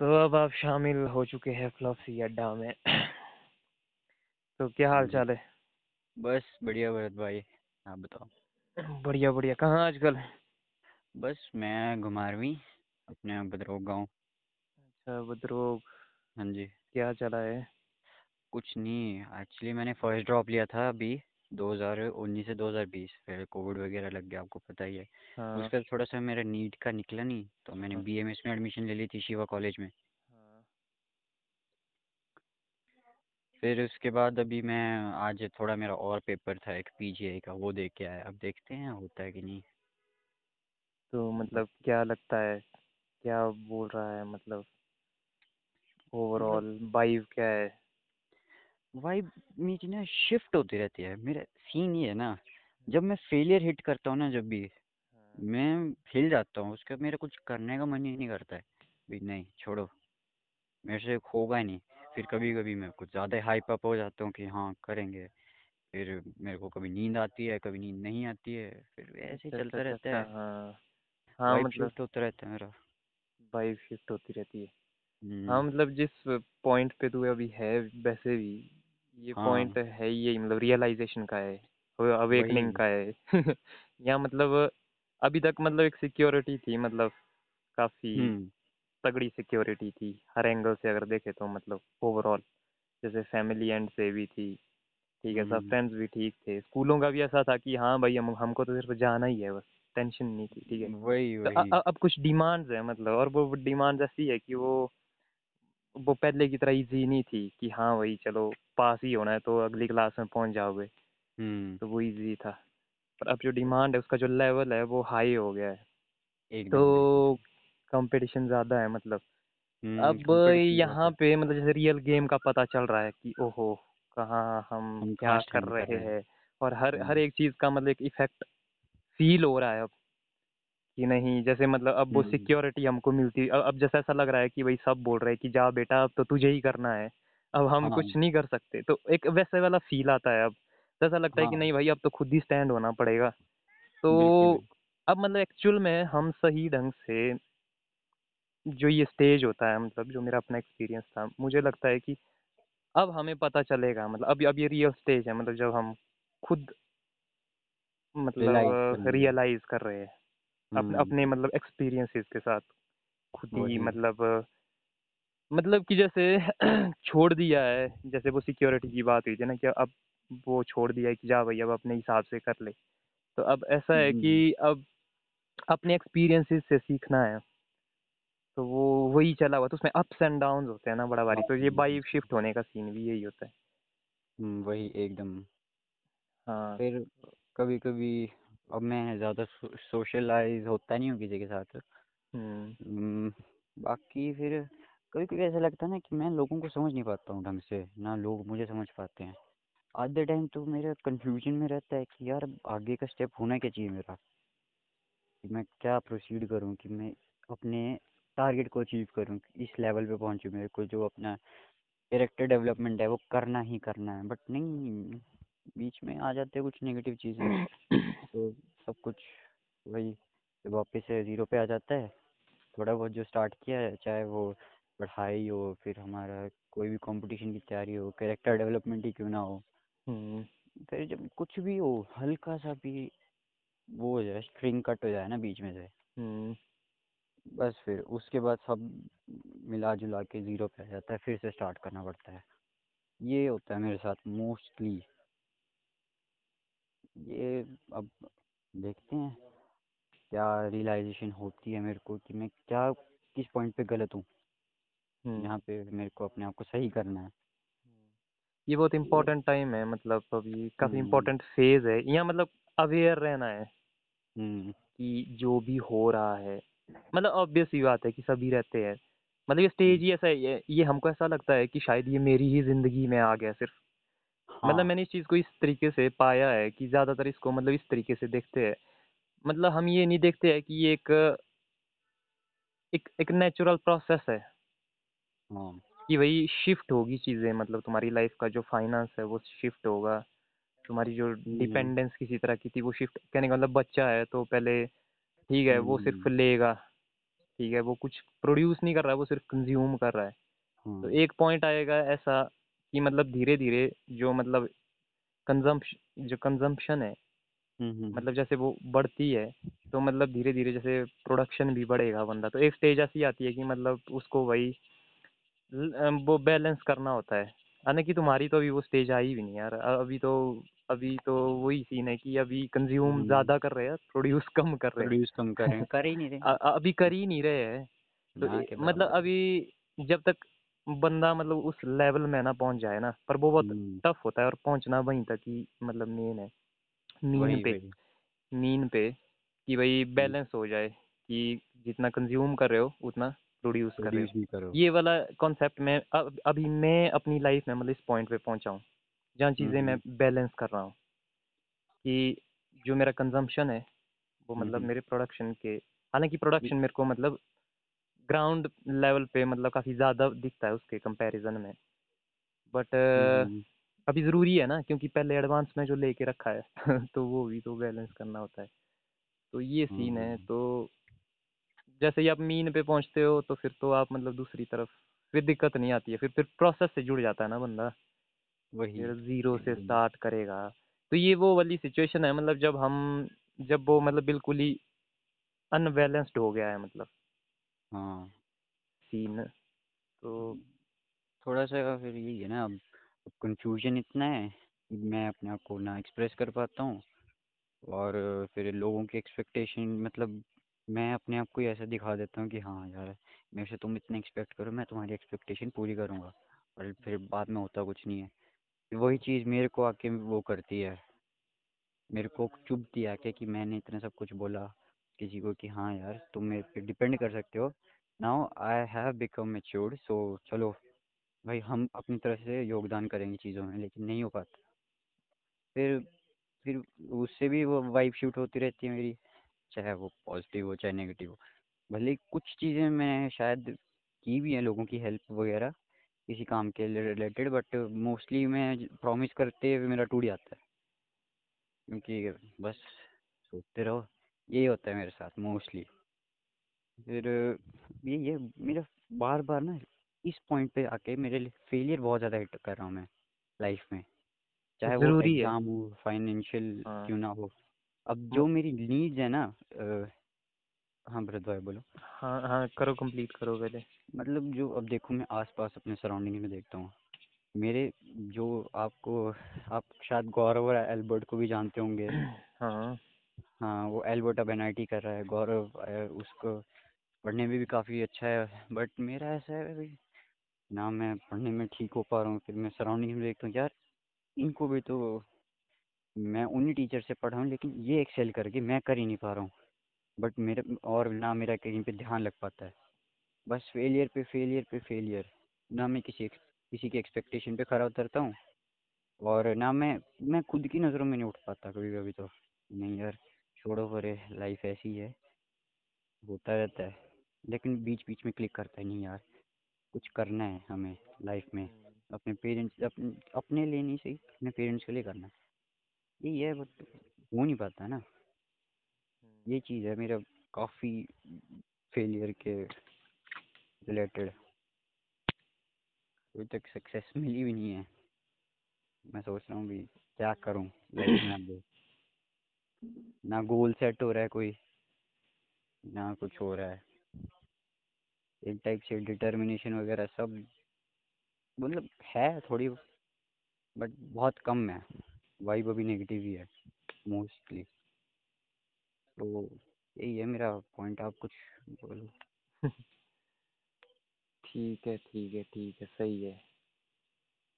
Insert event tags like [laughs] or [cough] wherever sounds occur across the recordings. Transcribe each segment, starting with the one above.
तो अब आप शामिल हो चुके हैं फ्लॉसी अड्डा में। [coughs] तो क्या हाल चाल है? बस बढ़िया भरत भाई आप बताओ? बढ़िया बढ़िया। कहाँ आजकल? बस मैं घुमारवीं अपने भद्रक गाँव। अच्छा बद्रोग। हाँ जी। क्या चला है? कुछ नहीं एक्चुअली मैंने फ़र्स्ट ड्रॉप लिया था अभी। 2019 से 2020 फिर कोविड वगैरह लग गया आपको पता ही है। हाँ। उसका थोड़ा सा मेरा नीट का निकला नहीं तो मैंने हाँ। बीएमएस में एडमिशन ले ली थी शिवा कॉलेज में। हाँ। फिर उसके बाद अभी मैं आज थोड़ा मेरा और पेपर था एक पीजीआई का वो दे के आया। अब देखते हैं होता है कि नहीं। तो मतलब क्या लगता है क्या बोल रहा है मतलब मतलब ओवरऑल वाइब क्या है? वाइब मेरी ना शिफ्ट होती रहती है। मेरा सीन ये है ना जब मैं फेलियर हिट करता हूँ ना जब भी मैं हिल जाता हूँ उसके बाद मेरा कुछ करने का मन ही नहीं करता है। भी नहीं छोड़ो। मेरे से होगा ही नहीं। फिर कभी कभी मैं कुछ ज़्यादा हाइप अप हो जाता हूँ कि हाँ करेंगे। फिर मेरे को कभी नींद आती है कभी नींद नहीं आती है। फिर ऐसे ही अच्छा अच्छा चलता अच्छा रहता अच्छा। है। हाँ। हाँ मतलब शिफ्ट होता रहता है मेरा। वाइब शिफ्ट होती रहती है। हाँ हम्म, मतलब जिस पॉइंट पे तू अभी है वैसे भी ये हाँ। पॉइंट है ही यही मतलब रियलाइजेशन का है अवेकनिंग का है। [laughs] या मतलब अभी तक मतलब एक सिक्योरिटी थी मतलब काफ़ी हम्म। तगड़ी सिक्योरिटी थी हर एंगल से अगर देखे तो मतलब ओवरऑल जैसे फैमिली एंड से भी थी ठीक है सब हम्म। फ्रेंड्स भी ठीक थे स्कूलों का भी ऐसा था कि हाँ भाई हम हमको तो सिर्फ़ जाना ही है बस टेंशन नहीं थी ठीक है। वही वही। तो अ- अ- अब कुछ डिमांड्स है मतलब और वो डिमांड्स ऐसी है कि वो वो पहले की तरह इजी नहीं थी कि हाँ भाई चलो पास ही होना है तो अगली क्लास में पहुँच जाओगे। हम्म। तो वो इजी था। पर अब जो डिमांड है उसका जो लेवल है वो हाई हो गया है। एकदम तो कंपटीशन ज़्यादा है मतलब। हम्म अब यहाँ है पे मतलब जैसे रियल गेम का पता चल रहा है कि ओहो कहाँ हम हम कहाँ क्या कर स्टैंड कर रहे रहे हैं। हैं? और हर हर हम्म एक चीज़ का मतलब एक इफ़ेक्ट फील हो रहा है अब। कि नहीं जैसे मतलब अब वो हम्म। सिक्योरिटी हमको मिलती अब जैसा ऐसा लग रहा है कि भाई सब बोल रहे हैं कि जा बेटा अब तो तुझे ही करना है अब हम हाँ। कुछ नहीं कर सकते। तो एक वैसे वाला फील आता है अब तो ऐसा लगता हाँ। है कि हाँ। नहीं भाई अब तो खुद ही स्टैंड होना पड़ेगा। तो अब मतलब एक्चुअल में हम सही ढंग से जो ये स्टेज होता है मतलब जो मेरा अपना एक्सपीरियंस था मुझे लगता है कि अब हमें पता चलेगा मतलब अब अब ये रियल स्टेज है मतलब जब हम खुद मतलब रियलाइज़ कर रहे हैं। अपने हम्म। अपने मतलब एक्सपीरियंसेस के साथ खुद ही मतलब मतलब कि जैसे [clears throat] छोड़ दिया है जैसे वो सिक्योरिटी की बात हुई थी ना कि अब वो छोड़ दिया है कि जा भाई अब अपने हिसाब से कर ले। तो अब ऐसा है कि हम्म। अब अपने एक्सपीरियंसेस से सीखना है। तो वो वही चला हुआ तो उसमें अप्स एंड डाउन होते हैं ना बड़ा भारी। हाँ तो ये बाई शिफ्ट होने का सीन भी यही होता है। हम्म, वही एकदम। हाँ। फिर कभी कभी अब मैं ज़्यादा सोशलाइज होता नहीं हूँ किसी के साथ। हम्म। बाकी फिर कभी कभी ऐसा लगता है ना कि मैं लोगों को समझ नहीं पाता हूँ ढंग से ना लोग मुझे समझ पाते हैं। आधे टाइम तो मेरा कंफ्यूजन में रहता है कि यार आगे का स्टेप होना क्या चाहिए मेरा? कि मैं क्या प्रोसीड करूँ कि मैं अपने टारगेट को अचीव करूँ इस लेवल पे पहुँचूँ मेरे को जो अपना कैरेक्टर डेवलपमेंट है वो करना ही करना है। बट नहीं बीच में आ जाते हैं कुछ नेगेटिव चीज़ें। [coughs] तो सब कुछ वही वापस से ज़ीरो पे आ जाता है थोड़ा बहुत जो स्टार्ट किया है चाहे वो पढ़ाई हो फिर हमारा कोई भी कंपटीशन की तैयारी हो कैरेक्टर डेवलपमेंट ही क्यों ना हो। हम्म। फिर जब कुछ भी हो हल्का सा भी वो हो जाए स्ट्रिंग कट हो जाए ना बीच में से। हम्म। बस फिर उसके बाद सब मिला जुला के ज़ीरो पे आ जाता है फिर से स्टार्ट करना पड़ता है। ये होता है मेरे साथ मोस्टली ये अब देखते हैं क्या रियलाइजेशन होती है मेरे को कि मैं क्या किस पॉइंट पे गलत हूँ। हम्म। यहाँ पे मेरे को अपने आप को सही करना है। ये बहुत इम्पोर्टेंट टाइम है मतलब अभी काफ़ी हम्म। इम्पोर्टेंट फ़ेज़ है। यहाँ मतलब अवेयर रहना है हम्म। कि जो भी हो रहा है मतलब ऑब्वियस सी बात है कि सभी रहते हैं। मतलब ये स्टेज हम्म, ही ऐसा है ये, ये हमको ऐसा लगता है कि शायद ये मेरी ही ज़िंदगी में आ गया सिर्फ़ मतलब हाँ। मैंने इस चीज़ को इस तरीके से पाया है कि ज़्यादातर इसको मतलब इस तरीके से देखते हैं। मतलब हम ये नहीं देखते हैं कि ये एक एक एक नेचुरल प्रोसेस है। हाँ। कि भाई शिफ्ट होगी चीज़ें मतलब तुम्हारी लाइफ का जो फाइनेंस है वो शिफ्ट होगा। तुम्हारी जो हम्म। डिपेंडेंस किसी तरह की थी वो शिफ्ट कहने का मतलब बच्चा है तो पहले ठीक है वो सिर्फ़ हम्म। लेगा ठीक है वो कुछ प्रोड्यूस नहीं कर रहा है वो सिर्फ़ कंज्यूम कर रहा है। तो हाँ। एक पॉइंट आएगा ऐसा कि मतलब धीरे धीरे जो मतलब कंजम्पशन जो कंजम्पशन है हम्म, हम्म, मतलब जैसे वो बढ़ती है तो मतलब धीरे धीरे जैसे प्रोडक्शन भी बढ़ेगा बंदा। तो एक स्टेज ऐसी आती है कि मतलब उसको वही ल- वो बैलेंस करना होता है। हालाँकि तुम्हारी तो अभी वो स्टेज आई भी नहीं यार। अभी तो अभी तो वही सीन है कि अभी कंज्यूम हम्म, ज़्यादा कर रहे हैं प्रोड्यूस कम कर रहे प्रोड्यूस कम कर रहे हैं। हैं [laughs] कर ही नहीं रहे। अ- अ- अभी कर ही नहीं रहे हैं। तो ना ए- के मतलब बराबर। अभी जब तक बंदा मतलब उस लेवल में ना पहुँच जाए ना पर वो बहुत हम्म, टफ होता है और पहुँचना वहीं तक ही मतलब मेन है। मीन पे मीन पे कि भाई हम्म, बैलेंस हो जाए कि जितना कंज्यूम कर रहे हो उतना प्रोड्यूस कर रहे हो। ये वाला कॉन्सेप्ट मैं अब अभी मैं अपनी लाइफ में मतलब इस पॉइंट पे पहुँचा हूँ जहाँ हम्म, चीज़ें मैं हम्म, बैलेंस कर रहा हूँ कि जो मेरा कंजम्पशन है वो हम्म, मतलब हम्म, मेरे प्रोडक्शन के हालाँकि प्रोडक्शन मेरे को मतलब ग्राउंड लेवल पे मतलब काफ़ी ज़्यादा दिखता है उसके कंपैरिजन में। बट हम्म, अभी ज़रूरी है ना क्योंकि पहले एडवांस में जो लेके रखा है [laughs] तो वो भी तो बैलेंस करना होता है। तो ये सीन है हम्म, तो जैसे ही आप मीन पे पहुँचते हो तो फिर तो आप मतलब दूसरी तरफ़ फिर दिक्कत नहीं आती है फिर फिर प्रोसेस से जुड़ जाता है ना बंदा। वही। फिर ज़ीरो से स्टार्ट करेगा। तो ये वो वाली सिचुएशन है मतलब जब हम जब वो मतलब बिल्कुल ही अनबैलेंस्ड हो गया है मतलब। हाँ। सीन तो थोड़ा सा फिर यही है ना अब कंफ्यूजन इतना है कि मैं अपने आप को ना एक्सप्रेस कर पाता हूँ और फिर लोगों की एक्सपेक्टेशन मतलब मैं अपने आप को ही ऐसा दिखा देता हूँ कि हाँ यार मेरे से तुम इतना एक्सपेक्ट करो मैं तुम्हारी एक्सपेक्टेशन पूरी करूँगा और फिर बाद में होता कुछ नहीं है। वही चीज़ मेरे को आके वो करती है। मेरे को चुभती है आके कि मैंने इतना सब कुछ बोला। किसी को कि हाँ यार, तुम मेरे पे डिपेंड कर सकते हो। Now I have become matured, so चलो, भाई हम अपनी तरफ़ से योगदान करेंगे चीज़ों में, लेकिन नहीं हो पाता। फिर फिर उससे भी वो वाइब शूट होती रहती है मेरी, चाहे वो पॉजिटिव हो, चाहे नेगेटिव हो। भले कुछ चीज़ें मैं शायद की भी हैं लोगों की हेल्प वगैरह, किसी काम के रिलेटेड बट मोस्टली मैं प्रॉमिस करते हुए मेरा टूट जाता है। क्योंकि बस, सोचते रहो। यही होता है मेरे साथ मोस्टली फिर ये ये मेरा बार बार ना इस पॉइंट पे आके मेरे लिए फेलियर बहुत ज़्यादा हिट कर रहा हूँ मैं लाइफ में। चाहे वो एग्ज़ाम हो। फाइनेंशियल हाँ क्यों ना हो। अब जो मेरी नीड्स है ना हाँ भरत भाई बोलो। हाँ हाँ करो कंप्लीट करो पहले। मतलब जो अब देखो मैं आसपास अपने सराउंडिंग में देखता हूँ। मेरे जो आपको आप शायद गौरव और एल्बर्ट को भी जानते होंगे। हाँ। हाँ वो एल्बर्ट एन कर रहा है, गौरव उसको पढ़ने में भी काफ़ी अच्छा है बट मेरा ऐसा है भाई, ना मैं पढ़ने में ठीक हो पा रहा हूँ, फिर मैं सराउंडिंग में देखता हूँ, यार, इनको भी तो मैं उन्हीं टीचर से पढ़ा हूँ, लेकिन ये एक्सेल करके मैं कर ही नहीं पा रहा हूँ बट मेरे, और ना मेरा कहीं पे ध्यान लग पाता है, बस फेलियर पे फेलियर पे फेलियर ना मैं किसी किसी की एक्सपेक्टेशन पे खरा उतरता हूँ, और ना मैं मैं खुद की नज़रों में नहीं उठ पाता कभी कभी तो नहीं यार छोड़ो परे लाइफ ऐसी है होता रहता है लेकिन बीच बीच में क्लिक करता है नहीं यार कुछ करना है हमें लाइफ में अपने पेरेंट्स अपने अपने लिए नहीं सही अपने पेरेंट्स के लिए करना है। यही है बट हो नहीं पाता ना। ये चीज़ है मेरा काफ़ी फेलियर के रिलेटेड अभी तक सक्सेस मिली भी नहीं है। मैं सोच रहा हूँ भी क्या करूँ लाइफ में आगे। ना गोल सेट हो रहा है कोई ना कुछ हो रहा है। एक टाइप से डिटर्मिनेशन वगैरह सब मतलब है थोड़ी बट बहुत कम है। वाइब अभी नेगेटिव ही है मोस्टली तो यही है मेरा पॉइंट आप कुछ बोलो। ठीक है ठीक है ठीक है सही है।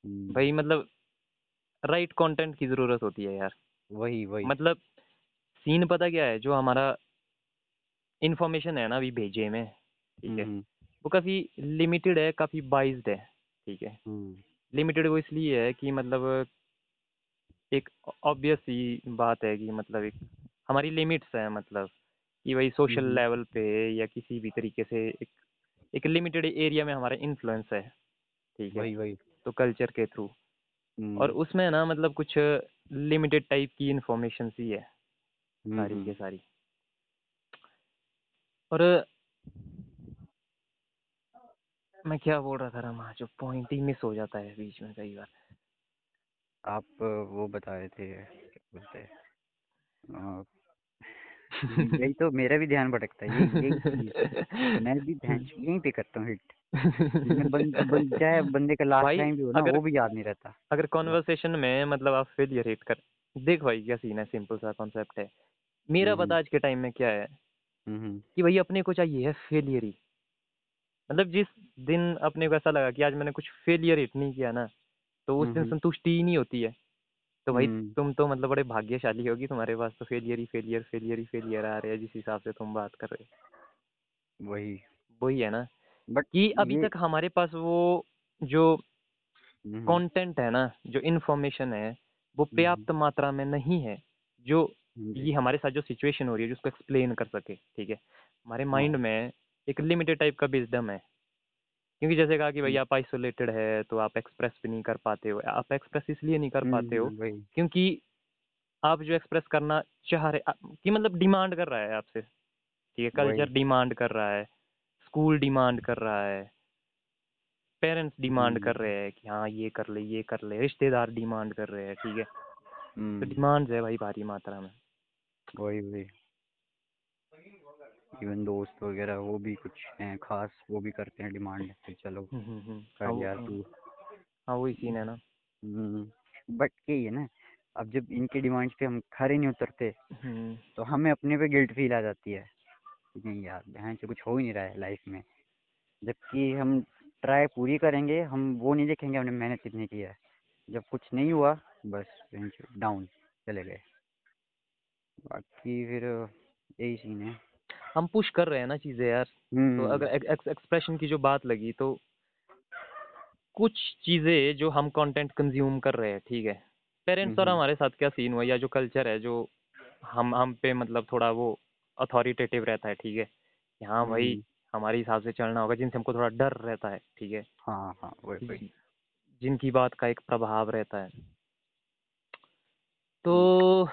हम्म, भाई मतलब राइट कंटेंट की ज़रूरत होती है यार। वही वही। मतलब सीन पता क्या है जो हमारा इन्फॉर्मेशन है ना अभी भेजे में ठीक है? हम्म। वो काफ़ी लिमिटेड है काफ़ी बाइज्ड है ठीक है? हम्म। लिमिटेड वो इसलिए है कि मतलब एक ऑब्वियस सी बात है कि मतलब एक हमारी लिमिट्स है मतलब कि वही सोशल हम्म। लेवल पे या किसी भी तरीके से एक एक लिमिटेड एरिया में हमारा इन्फ्लुएंस है ठीक है? वही वही। तो कल्चर के थ्रू और हम्म उसमें ना मतलब कुछ लिमिटेड टाइप की इंफॉर्मेशन सी है। हम्म सारी हम्म के सारी। और मैं क्या बोल रहा था रमा जो पॉइंट ही मिस हो जाता है बीच में कई बार। आप वो बता रहे थे बोलते हैं यही तो मेरा भी ध्यान भटकता है यही यही मैं भी ध्यान [laughs] यहीं पे करता हूँ हिट बन, बन चाहे बंदे का लास्ट टाइम भी हो ना अगर वो भी याद नहीं रहता। अगर कॉन्वर्सेशन में मतलब आप फेलियर हिट कर देख भाई क्या सीन है सिंपल सा कॉन्सेप्ट है। मेरा हम्म पता आज के टाइम में क्या है हम्म हम्म, कि भाई अपने को चाहिए है फेलियर ही। मतलब जिस दिन अपने को ऐसा लगा कि आज मैंने कुछ फेलियर हिट नहीं किया ना तो उस दिन हम्म, संतुष्टि ही नहीं होती है। तो भाई हम्म, तुम तो मतलब बड़े भाग्यशाली होगी तुम्हारे पास तो फेलियर ही फेलियर फेलियर ही फेलियर आ रहे हैं जिस हिसाब से तुम बात कर रहे हो। वही। वही है ना बट कि अभी तक हमारे पास वो जो हम्म, कंटेंट है ना जो इन्फॉर्मेशन है वो हम्म, पर्याप्त मात्रा में नहीं है हम्म, जी, ये हमारे साथ जो सिचुएशन हो रही है जिसको एक्सप्लेन कर सके ठीक है? हमारे हाँ। माइंड में एक लिमिटेड टाइप का विजडम है। क्योंकि जैसे कहा कि भाई हम्म, आप आइसोलेटेड है तो आप एक्सप्रेस भी नहीं कर पाते हो। आप एक्सप्रेस इसलिए नहीं कर पाते हो हम्म, क्योंकि आप जो एक्सप्रेस करना चाह रहे कि मतलब डिमांड कर रहा है आपसे। ठीक है कल्चर डिमांड कर रहा है स्कूल डिमांड कर रहा है पेरेंट्स डिमांड कर हम्म, रहे हैं कि हाँ ये कर ले ये कर ले रिश्तेदार डिमांड कर रहे हैं ठीक है? तो डिमांड है भाई भारी मात्रा में। वही वही। इवन दोस्त वगैरह वो भी कुछ हैं खास वो भी करते हैं डिमांड कि चलो हम्म हम्म हम्म। कर हाँ यार हाँ। तू। हाँ, वही सीन है ना। बट यही है ना अब जब इनके डिमांड्स पे हम खरे नहीं उतरते तो हमें अपने पे गिल्ट फील आ जाती है। नहीं यार बहन से कुछ हो ही नहीं रहा है लाइफ में। जबकि हम ट्राई पूरी करेंगे हम वो नहीं देखेंगे हमने मेहनत कितनी की है। जब कुछ नहीं हुआ बस डाउन चले गए। बाकी फिर यही सीन है। हम पुश कर रहे हैं ना चीज़ें यार। तो हम्म। अगर एक्सप्रेशन की जो बात लगी तो कुछ चीज़ें जो हम कंटेंट कंज्यूम कर रहे हैं ठीक है? पेरेंट्स और हम्म, हमारे साथ क्या सीन हुआ या जो कल्चर है जो हम हम पे मतलब थोड़ा वो अथॉरिटेटिव रहता है ठीक है? कि हाँ भाई हम्म, हमारे हिसाब से चलना होगा जिनसे हमको थोड़ा डर रहता है ठीक है? हाँ हाँ वही वही। जिनकी बात का एक प्रभाव रहता है। तो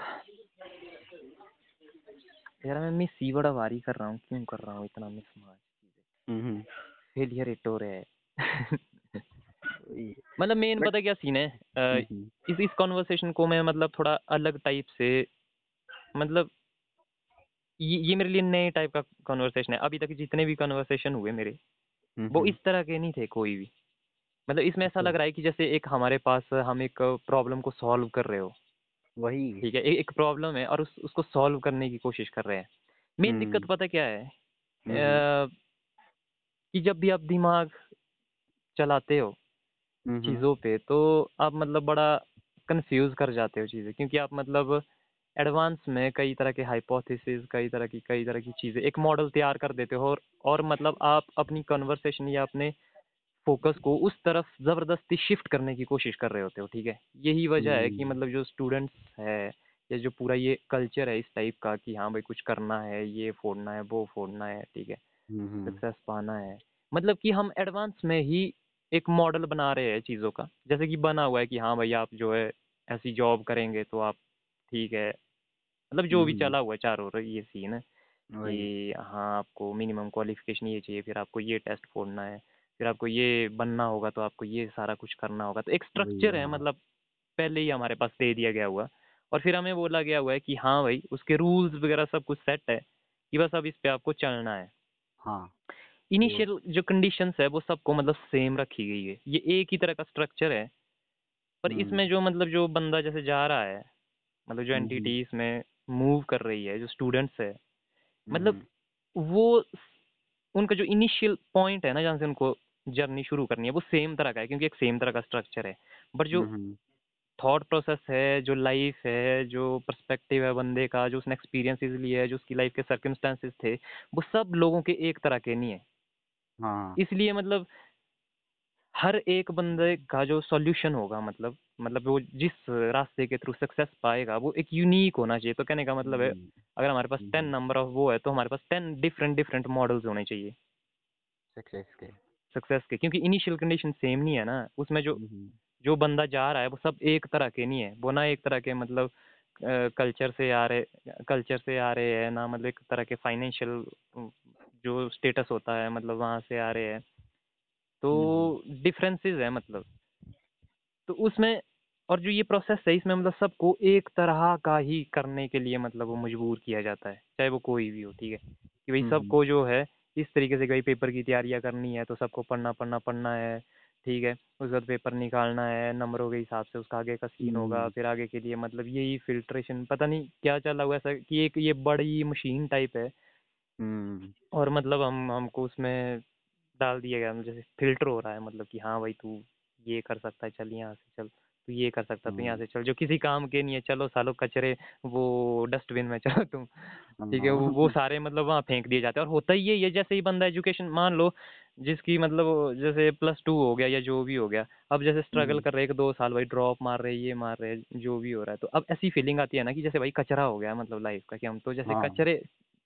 यार मैं मिस ही बड़ा भारी कर रहा हूँ क्यों कर रहा हूँ इतना मिस मार हम्म, फेलियर हिट हो रहे हैं। [laughs] मतलब मेन पता क्या सीन है? इस इस कॉन्वर्सेशन को मैं मतलब थोड़ा अलग टाइप से मतलब ये ये मेरे लिए नए टाइप का कॉन्वर्सेशन है। अभी तक जितने भी कॉन्वर्सेशन हुए मेरे वो इस तरह के नहीं थे कोई भी। मतलब इसमें ऐसा अच्छा। लग रहा है कि जैसे एक हमारे पास हम एक प्रॉब्लम को सॉल्व कर रहे हो। वही। ठीक है एक प्रॉब्लम है और उस उसको सॉल्व करने की कोशिश कर रहे हैं। मेन हम्म, दिक्कत पता क्या है? हम्म, अ, कि जब भी आप दिमाग चलाते हो हम्म, चीज़ों पे तो आप मतलब बड़ा कंफ्यूज कर जाते हो चीज़ें क्योंकि आप मतलब एडवांस में कई तरह के हाइपोथेसिस कई तरह की कई तरह की चीज़ें एक मॉडल तैयार कर देते हो और और मतलब आप अपनी कन्वर्सेशन या अपने फोकस को उस तरफ़ ज़बरदस्ती शिफ्ट करने की कोशिश कर रहे होते हो ठीक है? यही वजह है कि हम्म, मतलब जो स्टूडेंट्स है या जो पूरा ये कल्चर है इस टाइप का कि हाँ भाई कुछ करना है ये फोड़ना है वो फोड़ना है ठीक है? हम्म, सक्सेस पाना है। मतलब कि हम एडवांस में ही एक मॉडल बना रहे हैं चीज़ों का जैसे कि बना हुआ है कि हाँ भाई आप जो है ऐसी जॉब करेंगे तो आप ठीक है मतलब जो भी हम्म, चला हुआ है चारों ये सीन है कि हाँ आपको मिनिमम क्वालिफिकेशन ये चाहिए फिर आपको ये टेस्ट फोड़ना है फिर आपको ये बनना होगा तो आपको ये सारा कुछ करना होगा। तो एक स्ट्रक्चर है मतलब पहले ही हमारे पास दे दिया गया हुआ। और फिर हमें बोला गया हुआ है कि हाँ भाई उसके रूल्स वगैरह सब कुछ सेट है कि बस अब इस पे आपको चलना है। हाँ इनिशियल जो कंडीशंस है वो सबको मतलब सेम रखी गई है। ये एक ही तरह का स्ट्रक्चर है। पर हम्म, इसमें जो मतलब जो बंदा जैसे जा रहा है मतलब जो हम्म, एंटिटी इसमें मूव कर रही है जो स्टूडेंट्स है मतलब हम्म, वो उनका जो इनिशियल पॉइंट है ना जहाँ से उनको जर्नी शुरू करनी है वो सेम तरह का है क्योंकि एक सेम तरह का स्ट्रक्चर है। बट जो हम्म, थॉट प्रोसेस है जो लाइफ है जो पर्सपेक्टिव है बंदे का जो उसने एक्सपीरियंसेस लिए है जो उसकी लाइफ के सर्कमस्टांसेस थे वो सब लोगों के एक तरह के नहीं है। हाँ। इसलिए मतलब हर एक बंदे का जो सॉल्यूशन होगा मतलब मतलब वो जिस रास्ते के थ्रू सक्सेस पाएगा वो एक यूनिक होना चाहिए। तो कहने का मतलब है हम्म, अगर हमारे पास टेन हम्म, नंबर ऑफ़ वो है तो हमारे पास टेन डिफरेंट डिफरेंट मॉडल्स होने चाहिए। सक्सेस के। सक्सेस के क्योंकि इनिशियल कंडीशन सेम नहीं है ना। उसमें जो हम्म, जो बंदा जा रहा है वो सब एक तरह के नहीं है। वो ना एक तरह के मतलब कल्चर से आ रहे कल्चर से आ रहे हैं ना मतलब एक तरह के फाइनेंशियल जो स्टेटस होता है मतलब वहाँ से आ रहे हैं। तो हम्म, डिफरेंसेस है मतलब। तो उसमें और जो ये प्रोसेस है इसमें मतलब सबको एक तरह का ही करने के लिए मतलब वो मजबूर किया जाता है चाहे वो कोई भी हो ठीक है? कि भाई हम्म, सबको जो है इस तरीके से कहीं पेपर की तैयारियाँ करनी है तो सबको पढ़ना पढ़ना पढ़ना है ठीक है? उसके बाद पेपर निकालना है नंबरों के हिसाब से उसका आगे का सीन होगा हम्म, फिर आगे के लिए मतलब यही फिल्ट्रेशन पता नहीं क्या चला हुआ ऐसा कि एक ये बड़ी मशीन टाइप है। हम्म, और मतलब हम हमको उसमें डाल दिया गया जैसे फ़िल्टर हो रहा है मतलब कि हाँ भाई तू ये कर सकता है चल यहाँ से चल। ये कर सकता है तू यहाँ हम्म, से चल जो किसी काम के नहीं है चलो सालो कचरे वो डस्टबिन में चलो तुम ठीक है वो हाँ, सारे मतलब वहाँ फेंक दिए जाते हैं और होता ही ये ये जैसे ही बंदा एजुकेशन मान लो जिसकी मतलब जैसे प्लस टू हो गया या जो भी हो गया अब जैसे स्ट्रगल हम्म, कर रहे एक दो साल भाई ड्रॉप मार रहे ये मार रहे हैं जो भी हो रहा है तो अब ऐसी फीलिंग आती है ना कि जैसे भाई कचरा हो गया मतलब लाइफ का कि हम तो जैसे हाँ। कचरे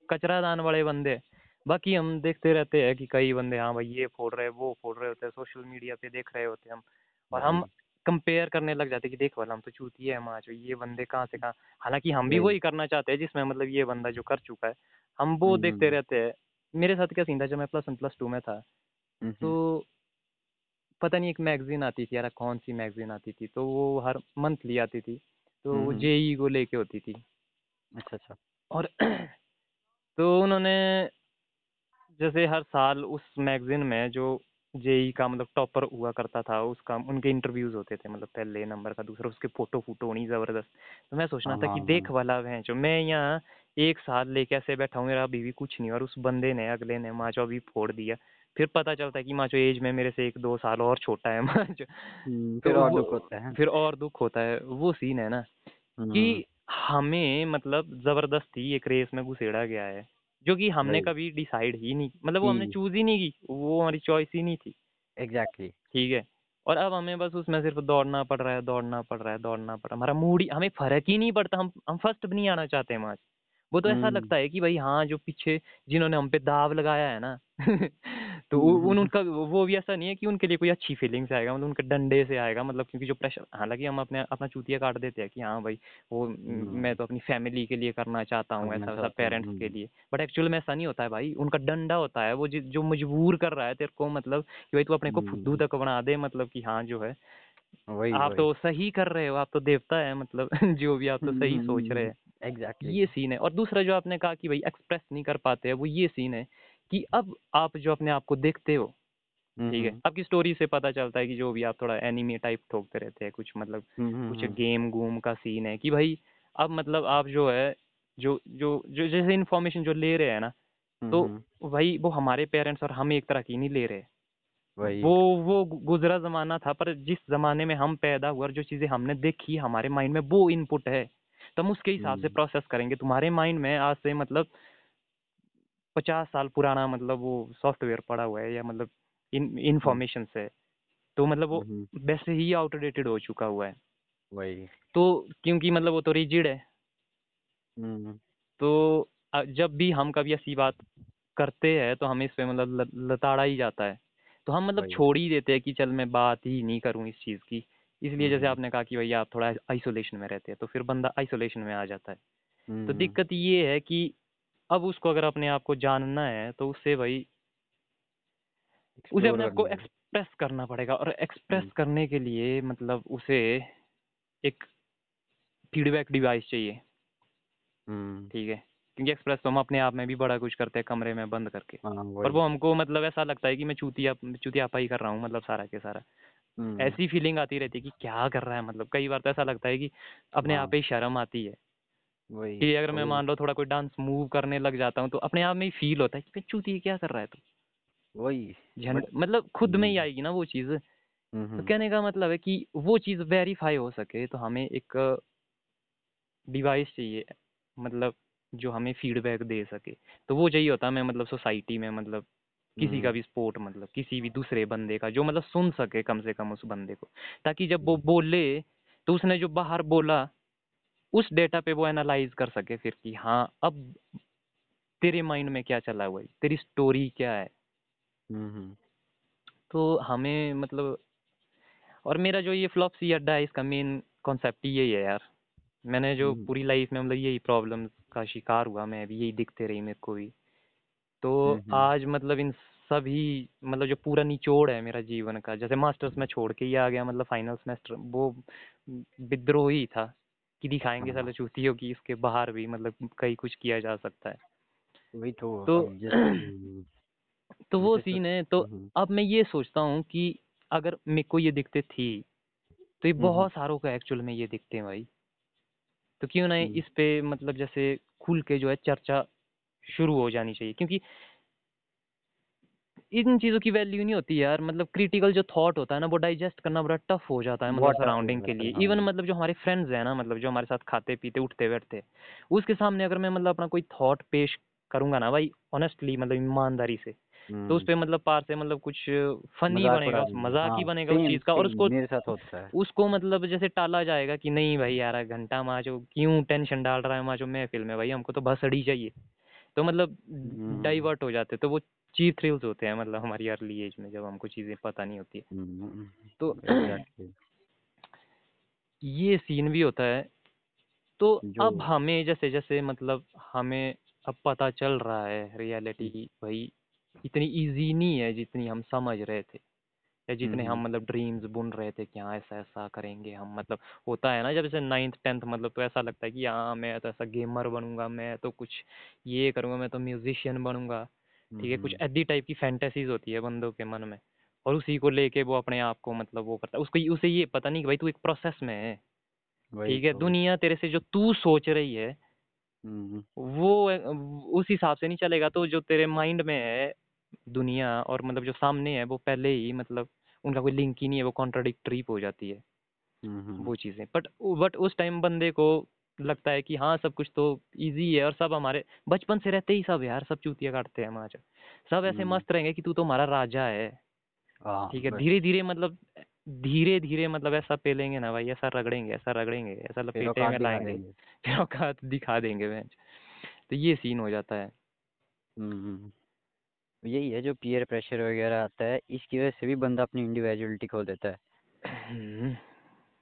कचरा दान वाले बंदे बाकी हम देखते रहते हैं कि कई बंदे हाँ भाई ये फोड़ रहे वो फोड़ रहे होते हैं सोशल मीडिया पे देख रहे होते हैं हम और हम कंपेयर करने लग जाते कि देख वाला हम तो चूतिए हैं माचो ये बंदे कहाँ से कहाँ। हालाँकि हम भी वही करना चाहते हैं जिसमें मतलब ये बंदा जो कर चुका है। हम वो देखते हम्म, रहते हैं। मेरे साथ क्या सीन था जब मैं प्लस वन प्लस टू में था हम्म, तो पता नहीं एक मैगजीन आती थी यार कौन सी मैगजीन आती थी तो वो हर मंथली आती थी। तो वो हम्म, जेई को लेके होती थी। अच्छा अच्छा। और [clears throat] तो उन्होंने जैसे हर साल उस मैगजीन में जो जेई का मतलब टॉपर हुआ करता था उसका उनके इंटरव्यूज़ होते थे मतलब पहले नंबर का दूसरा उसके फ़ोटो फ़ोटो होनी ज़बरदस्त। तो मैं सोचना हाँ था हाँ कि हाँ देख वाला है जो मैं यहाँ एक साल लेके ऐसे बैठा हूँ मेरा अभी भी कुछ नहीं और उस बंदे ने अगले ने माचो अभी फोड़ दिया। फिर पता चलता है कि माचो एज में मेरे से एक दो साल और छोटा है माचो हम्म, तो फिर और दुख होता है। फिर और दुख होता है। वो सीन है ना हम्म, कि हमें मतलब ज़बरदस्ती एक रेस में घुसेड़ा गया है। जो कि हमने कभी डिसाइड ही नहीं मतलब वो हमने चूज़ ही नहीं की वो हमारी चॉइस ही नहीं थी। Exactly exactly. ठीक है? और अब हमें बस उसमें सिर्फ़ दौड़ना पड़ रहा है दौड़ना पड़ रहा है दौड़ना पड़ रहा है। हमारा मूड हमें फ़र्क ही नहीं पड़ता हम हम फ़र्स्ट भी नहीं आना चाहते मैच वो तो ऐसा हम्म, लगता है कि भाई हाँ जो पीछे जिन्होंने हम पे दाव लगाया है ना [laughs] तो हम्म, उन हम्म, उनका वो भी ऐसा नहीं है कि उनके लिए कोई अच्छी फीलिंग से आएगा मतलब उनके डंडे से आएगा मतलब क्योंकि जो प्रेशर हालाँकि हम अपने अपना चूतिया काट देते हैं कि हाँ भाई वो मैं हम्म, तो अपनी फैमिली के लिए करना चाहता हूँ ऐसा वैसा पेरेंट्स के लिए। बट एक्चुअल में ऐसा नहीं होता है भाई उनका डंडा होता है वो जि- मजबूर कर रहा है तेरे को मतलब कि भाई तू अपने को फुद्दू तक बना दे मतलब कि हाँ जो है। वही आप तो सही कर रहे हो आप तो देवता है मतलब [laughs] जो भी आप तो सही सोच रहे हैं। एग्जैक्टली ये सीन है। और दूसरा जो आपने कहा कि भाई एक्सप्रेस नहीं कर पाते हैं वो ये सीन है कि अब आप जो अपने आप को देखते हो ठीक है हम्म, आपकी स्टोरी से पता चलता है कि जो भी आप थोड़ा एनिमे टाइप ठोकते रहते हैं कुछ मतलब हम्म, कुछ हम्म, गेम गूम का सीन है कि भाई अब मतलब आप जो है जो जो जो जैसे इन्फॉर्मेशन जो ले रहे हैं ना तो हम्म, भाई वो हमारे पेरेंट्स और हम एक तरह की नहीं ले रहे। वो वो गुजरा जमाना था पर जिस जमाने में हम पैदा हुआ और जो चीज़ें हमने देखी हमारे माइंड में वो इनपुट है। तो हम उसके हिसाब से हम्म, प्रोसेस करेंगे। तुम्हारे माइंड में आज से मतलब पचास साल पुराना मतलब वो सॉफ्टवेयर पड़ा हुआ है या मतलब इन हम्म, इंफॉर्मेशन से। तो मतलब वो हम्म, वैसे ही आउटडेटेड हो चुका हुआ है। वही। तो क्योंकि मतलब वो तो रिजिड है। हम्म, तो जब भी हम कभी ऐसी बात करते हैं तो हमें इस पे मतलब लताड़ा ही जाता है। तो हम मतलब छोड़ ही देते हैं कि चल मैं बात ही नहीं करूँ इस चीज़ की। इसलिए जैसे आपने कहा कि भैया आप थोड़ा आइसोलेशन में रहते हैं तो फिर बंदा आइसोलेशन में आ जाता है। तो हम्म, दिक्कत ये है कि अब उसको अगर अपने आप को जानना है तो उससे भाई उसे अपने आप को एक्सप्रेस करना पड़ेगा और एक्सप्रेस हम्म, करने के लिए मतलब उसे एक फीडबैक डिवाइस चाहिए। हम्म, ठीक है? क्योंकि एक्सप्रेस तो हम अपने आप में भी बड़ा कुछ करते हैं कमरे में बंद करके। हाँ और वो हमको मतलब ऐसा लगता है कि मैं चूतिया चूतियापा ही कर रहा हूँ मतलब सारा के सारा। ऐसी फीलिंग आती रहती है कि क्या कर रहा है मतलब। कई बार तो ऐसा लगता है कि अपने आप हाँ। ही शर्म आती है वही कि अगर मैं मान लो थोड़ा कोई डांस मूव करने लग जाता हूँ तो अपने आप में ही फील होता है कि चूतिया क्या कर रहा है तू? वही मतलब खुद में ही हम्म, आएगी ना वो चीज़। तो हम्म, कहने का मतलब है कि वो चीज़ वेरीफाई हो सके तो हमें एक डिवाइस चाहिए मतलब जो हमें फीडबैक दे सके। तो वो चाहिए होता है मैं मतलब सोसाइटी में मतलब किसी का हम्म, भी सपोर्ट मतलब किसी भी दूसरे बंदे का जो मतलब सुन सके कम से कम उस बंदे को। ताकि जब वो हम्म, बोले तो उसने जो बाहर बोला उस डेटा पे वो एनालाइज कर सके फिर कि हाँ अब तेरे माइंड में क्या चला हुआ है तेरी स्टोरी क्या है? हम्म, तो हमें मतलब और मेरा जो ये फ्लॉपसी अड्डा है इसका मेन कॉन्सेप्ट यही है यार। मैंने जो पूरी लाइफ में मतलब यही प्रॉब्लम का शिकार हुआ मैं भी यही दिखते रही मेरे को भी। तो आज मतलब इन सभी मतलब जो पूरा निचोड़ है मेरा जीवन का जैसे मास्टर्स में छोड़ के ही आ गया मतलब फाइनल सेमेस्टर वो विद्रोही था कि दिखाएँगे हाँ। साले चूतियों की इसके बाहर भी मतलब कई कुछ किया जा सकता है। वही तो तो [clears throat] तो वो सीन है तो अब मैं ये सोचता हूँ कि अगर मेरे को ये दिखते थी तो ये बहुत सारों को एक्चुअल में ये दिखते हैं भाई। तो क्यों ना इस पे मतलब जैसे खुल के जो है चर्चा शुरू हो जानी चाहिए। क्योंकि इन चीज़ों की वैल्यू नहीं होती यार मतलब क्रिटिकल जो थॉट होता है ना वो डाइजेस्ट करना बड़ा टफ हो जाता है मतलब सराउंडिंग के लिए। इवन हाँ। मतलब जो हमारे फ्रेंड्स हैं ना मतलब जो हमारे साथ खाते पीते उठते बैठते उसके सामने अगर मैं मतलब अपना कोई थॉट पेश करूँगा ना भाई ऑनेस्टली मतलब ईमानदारी से तो उस हम्म, पे मतलब पार से मतलब कुछ फनी बनेगा मज़ाक ही हाँ बनेगा उस चीज़ का और उसको मेरे साथ होता है। उसको मतलब जैसे टाला जाएगा कि नहीं भाई यार घंटा माचो क्यों टेंशन डाल रहा है माचो महफिल में भाई हमको तो भसड़ी चाहिए। तो मतलब हम्म, डाइवर्ट हो जाते तो वो चीप थ्रिल्स होते हैं मतलब हमारी अर्ली एज में जब हमको चीज़ें पता नहीं होती है। हम्म, तो [clears throat] ये सीन भी होता है। तो अब हमें जैसे जैसे मतलब हमें अब पता चल रहा है रियलिटी भाई इतनी इजी नहीं है जितनी हम समझ रहे थे। या जितने हम मतलब ड्रीम्स बुन रहे थे कि हाँ ऐसा ऐसा करेंगे हम मतलब होता है ना जब जैसे नाइन्थ टेंथ मतलब तो ऐसा लगता है कि हाँ मैं तो ऐसा गेमर बनूँगा मैं तो कुछ ये करूँगा मैं तो म्यूजिशियन बनूँगा। ठीक है कुछ ऐसी टाइप की फैंटेसीज होती है बंदों के मन में और उसी को लेके वो अपने आप को मतलब वो करता है। उसको उसे ये पता नहीं कि भाई तू एक प्रोसेस में है। ठीक है तो। दुनिया तेरे से जो तू सोच रही है वो उस हिसाब से नहीं चलेगा तो जो तेरे माइंड में है दुनिया और मतलब जो सामने है वो पहले ही मतलब उनका कोई लिंक ही नहीं है वो कॉन्ट्राडिक्टरी हो जाती है हम्म, वो चीज़ें। बट बट उस टाइम बंदे को लगता है कि हाँ सब कुछ तो इजी है और सब हमारे बचपन से रहते ही सब यार सब चूतिया काटते हैं हमारे सब ऐसे हम्म, मस्त रहेंगे कि तू तो हमारा राजा है। हाँ ठीक है धीरे धीरे मतलब धीरे धीरे मतलब ऐसा पेलेंगे ना भाई ऐसा रगड़ेंगे ऐसा रगड़ेंगे ऐसा फिर लपेटे में दिखा लाएँगे। फिर औकात दिखा देंगे तो ये सीन हो जाता है। हम्म, यही है जो पीयर प्रेशर वगैरह आता है इसकी वजह से भी बंदा अपनी इंडिविजुअलिटी खो देता है। हम्म,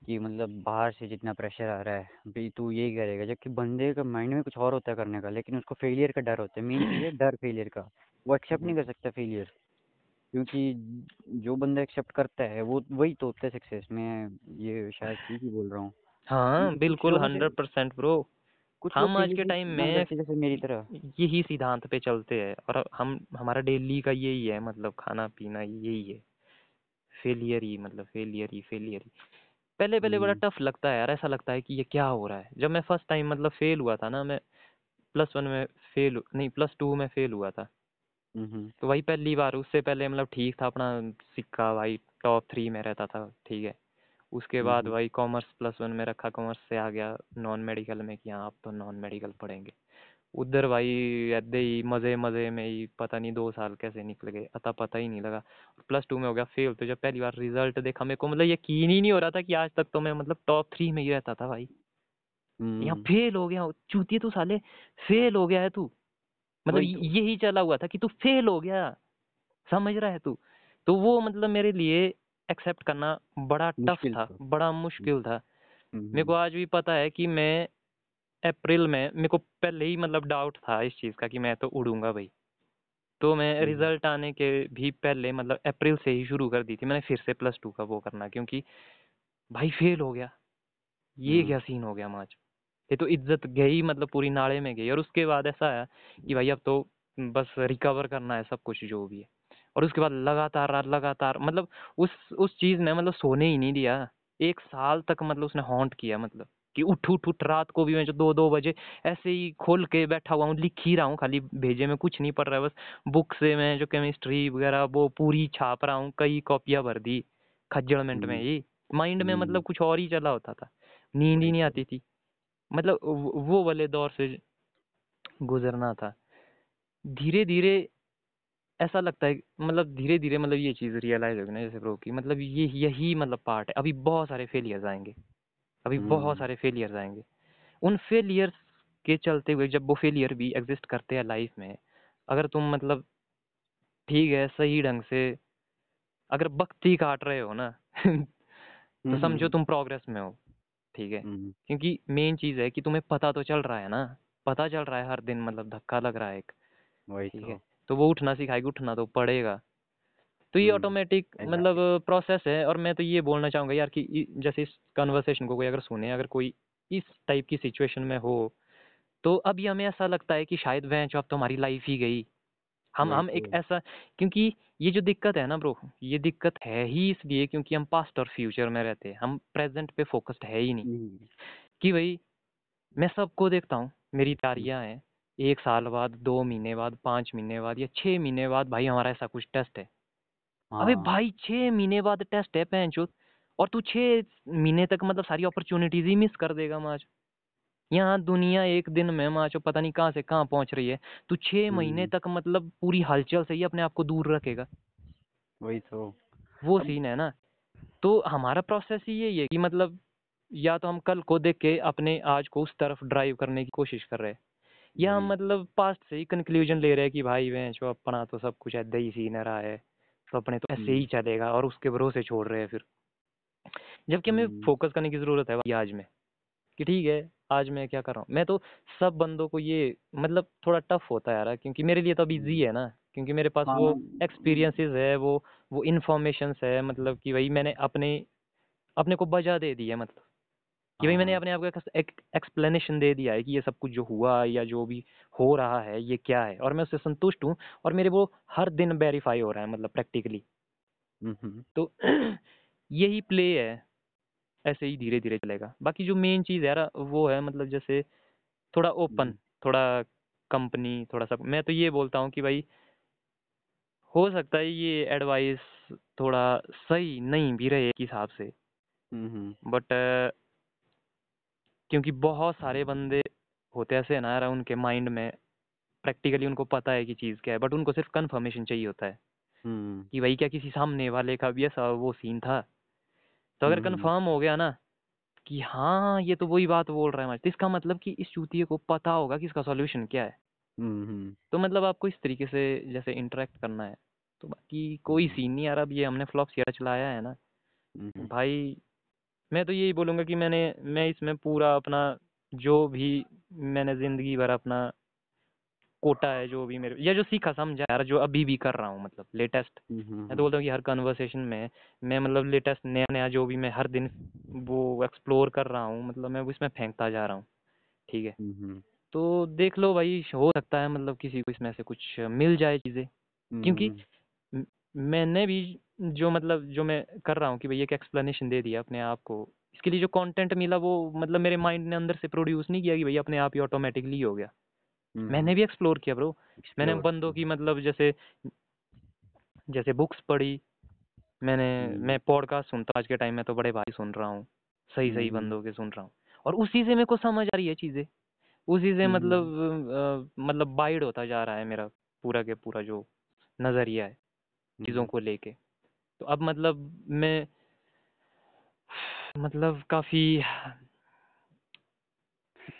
कि मतलब बाहर से जितना प्रेशर आ रहा है भाई तू यही करेगा जबकि बंदे का माइंड में कुछ और होता है करने का लेकिन उसको फेलियर का डर होता है। मेन है डर फेलियर का। वो एक्सेप्ट नहीं कर सकता फेलियर क्योंकि जो बंदा एक्सेप्ट करता है वो वही तो होता है सक्सेस में। ये शायद ठीक ही बोल रहा हूँ। हाँ बिल्कुल हंड्रेड परसेंट ब्रो कुछ हम आज के टाइम में जैसे मेरी तरह। यही सिद्धांत पे चलते हैं और हम हमारा डेली का यही है मतलब खाना पीना यही है। फेलियर ही मतलब फेलियर ही फेलियर ही। पहले पहले बड़ा हम्म, टफ लगता है यार ऐसा लगता है कि ये क्या हो रहा है। जब मैं फ़र्स्ट टाइम मतलब फेल हुआ था ना मैं प्लस वन में फेल नहीं प्लस टू में फेल हुआ था। हम्म, तो वही पहली बार उससे पहले मतलब ठीक था अपना सिक्का भाई टॉप थ्री में रहता था ठीक है। उसके बाद हम्म, भाई कॉमर्स प्लस वन में रखा कॉमर्स से आ गया नॉन मेडिकल में कि हाँ अब तो नॉन मेडिकल पढ़ेंगे। उधर भाई ऐसे ही मज़े मज़े में ही पता नहीं दो साल कैसे निकल गए अता पता ही नहीं लगा। प्लस टू में हो गया फेल तो जब पहली बार रिज़ल्ट देखा मेरे को मतलब यकीन ही नहीं हो रहा था कि आज तक तो मैं मतलब टॉप थ्री में ही रहता था भाई। यहाँ हम्म, फेल हो गया चूतिए तू साले फेल हो गया है तू। मतलब तो। यही चला हुआ था कि तू फेल हो गया समझ रहा है तू। तो वो मतलब मेरे लिए एक्सेप्ट करना बड़ा टफ था था। बड़ा मुश्किल था। मेरे को हम्म, आज भी पता है कि मैं अप्रैल में मेरे को पहले ही मतलब डाउट था इस चीज़ का कि मैं तो उड़ूँगा भाई। तो मैं हम्म, रिज़ल्ट आने के भी पहले मतलब अप्रैल से ही शुरू कर दी थी मैंने फिर से प्लस टू का वो करना क्योंकि भाई फेल हो गया। ये हम्म, क्या सीन हो गया माच ये तो इज़्ज़त गई मतलब पूरी नाले में गई और उसके बाद ऐसा आया कि भाई अब तो बस रिकवर करना है सब कुछ जो भी है। और उसके बाद लगातार रात लगातार मतलब उस उस चीज़ ने मतलब सोने ही नहीं दिया। एक साल तक मतलब उसने हॉन्ट किया मतलब कि उठ उठ उठ रात को भी मैं जो दो दो बजे ऐसे ही खोल के बैठा हुआ हूँ लिख ही रहा हूँ खाली भेजे में कुछ नहीं पढ़ रहा है बस बुक से मैं जो केमिस्ट्री वगैरह वो पूरी छाप रहा हूँ कई कॉपियाँ भर दी खज्जड़ मिनट में हम्म, ही माइंड में हम्म, मतलब कुछ और ही चला होता था नींद ही नहीं आती थी मतलब वो वाले दौर से गुजरना था। धीरे धीरे ऐसा लगता है मतलब धीरे धीरे मतलब ये चीज़ रियलाइज़ होगी ना जैसे ब्रो की मतलब ये यही मतलब पार्ट है। अभी बहुत सारे फेलियर्स आएँगे। अभी बहुत हम्म, सारे फेलियर्स आएँगे। उन फेलियर्स के चलते हुए जब वो फेलियर भी एग्जिस्ट करते हैं लाइफ में अगर तुम मतलब ठीक है सही ढंग से अगर बख्ती काट रहे हो ना [laughs] तो समझो हम्म, तुम प्रोग्रेस में हो ठीक है? हम्म, क्योंकि मेन चीज़ है कि तुम्हें पता तो चल रहा है ना पता चल रहा है हर दिन मतलब धक्का लग रहा है एक वही ठीक है? तो तो वो उठना सिखाएगी उठना तो पड़ेगा। तो ये हम्म, ऑटोमेटिक मतलब प्रोसेस है और मैं तो ये बोलना चाहूँगा यार कि जैसे इस कन्वर्सेशन को कोई अगर सुने अगर कोई इस टाइप की सिचुएशन में हो तो अभी हमें ऐसा लगता है कि शायद वह अब तो हमारी लाइफ ही गई। हम हम एक। ऐसा क्योंकि ये जो दिक्कत है ना ब्रो ये दिक्कत है ही इसलिए क्योंकि हम पास्ट और फ्यूचर में रहते हैं हम प्रेजेंट पे फोकस्ड है ही नहीं। हम्म, कि भाई मैं सबको देखता हूँ मेरी तारियाँ हैं एक साल बाद दो महीने बाद पाँच महीने बाद या छः महीने बाद भाई हमारा ऐसा कुछ टेस्ट है। अबे हाँ। भाई छः महीने बाद टेस्ट है पैंचो और तू छः महीने तक मतलब सारी अपॉर्चुनिटीज़ ही मिस कर देगा माच यहाँ दुनिया एक दिन में माचो पता नहीं कहाँ से कहाँ पहुँच रही है। तू छः महीने हम्म, तक मतलब पूरी हलचल से ही अपने आप को दूर रखेगा। वही तो। वो सीन है ना। तो हमारा प्रोसेस ही यही है कि मतलब या तो हम कल को देख के अपने आज को उस तरफ़ ड्राइव करने की कोशिश कर रहे हैं। या हम मतलब पास्ट से ही कंक्लूजन ले रहे हैं कि भाई वह जो अपना तो सब कुछ ऐसे ही सीन रहा है तो अपने तो ऐसे ही चलेगा और उसके भरोसे छोड़ रहे हैं फिर। जबकि हमें हम्म, फोकस करने की ज़रूरत है आज में कि ठीक है आज मैं क्या कर रहा हूँ? मैं तो सब बंदों को ये मतलब थोड़ा टफ होता है यार क्योंकि मेरे लिए तो अब ईजी है ना क्योंकि मेरे पास हाँ, वो एक्सपीरियंसेस है वो वो इन्फॉर्मेशंस है मतलब कि भाई मैंने अपने अपने को बजा दे दी है मतलब। कि भाई मैंने हाँ, अपने आप को एक एक्सप्लेनेशन दे दिया है कि ये सब कुछ जो हुआ या जो भी हो रहा है ये क्या है? और मैं उससे संतुष्ट हूँ और मेरे वो हर दिन वेरीफाई हो रहा है मतलब प्रैक्टिकली तो [clears throat] यही प्ले है। ऐसे ही धीरे धीरे चलेगा। बाकी जो मेन चीज़ है वो है मतलब जैसे थोड़ा ओपन थोड़ा कंपनी थोड़ा सा मैं तो ये बोलता हूँ कि भाई हो सकता है ये एडवाइस थोड़ा सही नहीं भी रहे एक हिसाब से। बट क्योंकि बहुत सारे बंदे होते ऐसे हैं ना यार उनके माइंड में प्रैक्टिकली उनको पता है कि चीज़ क्या है बट उनको सिर्फ़ कंफर्मेशन चाहिए होता है। हम्म, कि भाई क्या किसी सामने वाले का भी ऐसा वो सीन था? तो अगर हम्म, कंफर्म हो गया ना कि हाँ ये तो वही बात बोल रहा है तो इसका मतलब कि इस चूतिए को पता होगा कि इसका सॉल्यूशन क्या है। हम्म, तो मतलब आपको इस तरीके से जैसे इंटरेक्ट करना है। तो बाकी कोई हम्म, सीन नहीं यार अब ये हमने फ्लॉप सीरा चलाया है ना। हम्म, भाई मैं तो यही बोलूँगा कि मैंने मैं इसमें पूरा अपना जो भी मैंने ज़िंदगी भर अपना कोटा है जो भी मेरे या जो सीखा समझा यार जो अभी भी कर रहा हूँ मतलब लेटेस्ट मैं तो बोलता हूँ कि हर कन्वर्सेशन में मैं मतलब लेटेस्ट नया नया जो भी मैं हर दिन वो एक्सप्लोर कर रहा हूँ मतलब मैं इसमें फेंकता जा रहा हूँ ठीक है? तो देख लो भाई हो सकता है मतलब किसी को इसमें से कुछ मिल जाए चीज़ें क्योंकि मैंने भी जो मतलब जो मैं कर रहा हूँ कि भाई एक एक्सप्लेनेशन दे दिया अपने आप को। इसके लिए जो कंटेंट मिला वो मतलब मेरे माइंड ने अंदर से प्रोड्यूस नहीं किया कि भाई अपने आप ही ऑटोमेटिकली हो गया। मैंने भी एक्सप्लोर किया ब्रो मैंने बंदों की मतलब जैसे जैसे बुक्स पढ़ी मैंने हम्म, मैं पॉडकास्ट सुनता आज के टाइम में तो बड़े भाई सुन रहा हूँ सही सही हम्म, बंदों के सुन रहा हूँ। और उसी से मेरे को समझ आ रही है चीज़ें। उसी से हम्म, मतलब अ, मतलब बाइड होता जा रहा है मेरा पूरा के पूरा जो नज़रिया है चीज़ों को लेके। तो अब मतलब मैं मतलब काफ़ी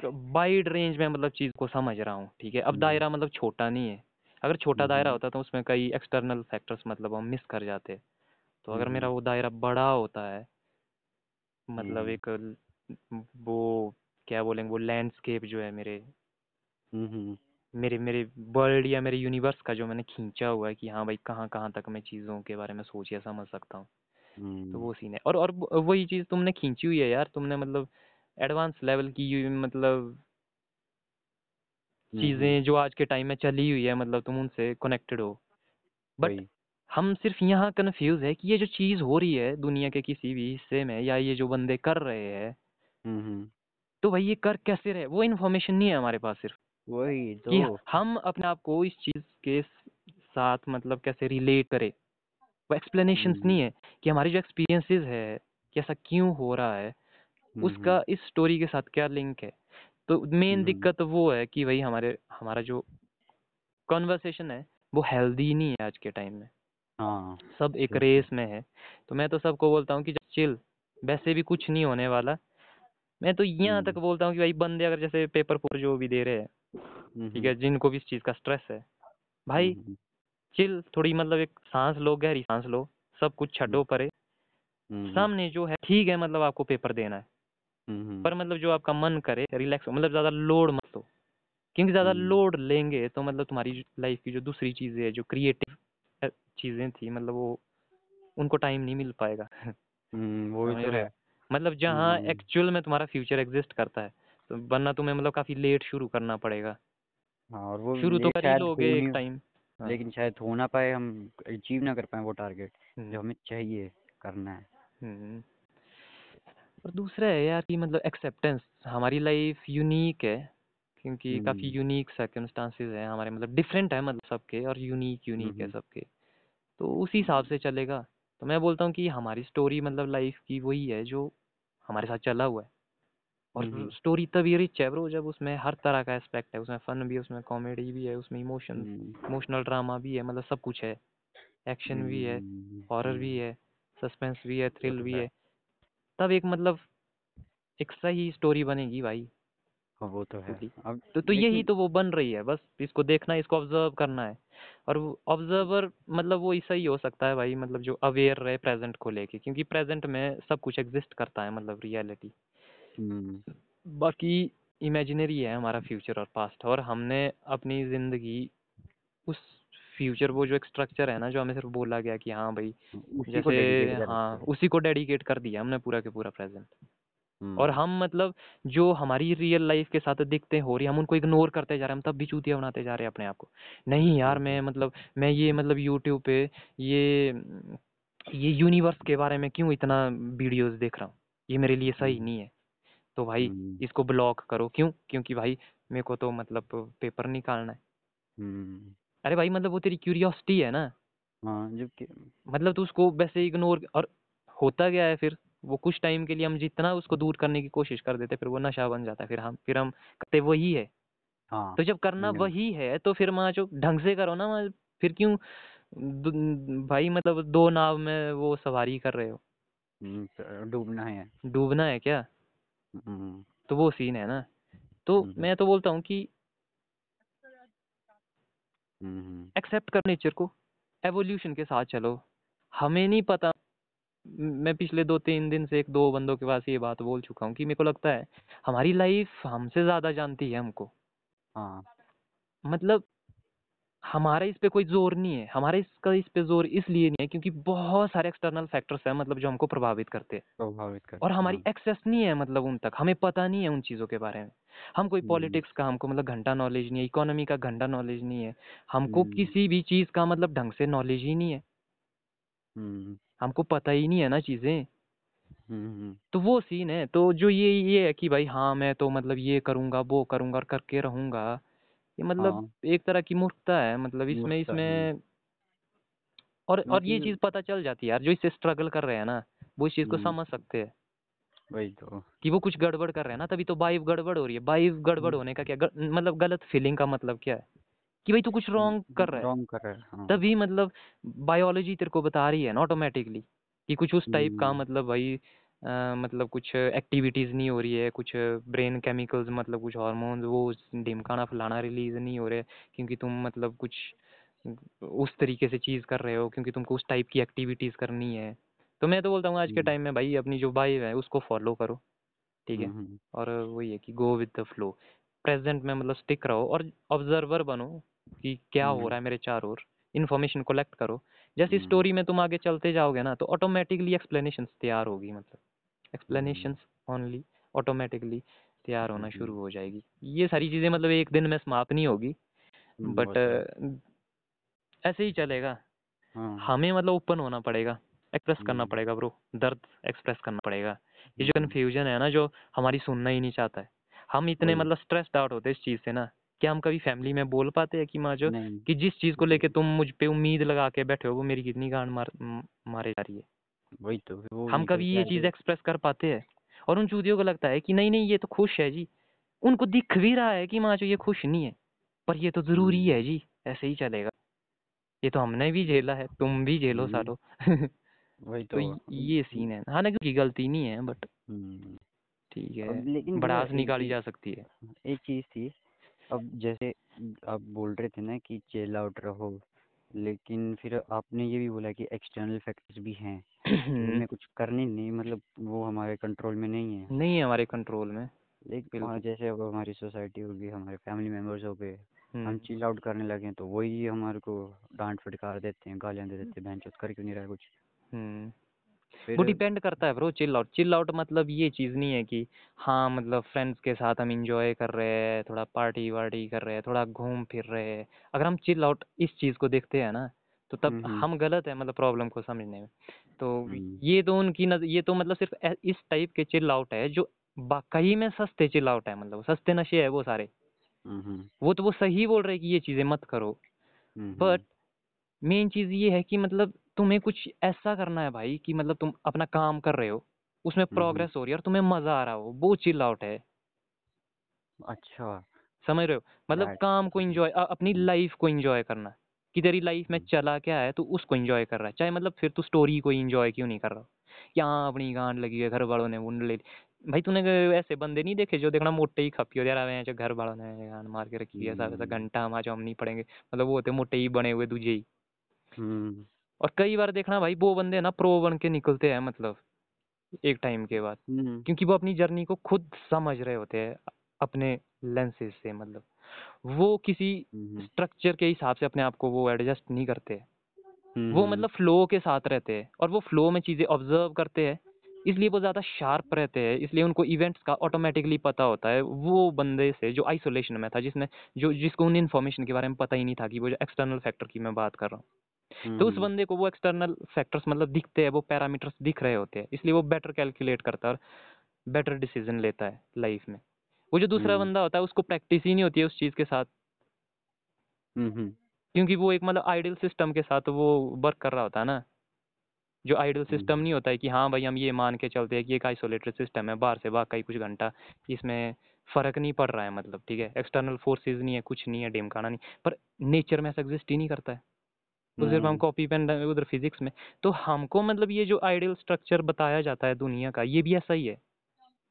वाइड रेंज में मतलब चीज़ को समझ रहा हूँ ठीक है? अब हम्म, दायरा मतलब छोटा नहीं है। अगर छोटा दायरा हम्म, होता तो उसमें कई एक्सटर्नल फैक्टर्स मतलब हम मिस कर जाते। तो अगर मेरा हम्म, वो दायरा बड़ा होता है मतलब हम्म, एक वो क्या बोलेंगे वो लैंडस्केप जो है मेरे हम्म, मेरे मेरे वर्ल्ड या मेरे यूनिवर्स का जो मैंने खींचा हुआ है कि हाँ भाई कहाँ कहाँ तक मैं चीज़ों के बारे में सोच या समझ सकता हूँ। तो हम्म, वो सीन है। और और वो- वही चीज़ तुमने खींची हुई है यार तुमने मतलब एडवांस लेवल की मतलब हम्म, चीज़ें जो आज के टाइम में चली हुई है मतलब तुम उनसे कनेक्टेड हो। बट हम सिर्फ़ यहाँ कंफ्यूज है कि ये जो चीज़ हो रही है दुनिया के किसी भी हिस्से में या ये जो बंदे कर रहे हैं हम्म, तो भाई ये कर कैसे रहे वो इन्फॉर्मेशन नहीं है हमारे पास सिर्फ़। वही तो। कि हम अपने आप को इस चीज़ के साथ मतलब कैसे रिलेट करें। वो एक्सप्लेनेशंस हम्म, नहीं है कि हमारी जो एक्सपीरियंसेस है कि ऐसा क्यों हो रहा है हम्म, उसका इस स्टोरी के साथ क्या लिंक है। तो मेन हम्म, दिक्कत वो है कि भाई हमारे हमारा जो कॉन्वर्सेशन है वो हेल्दी नहीं है आज के टाइम में। हाँ सब एक रेस में है। तो मैं तो सबको बोलता हूँ कि चिल वैसे भी कुछ नहीं होने वाला। मैं तो यहाँ तक हम्म, बोलता हूँ कि भाई बंदे अगर जैसे पेपर पर जो भी दे रहे हैं ठीक हम्म, है जिनको भी इस चीज़ का स्ट्रेस है। भाई हम्म, चिल थोड़ी मतलब एक सांस लो गहरी सांस लो सब कुछ हम्म, छड्डो परे। हम्म, सामने जो है ठीक है मतलब आपको पेपर देना है। हम्म, पर मतलब जो आपका मन करे रिलैक्स मतलब ज़्यादा लोड मत लो। क्योंकि ज़्यादा हम्म, लोड लेंगे तो मतलब तुम्हारी लाइफ की जो दूसरी चीज़ें हैं जो क्रिएटिव चीज़ें थी मतलब वो उनको टाइम नहीं मिल पाएगा। हम्म, वो भी तो है। मतलब जहाँ हम्म, एक्चुअल में तुम्हारा फ्यूचर एग्जिस्ट करता है। तो वरना तुम्हें मतलब काफ़ी लेट शुरू करना पड़ेगा। हाँ और वो शुरू तो कर ही लोगे एक टाइम हाँ। लेकिन शायद हो ना पाए हम अचीव ना कर पाए वो टारगेट हम्म, जो हमें चाहिए करना है। हम्म। और दूसरा है यार कि मतलब एक्सेप्टेंस हमारी लाइफ यूनिक है क्योंकि काफ़ी हम्म। यूनिक सर्कमस्टांसेस हैं हमारे मतलब डिफरेंट है मतलब सबके और यूनिक हम्म यूनिक है हम्म, सबके। तो उसी हिसाब से चलेगा। तो मैं बोलता हूँ कि हमारी स्टोरी मतलब लाइफ की वही है जो हमारे साथ चला हुआ है। और हम्म, स्टोरी तभी रिच है ब्रो जब उसमें हर तरह का एस्पेक्ट है उसमें फन भी है उसमें कॉमेडी भी है उसमें हम्म, इमोशनल ड्रामा भी है मतलब सब कुछ है। एक्शन भी है हम्म, हॉरर भी हम्म, है सस्पेंस भी है थ्रिल तो भी है। तब एक मतलब एक सही स्टोरी बनेगी भाई। हाँ, वो तो है। अब तो तो यही तो वो बन रही है बस इसको देखना है इसको ऑब्ज़र्व करना है। और ऑब्जर्वर मतलब वो ऐसा ही हो सकता है भाई मतलब जो अवेयर रहे प्रेजेंट को लेके क्योंकि प्रेजेंट में सब कुछ एग्जिस्ट करता है मतलब रियलिटी हम्म बाकी इमेजिनरी है हमारा फ्यूचर और पास्ट और हमने अपनी ज़िंदगी उस फ्यूचर वो जो एक स्ट्रक्चर है ना जो हमें सिर्फ़ बोला गया कि हाँ भाई जैसे हाँ उसी को डेडिकेट कर दिया हमने पूरा के पूरा प्रेजेंट और हम्म हम मतलब जो हमारी रियल लाइफ के साथ दिखते हो रही है हम उनको इग्नोर करते जा रहे हैं हम तब भी चूतिया बनाते जा रहे हैं अपने आप को। नहीं यार हम्म। मैं मतलब मैं ये मतलब यूट्यूब पे ये ये यूनिवर्स के बारे में क्यों इतना वीडियोस देख रहा हूँ? ये मेरे लिए सही हम्म। नहीं है। तो भाई हम्म। इसको ब्लॉक करो। क्यों? क्योंकि भाई मेरे को तो मतलब पेपर निकालना है। हम्म, अरे भाई मतलब वो तेरी क्यूरियोसिटी है ना। हाँ जबकि मतलब तू उसको वैसे इग्नोर और होता क्या है फिर? वो कुछ टाइम के लिए हम जितना उसको दूर करने की कोशिश कर देते फिर वो नशा बन जाता फिर हम फिर हम करते वही है। हाँ तो जब करना वही है तो फिर माँ जो ढंग से करो ना माँ फिर क्यों भाई मतलब दो नाव में वो सवारी कर रहे हो? हम्म, डूबना है। डूबना है क्या? तो वो सीन है ना। तो हम्म। मैं तो बोलता हूँ कि हम्म। एक्सेप्ट कर नेचर को एवोल्यूशन के साथ चलो। हमें नहीं पता मैं पिछले दो तीन दिन से एक दो बंदों के पास ये बात बोल चुका हूँ कि मेरे को लगता है हमारी लाइफ हमसे ज़्यादा जानती है हमको। हाँ। मतलब हमारा इस पे कोई ज़ोर नहीं है हमारा इसका इस पे ज़ोर इसलिए नहीं है क्योंकि बहुत सारे एक्सटर्नल फैक्टर्स हैं मतलब जो हमको प्रभावित करते हैं। प्रभावित और करते हैं हमारी हाँ। एक्सेस नहीं है मतलब उन तक हमें पता नहीं है उन चीज़ों के बारे में। हम कोई पॉलिटिक्स का हमको मतलब घंटा नॉलेज नहीं है इकोनॉमी का घंटा नॉलेज नहीं है हमको किसी भी चीज़ का मतलब ढंग से नॉलेज ही नहीं है। हमको पता ही नहीं है ना चीज़ें। तो वो सीन है तो जो ये ये है कि भाई हाँ मैं तो मतलब ये करूँगा वो करूँगा और करके रहूँगा। ये मतलब हाँ। एक तरह की मूर्खता है मतलब इसमें मूर्खता है इसमें और और ये चीज़ पता चल जाती है यार जो इससे स्ट्रगल कर रहे हैं ना वो इस चीज़ को हम्म। समझ सकते हैं। वही तो। कि वो कुछ गड़बड़ कर रहे हैं ना तभी तो वाइब गड़बड़ हो रही है। वाइब गड़बड़ होने का क्या ग, मतलब गलत फीलिंग का मतलब क्या है? कि भाई तू कुछ रॉन्ग कर रहा है। रॉन्ग कर रहा है हाँ। तभी मतलब बायोलॉजी तेरे को बता रही है ना ऑटोमेटिकली कि कुछ उस टाइप का हम्म। मतलब भाई अ, मतलब कुछ एक्टिविटीज़ नहीं हो रही है कुछ ब्रेन केमिकल्स मतलब कुछ हार्मोन्स वो ढिमकाना फलाना रिलीज़ नहीं हो रहे क्योंकि तुम मतलब कुछ उस तरीके से चीज़ कर रहे हो क्योंकि तुमको उस टाइप की एक्टिविटीज़ करनी है। तो मैं तो बोलता हूँ आज के हम्म। टाइम में भाई अपनी जो वाइब है उसको फॉलो करो ठीक है? हम्म और वही है कि go with the flow present में मतलब स्टिक रहो और ऑब्जर्वर बनो कि क्या हो हम्म। रहा है मेरे चारों ओर इन्फॉर्मेशन कलेक्ट करो। जैसे हम्म। स्टोरी में तुम आगे चलते जाओगे ना तो ऑटोमेटिकली एक्सप्लेनेशन तैयार होगी मतलब। एक्सप्लेनेशन ओनली ऑटोमेटिकली तैयार होना हम्म। शुरू हो जाएगी। ये सारी चीज़ें मतलब एक दिन में समाप्त नहीं होगी हम्म, बट ऐसे ही चलेगा। हाँ। हमें मतलब ओपन होना पड़ेगा एक्सप्रेस करना हम्म। पड़ेगा ब्रो दर्द एक्सप्रेस करना पड़ेगा। ये जो कन्फ्यूज़न है ना जो हमारी सुनना ही नहीं चाहता है। हम इतने मतलब स्ट्रेस्ड आउट होते हैं इस चीज़ से ना कि हम कभी फैमिली में बोल पाते हैं कि माँ जो कि जिस चीज़ को लेके तुम मुझ पे उम्मीद लगा के बैठे हो वो मेरी कितनी गांड मार मारे जा रही है। वही तो वो हम कभी ये चीज़ एक्सप्रेस कर पाते हैं। और उन चूतियों को लगता है कि नहीं नहीं ये तो खुश है जी। उनको दिख भी रहा है कि माँ जो ये खुश नहीं है पर ये तो ज़रूरी हम्म। है जी ऐसे ही चलेगा। ये तो हमने भी झेला है तुम भी झेलो हम्म। सालो। वही [laughs] तो तो ये सीन है। हालाँकि उसकी गलती नहीं है बट हम्म। ठीक है लेकिन भड़ास निकाली जा सकती है। एक चीज़ थी अब जैसे आप बोल रहे थे ना कि चिल आउट रहो लेकिन फिर आपने ये भी बोला कि एक्सटर्नल फैक्टर्स भी हैं जो हमें कुछ करने नहीं मतलब वो हमारे कंट्रोल में नहीं है। नहीं है हमारे कंट्रोल में। लेकिन हाँ जैसे अब हमारी सोसाइटी होगी हमारे फैमिली मेंबर्स हो गए हम हम्म। चिल आउट करने लगे तो वही हमारे को डांट फटकार देते हैं गालियाँ दे देते हैं बहन चौथ कर क्यों नहीं रहा कुछ? हम्म। वो फिर डिपेंड करता है bro chill out chill out मतलब ये चीज़ नहीं है कि हाँ मतलब फ्रेंड्स के साथ हम इंजॉय कर रहे हैं थोड़ा पार्टी वार्टी कर रहे हैं थोड़ा घूम फिर रहे हैं। अगर हम चिल आउट इस चीज़ को देखते हैं ना तो तब हम्म हम्म। हम गलत है मतलब प्रॉब्लम को समझने में। तो हम्म। ये तो उनकी नज ये तो मतलब सिर्फ़ ऐ- इस टाइप के चिल आउट है जो वाकई में सस्ते चिल आउट है मतलब सस्ते नशे है वो सारे। हम्म वो तो वो सही बोल रहे हैं कि ये चीज़ें मत करो। हम्म बट मेन चीज़ ये है कि मतलब तुम्हें कुछ ऐसा करना है भाई कि मतलब तुम अपना काम कर रहे हो उसमें प्रोग्रेस हो। रही है और तुम्हें मज़ा आ रहा हो वो चिल आउट है। अच्छा। समझ रहे हो? मतलब काम को इंजॉय अपनी लाइफ को इंजॉय करना कि तेरी लाइफ में चला क्या है तू उसको इंजॉय कर रहा है। चाहे मतलब फिर तू स्टोरी को इंजॉय क्यों नहीं कर रहा हो? कि हाँ अपनी गांड लगी है घर वालों ने वुंड ले भाई तूने ऐसे बंदे नहीं देखे जो देखना मोटे ही खपी हो यार अबे जो घर वालों ने गांड मार के रखी है ऐसा घंटा हम आज हम नहीं पड़ेंगे। मतलब वो होते मोटे ही बने हुए दूजे ही। और कई बार देखना भाई वो बंदे ना प्रो बन के निकलते हैं मतलब एक टाइम के बाद। हम्म क्योंकि वो अपनी जर्नी को खुद समझ रहे होते हैं अपने लेंसेज से मतलब। वो किसी हम्म स्ट्रक्चर के हिसाब से अपने आप को वो एडजस्ट नहीं करते वो हम्म। मतलब फ्लो के साथ रहते हैं और वो फ्लो में चीज़ें ऑब्ज़र्व करते हैं इसलिए वो ज़्यादा शार्प रहते हैं इसलिए उनको इवेंट्स का ऑटोमेटिकली पता होता है। वो बंदे से जो आइसोलेशन में था जिसने जो जिसको उन इन्फॉर्मेशन के बारे में पता ही नहीं था कि वो जो एक्सटर्नल फैक्टर की मैं बात कर रहा हूँ। तो उस हम्म। बंदे को वो एक्सटर्नल फैक्टर्स मतलब दिखते हैं वो पैरामीटर्स दिख रहे होते हैं इसलिए वो बेटर कैलकुलेट करता है और बेटर डिसीज़न लेता है लाइफ में। वो जो दूसरा हम्म। बंदा होता है उसको प्रैक्टिस ही नहीं होती है उस चीज़ के साथ। हम्म क्योंकि वो एक मतलब आइडियल सिस्टम के साथ वो वर्क कर रहा होता है ना। जो आइडियल सिस्टम नहीं होता है कि हाँ भाई हम ये मान के चलते हैं कि एक आइसोलेटेड सिस्टम है बाहर से वाकई कुछ घंटा इसमें फ़र्क नहीं पड़ रहा है मतलब ठीक है? एक्सटर्नल फोर्सेज नहीं है कुछ नहीं है ढिमकाना नहीं। पर नेचर में ऐसा एग्जिस्ट ही नहीं करता है। तो सिर्फ़ हम हम्म। कॉपी पेन उधर फिजिक्स में। तो हमको मतलब ये जो आइडियल स्ट्रक्चर बताया जाता है दुनिया का ये भी ऐसा ही है।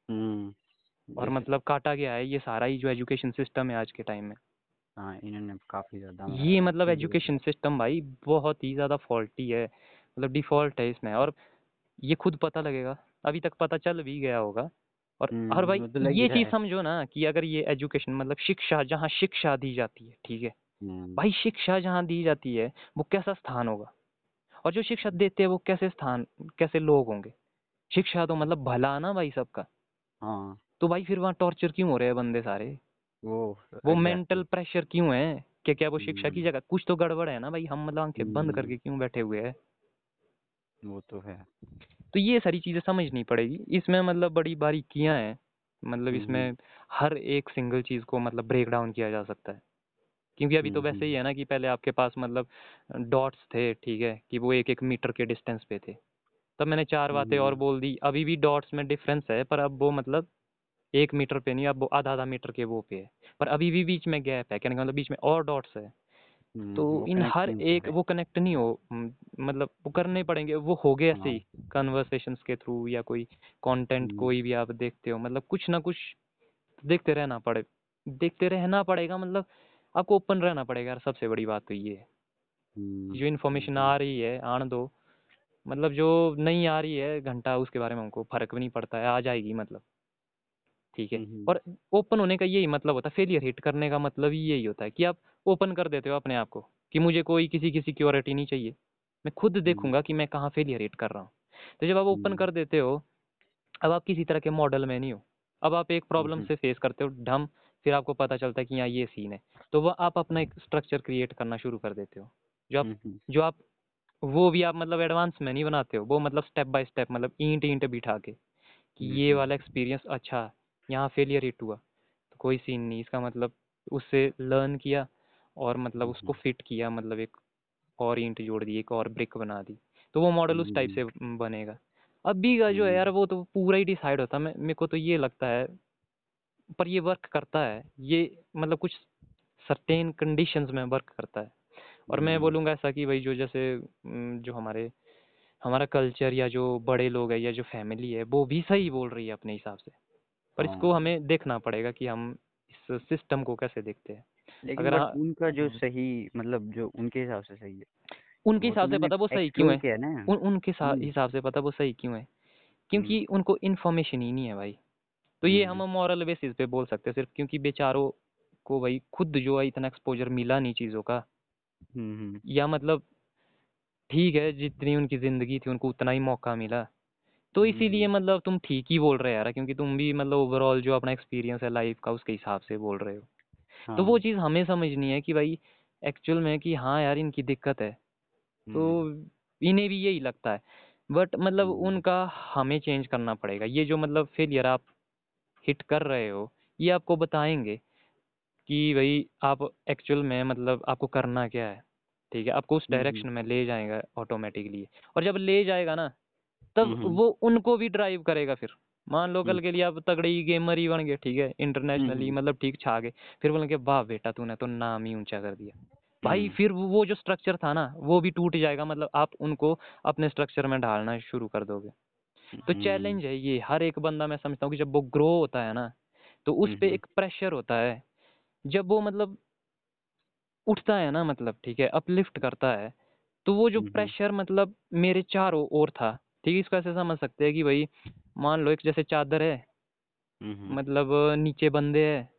हम्म और मतलब काटा गया है ये सारा ही जो एजुकेशन सिस्टम है आज के टाइम में। हाँ इन्होंने काफ़ी ज़्यादा ये मतलब एजुकेशन सिस्टम भाई बहुत ही ज़्यादा फॉल्टी है। मतलब डिफ़ॉल्ट है इसमें। और ये खुद पता लगेगा। अभी तक पता चल भी गया होगा। और और हम्म भाई ही ये चीज़ समझो ना कि अगर ये एजुकेशन मतलब शिक्षा जहाँ शिक्षा दी जाती है ठीक है? हम्म भाई शिक्षा जहाँ दी जाती है वो कैसा स्थान होगा? और जो शिक्षा देते हैं वो कैसे स्थान कैसे लोग होंगे? शिक्षा तो मतलब भला ना भाई सबका। हाँ। तो भाई फिर वहाँ टॉर्चर क्यों हो रहे हैं बंदे सारे? वो वो मेंटल प्रेशर क्यों है? क्या क्या वो शिक्षा की हम्म। जगह कुछ तो गड़बड़ है ना भाई? हम मतलब आँखें बंद हम्म। करके क्यों बैठे हुए हैं? वो तो है। तो ये सारी चीज़ें समझनी पड़ेगी। इसमें मतलब बड़ी बारीकियाँ हैं। मतलब हम्म। इसमें हर एक सिंगल चीज़ को मतलब ब्रेक डाउन किया जा सकता है। क्योंकि अभी तो वैसे ही। है ना कि पहले आपके पास मतलब डॉट्स थे ठीक है कि वो एक एक मीटर के डिस्टेंस पे थे। तब मैंने चार बातें और बोल दी अभी भी डॉट्स में डिफरेंस है पर अब वो मतलब एक मीटर पे नहीं अब वो आधा आधा मीटर के वो पे है। पर अभी भी बीच में गैप है कहने का मतलब बीच में और डॉट्स है। तो इन हर एक वो कनेक्ट नहीं हो मतलब वो करने पड़ेंगे वो हो गए ऐसे हाँ ही। कन्वर्सेशन के थ्रू या कोई कंटेंट कोई भी आप देखते हो मतलब कुछ ना कुछ देखते रहना पड़े देखते रहना पड़ेगा मतलब आपको ओपन रहना पड़ेगा यार सबसे बड़ी बात तो ये है। हम्म जो इन्फॉर्मेशन आ रही है आने दो। मतलब जो नहीं आ रही है घंटा उसके बारे में हमको फ़र्क भी नहीं पड़ता है आ जाएगी मतलब। ठीक है? हम्म और ओपन होने का यही मतलब होता है फेलियर हिट करने का मतलब ही यही होता है कि आप ओपन कर देते हो अपने आप को कि मुझे कोई किसी की सिक्योरिटी नहीं चाहिए। मैं खुद हम्म। देखूँगा कि मैं कहाँ फेलियर हिट कर रहा हूँ। तो जब आप ओपन हम्म। कर देते हो अब आप किसी तरह के मॉडल में नहीं हो। अब आप एक प्रॉब्लम हम्म से फेस करते हो ढम फिर आपको पता चलता है कि यहाँ ये सीन है। तो वह आप अपना एक स्ट्रक्चर क्रिएट करना शुरू कर देते हो। जो आप हम्म जो आप वो भी आप मतलब एडवांस में नहीं बनाते हो वो मतलब स्टेप बाय स्टेप मतलब ईंट ईंट बिठा के कि ये हम्म। वाला एक्सपीरियंस अच्छा यहाँ फेलियर हिट हुआ। तो कोई सीन नहीं इसका मतलब उससे लर्न किया और मतलब उसको फिट किया मतलब एक और ईंट जोड़ दी एक और ब्रिक बना दी। तो वो मॉडल उस टाइप से हम्म बनेगा। अभी का जो है यार वो तो पूरा ही डिसाइड होता है। मेरे को तो ये लगता है पर ये वर्क करता है ये मतलब कुछ सर्टेन कंडीशंस में वर्क करता है। और मैं हम्म। बोलूँगा ऐसा कि भाई जो जैसे जो हमारे हमारा कल्चर या जो बड़े लोग हैं या जो फैमिली है वो भी सही बोल रही है अपने हिसाब से। पर इसको हाँ। हमें देखना पड़ेगा कि हम इस सिस्टम को कैसे देखते हैं। लेकिन अगर बट हाँ उनका जो हम्म, सही मतलब जो उनके हिसाब से सही है। उनके हिसाब से पता वो सही क्यों है? उनके हिसाब से पता वो सही क्यों है? क्योंकि उनको इन्फॉर्मेशन ही नहीं है भाई। तो ये हम्म, हम मॉरल बेसिस पे बोल सकते हैं सिर्फ़ क्योंकि बेचारों को भाई खुद जो है इतना एक्सपोजर मिला नहीं चीज़ों का। हम्म, हम्म, या मतलब ठीक है जितनी उनकी ज़िंदगी थी उनको उतना ही मौका मिला। तो इसीलिए मतलब तुम ठीक ही बोल रहे हो यार क्योंकि तुम भी मतलब ओवरऑल जो अपना एक्सपीरियंस है लाइफ का उसके हिसाब से बोल रहे हो। हाँ। तो वो हाँ। चीज़ हमें समझनी है कि भाई एक्चुअल में कि हाँ यार इनकी दिक्कत है। तो इन्हें भी यही लगता है। बट मतलब उनका हमें चेंज करना पड़ेगा। ये जो मतलब फेलियर आप हिट कर रहे हो ये आपको बताएँगे कि भाई आप एक्चुअल में मतलब आपको करना क्या है ठीक है? आपको उस हम्म, डायरेक्शन में ले जाएगा ऑटोमेटिकली और जब ले जाएगा ना तब हम्म, वो उनको भी ड्राइव करेगा फिर। मान लो हम्म, कल के लिए आप तगड़े ही गेमर ही बन गए ठीक है? इंटरनेशनली हम्म, मतलब ठीक छा गए फिर बोलेंगे वाह बेटा तूने तो नाम ही ऊँचा कर दिया। भाई हम्म, फिर वो जो स्ट्रक्चर था ना वो भी टूट जाएगा मतलब आप उनको अपने स्ट्रक्चर में ढालना शुरू कर दोगे। तो हम्म, चैलेंज है ये हर एक बंदा मैं समझता हूँ कि जब वो ग्रो होता है ना तो उस पे हम्म, एक प्रेशर होता है। जब वो मतलब उठता है ना मतलब ठीक है अपलिफ्ट करता है तो वो जो हम्म, प्रेशर मतलब मेरे चारों ओर था ठीक है इसको ऐसे समझ सकते हैं कि भाई मान लो एक जैसे चादर है हम्म, मतलब नीचे बंदे है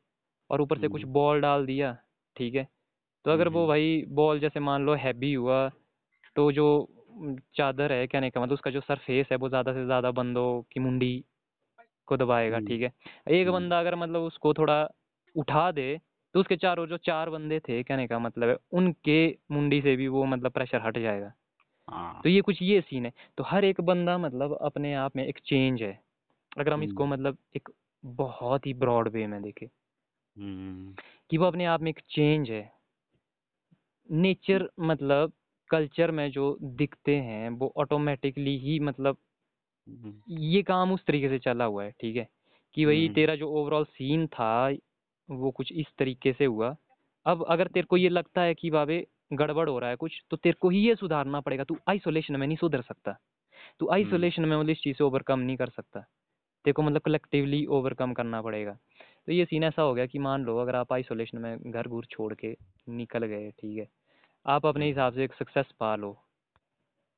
और ऊपर से कुछ हम्म, बॉल डाल दिया ठीक है तो अगर वो हम्म, भाई बॉल जैसे मान लो हैवी हुआ तो जो चादर है कहने का मतलब उसका जो सरफेस है वो ज़्यादा से ज़्यादा बंदों की मुंडी को दबाएगा हम्म, ठीक है? एक हम्म, बंदा अगर मतलब उसको थोड़ा उठा दे तो उसके चारों जो चार बंदे थे कहने का मतलब है उनके मुंडी से भी वो मतलब प्रेशर हट जाएगा। हाँ। तो ये कुछ ये सीन है। तो हर एक बंदा मतलब अपने आप में एक चेंज है। अगर हम हम्म, इसको मतलब एक बहुत ही ब्रॉड वे में देखें हम्म, कि वो अपने आप में एक चेंज है। नेचर मतलब कल्चर में जो दिखते हैं वो ऑटोमेटिकली ही मतलब हम्म, ये काम उस तरीके से चला हुआ है ठीक है? कि वही हम्म, तेरा जो ओवरऑल सीन था वो कुछ इस तरीके से हुआ। अब अगर तेरे को ये लगता है कि बाबे गड़बड़ हो रहा है कुछ तो तेरे को ही ये सुधारना पड़ेगा। तू आइसोलेशन में नहीं सुधर सकता। तू हम्म, आइसोलेशन में मतलब इस चीज़ से ओवरकम नहीं कर सकता। तेरे को मतलब कलेक्टिवली ओवरकम करना पड़ेगा। तो ये सीन ऐसा हो गया कि मान लो अगर आप आइसोलेशन में घर घूर छोड़ के निकल गए ठीक है? आप अपने हिसाब से एक सक्सेस पा लो।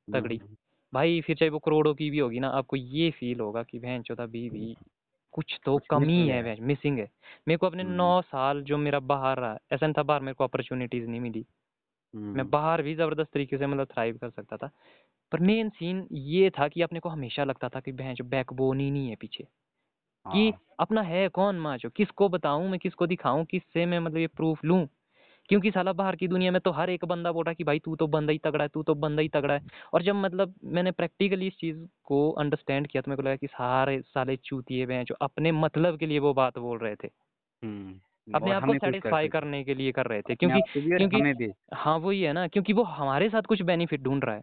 तगड़ी। हम्म, भाई फिर चाहे वो करोड़ों की भी होगी ना आपको ये फील होगा कि बहन चौथा अभी भी कुछ तो कुछ कमी है बहन मिसिंग है। मेरे को अपने हम्म, नौ साल जो मेरा बाहर रहा ऐसा था बाहर मेरे को अपॉर्चुनिटीज़ नहीं मिली। मैं हम्म, बाहर भी ज़बरदस्त तरीके से मतलब थ्राइव कर सकता था। पर मेन सीन ये था कि अपने को हमेशा लगता था कि बहन बैकबोन ही नहीं है पीछे। कि हाँ। अपना है कौन माचो किसको बताऊँ मैं किसको दिखाऊँ किससे मैं मतलब ये प्रूफ लूँ? क्योंकि साला बाहर की दुनिया में तो हर एक बंदा बोला कि भाई तू तो बंदा ही तगड़ा है तू तो बंदा ही तगड़ा है। और जब मतलब मैंने प्रैक्टिकली इस चीज़ को अंडरस्टैंड किया तो मेरे को लगा कि सारे साले चूतिए हुए हैं जो अपने मतलब के लिए वो बात बोल रहे थे। हम्म, अपने आप को सेटिस्फाई करने के लिए कर रहे थे क्योंकि क्योंकि हाँ वही है ना क्योंकि वो हमारे साथ कुछ बेनिफिट ढूंढ रहा है।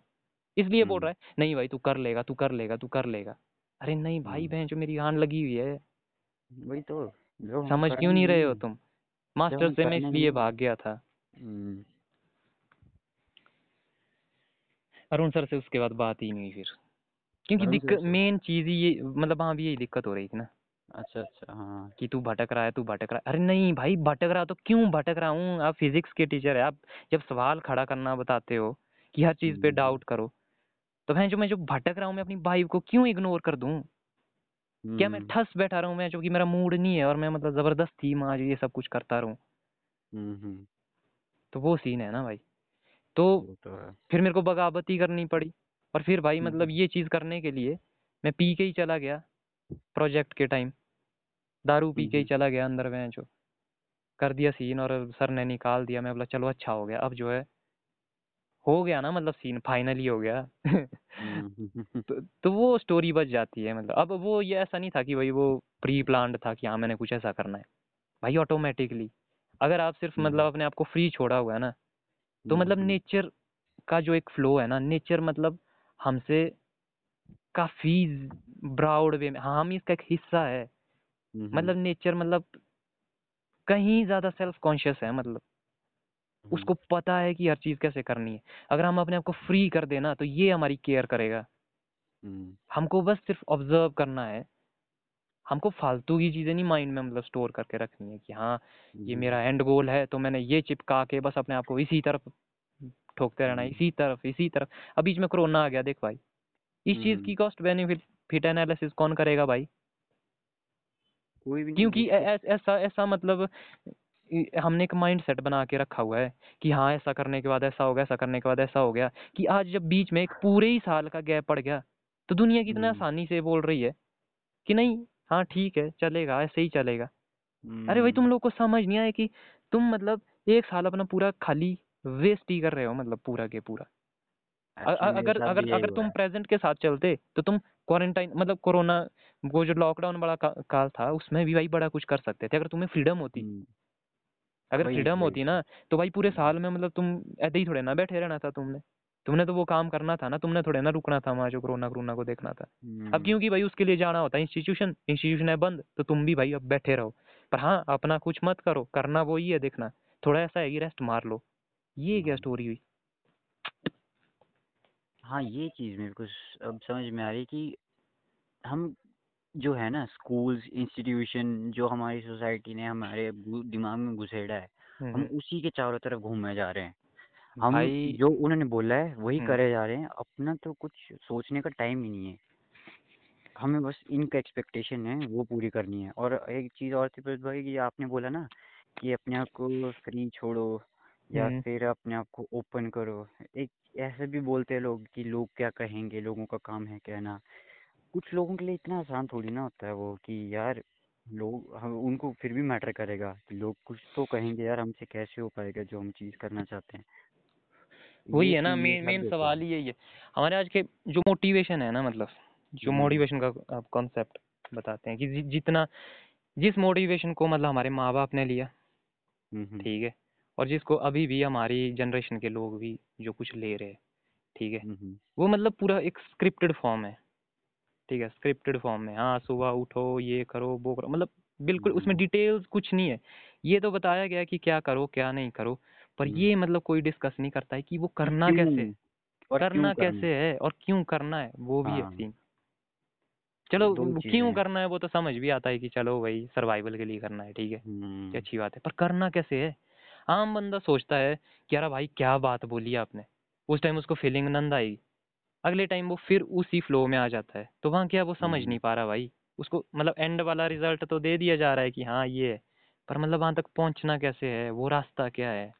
इसलिए बोल हम्म, रहा है नहीं भाई तू कर लेगा तू कर लेगा तू कर लेगा। अरे नहीं भाई हम्म, बहन जो मेरी आन लगी हुई है। वही तो समझ क्यों नहीं रहे हो। तुम? मास्टर से मैं इसलिए भाग गया था। हम्म, अरुण सर से उसके बाद बात ही नहीं फिर। क्योंकि दिक्कत मेन चीज़ ही ये मतलब वहाँ भी यही दिक्कत हो रही थी ना। अच्छा अच्छा हाँ। कि तू भटक रहा है तू भटक रहा है। अरे नहीं भाई भटक रहा तो क्यों भटक रहा हूँ? आप फिजिक्स के टीचर है आप जब सवाल खड़ा करना बताते हो कि हर चीज़ पे हम्म, डाउट करो तो मैं जो मैं जो भटक रहा हूँ मैं अपनी वाइफ को क्यों इग्नोर कर दूँ? क्या मैं हम्म, ठस बैठा रहा हूँ मैं जो कि मेरा मूड नहीं है और मैं मतलब ज़बरदस्ती माँ ये सब कुछ करता रहूँ। हम्म, हम्म, तो वो सीन है ना भाई। तो तो फिर मेरे को बगावत ही करनी पड़ी और फिर भाई मतलब ये चीज़ करने के लिए मैं पी के ही चला गया प्रोजेक्ट के टाइम। दारू पी के ही चला गया अंदर में जो। कर दिया सीन और सर ने निकाल दिया मैं बोला चलो अच्छा हो गया अब जो है हो गया ना मतलब सीन फाइनली हो गया। [laughs] हम्म, हम्म, तो, तो वो स्टोरी बच जाती है मतलब। अब वो ये ऐसा नहीं था कि भाई वो प्री प्लान था कि हाँ मैंने कुछ ऐसा करना है। भाई ऑटोमेटिकली अगर आप सिर्फ़ मतलब हम्म, अपने आप को फ्री छोड़ा हुआ है ना तो हम्म, मतलब हम्म, नेचर का जो एक फ्लो है ना नेचर मतलब हमसे काफ़ी ब्राउड वे में हाँ हम इसका एक हिस्सा है। हम्म, मतलब नेचर मतलब कहीं ज़्यादा सेल्फ कॉन्शियस है मतलब। हम्म, उसको पता है कि हर चीज़ कैसे करनी है। अगर हम अपने आप को फ्री कर देना तो ये हमारी केयर करेगा। हम्म, हमको बस सिर्फ़ ऑब्ज़र्व करना है। हमको फालतू की चीज़ें नहीं माइंड में मतलब स्टोर करके रखनी है कि हाँ ये हम्म, मेरा एंड गोल है तो मैंने ये चिपका के बस अपने आप को इसी तरफ़ ठोकते रहना हम्म, इसी तरफ़ इसी तरफ़। अब बीच में कोरोना आ गया देख भाई। इस चीज़ हम्म, की कॉस्ट बेनिफिट फिट एनालिसिस कौन करेगा भाई? कोई भी क्योंकि ऐसा ऐसा मतलब हमने एक माइंड सेट बना के रखा हुआ है कि हाँ ऐसा करने के बाद ऐसा हो गया ऐसा करने के बाद ऐसा हो गया कि आज जब बीच में एक पूरे ही साल का गैप पड़ गया तो दुनिया कितना हम्म, आसानी से बोल रही है कि नहीं हाँ ठीक है चलेगा ऐसे ही चलेगा। अरे भाई तुम हम्म, लोग को समझ नहीं आया कि तुम मतलब एक साल अपना पूरा खाली वेस्ट ही कर रहे हो मतलब पूरा के पूरा। अगर अगर अगर तुम प्रेजेंट के साथ चलते तो तुम क्वारंटाइन मतलब कोरोना वो जो लॉकडाउन बड़ा का, काल था उसमें भी भाई बड़ा कुछ कर सकते थे अगर तुम्हें फ्रीडम होती। हम्म, अगर फ्रीडम होती ना तो भाई पूरे हम्म, साल में मतलब तुम ऐसे ही थोड़े ना बैठे रहना था तुमने। तुमने तो वो काम करना था ना तुमने थोड़े ना रुकना था वहाँ जो कोरोना कोरोना को देखना था। अब हम्म, क्योंकि भाई उसके लिए जाना होता है इंस्टीट्यूशन इंस्टीट्यूशन है बंद तो तुम भी भाई अब बैठे रहो। पर हाँ अपना कुछ मत करो करना वो ही है देखना। थोड़ा ऐसा है कि रेस्ट मार लो। ये क्या हम्म। स्टोरी हुई? हाँ ये चीज़ मेरे को अब समझ में आ रही कि हम जो है ना स्कूल्स इंस्टीट्यूशन जो हमारी सोसाइटी ने हमारे गु- दिमाग में घुसेड़ा है हम हम्म उसी के चारों तरफ़ घूमे जा रहे हैं। हम भाई जो उन्होंने बोला है वही हम्म करे जा रहे हैं अपना तो कुछ सोचने का टाइम ही नहीं है। हमें बस इनका एक्सपेक्टेशन है वो पूरी करनी है। और एक चीज़ और थी प्रदीप भाई कि आपने बोला ना कि अपने आप को फ्री छोड़ो या हम्म फिर अपने आप को ओपन करो। एक ऐसे भी बोलते हैं लोग कि लोग क्या कहेंगे लोगों का काम है कहना। कुछ लोगों के लिए इतना आसान थोड़ी ना होता है वो कि यार लोग हम उनको फिर भी मैटर करेगा कि लोग कुछ तो कहेंगे यार हमसे कैसे हो पाएगा जो हम चीज़ करना चाहते हैं। वही है ना मेन मेन सवाल ही यही है। हमारे आज के जो मोटिवेशन है ना मतलब जो हम्म। मोटिवेशन का आप कॉन्सेप्ट बताते हैं कि जि, जितना जिस मोटिवेशन को मतलब हमारे माँ बाप ने लिया हम्म हम्म। ठीक है और जिसको अभी भी हमारी जनरेशन के लोग भी जो कुछ ले रहे हैं ठीक है हम्म हम्म, वो मतलब पूरा एक स्क्रिप्टेड फॉर्म है। ठीक है स्क्रिप्टेड फॉर्म में हाँ सुबह उठो ये करो वो करो मतलब बिल्कुल उसमें हम्म, डिटेल्स कुछ नहीं है। ये तो बताया गया कि क्या करो क्या नहीं करो पर हम्म। ये मतलब कोई डिस्कस नहीं करता है कि वो करना कैसे करना कैसे है और क्यों करना है वो भी एक हाँ। सीन चलो क्यों करना है वो तो समझ भी आता है कि चलो भाई सर्वाइवल के लिए करना है ठीक है हम्म। अच्छी बात है पर करना कैसे है? आम बंदा सोचता है कि यार भाई क्या बात बोली आपने? उस टाइम उसको फीलिंग नंद आएगी। अगले टाइम वो फिर उसी फ्लो में आ जाता है। तो वहाँ क्या वो समझ हम्म। नहीं पा रहा भाई। उसको मतलब एंड वाला रिज़ल्ट तो दे दिया जा रहा है कि हाँ ये है। पर मतलब वहाँ तक पहुँचना कैसे है? वो रास्ता क्या है?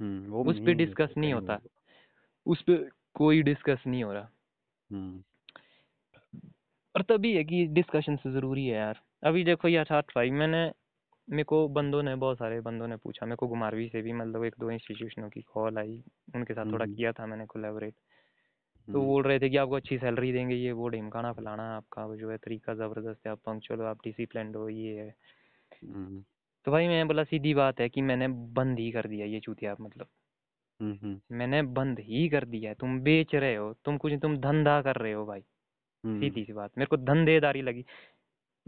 हम्म वो उस पे मेन डिस्कस नहीं होता। उस पे कोई डिस्कस नहीं हो रहा। हम्म। और तभी है कि डिस्कशन से ज़रूरी है यार। अभी देखो यार छात्र भाई मैंने मेरे को बंदों ने बहुत सारे बंदों ने पूछा। मेरे को गुमारवी से भी मतलब एक दो इंस्टीट्यूशनों की कॉल आई। उनके साथ थोड़ा हम्म। किया था मैंने कोलेबोरेट तो हम्म। बोल रहे थे कि आपको अच्छी सैलरी देंगे ये वो ढिमकाना फलाना आपका जो है तरीका ज़बरदस्त है आप पंक्चुअल हो आप डिसिप्लिन हो ये है। हम्म। तो भाई मैं बोला सीधी बात है कि मैंने बंद ही कर दिया ये चूतिया मतलब। हम्म मैंने बंद ही कर दिया है तुम बेच रहे हो तुम कुछ तुम धंधा कर रहे हो भाई सीधी सी बात मेरे को धंधेदारी लगी।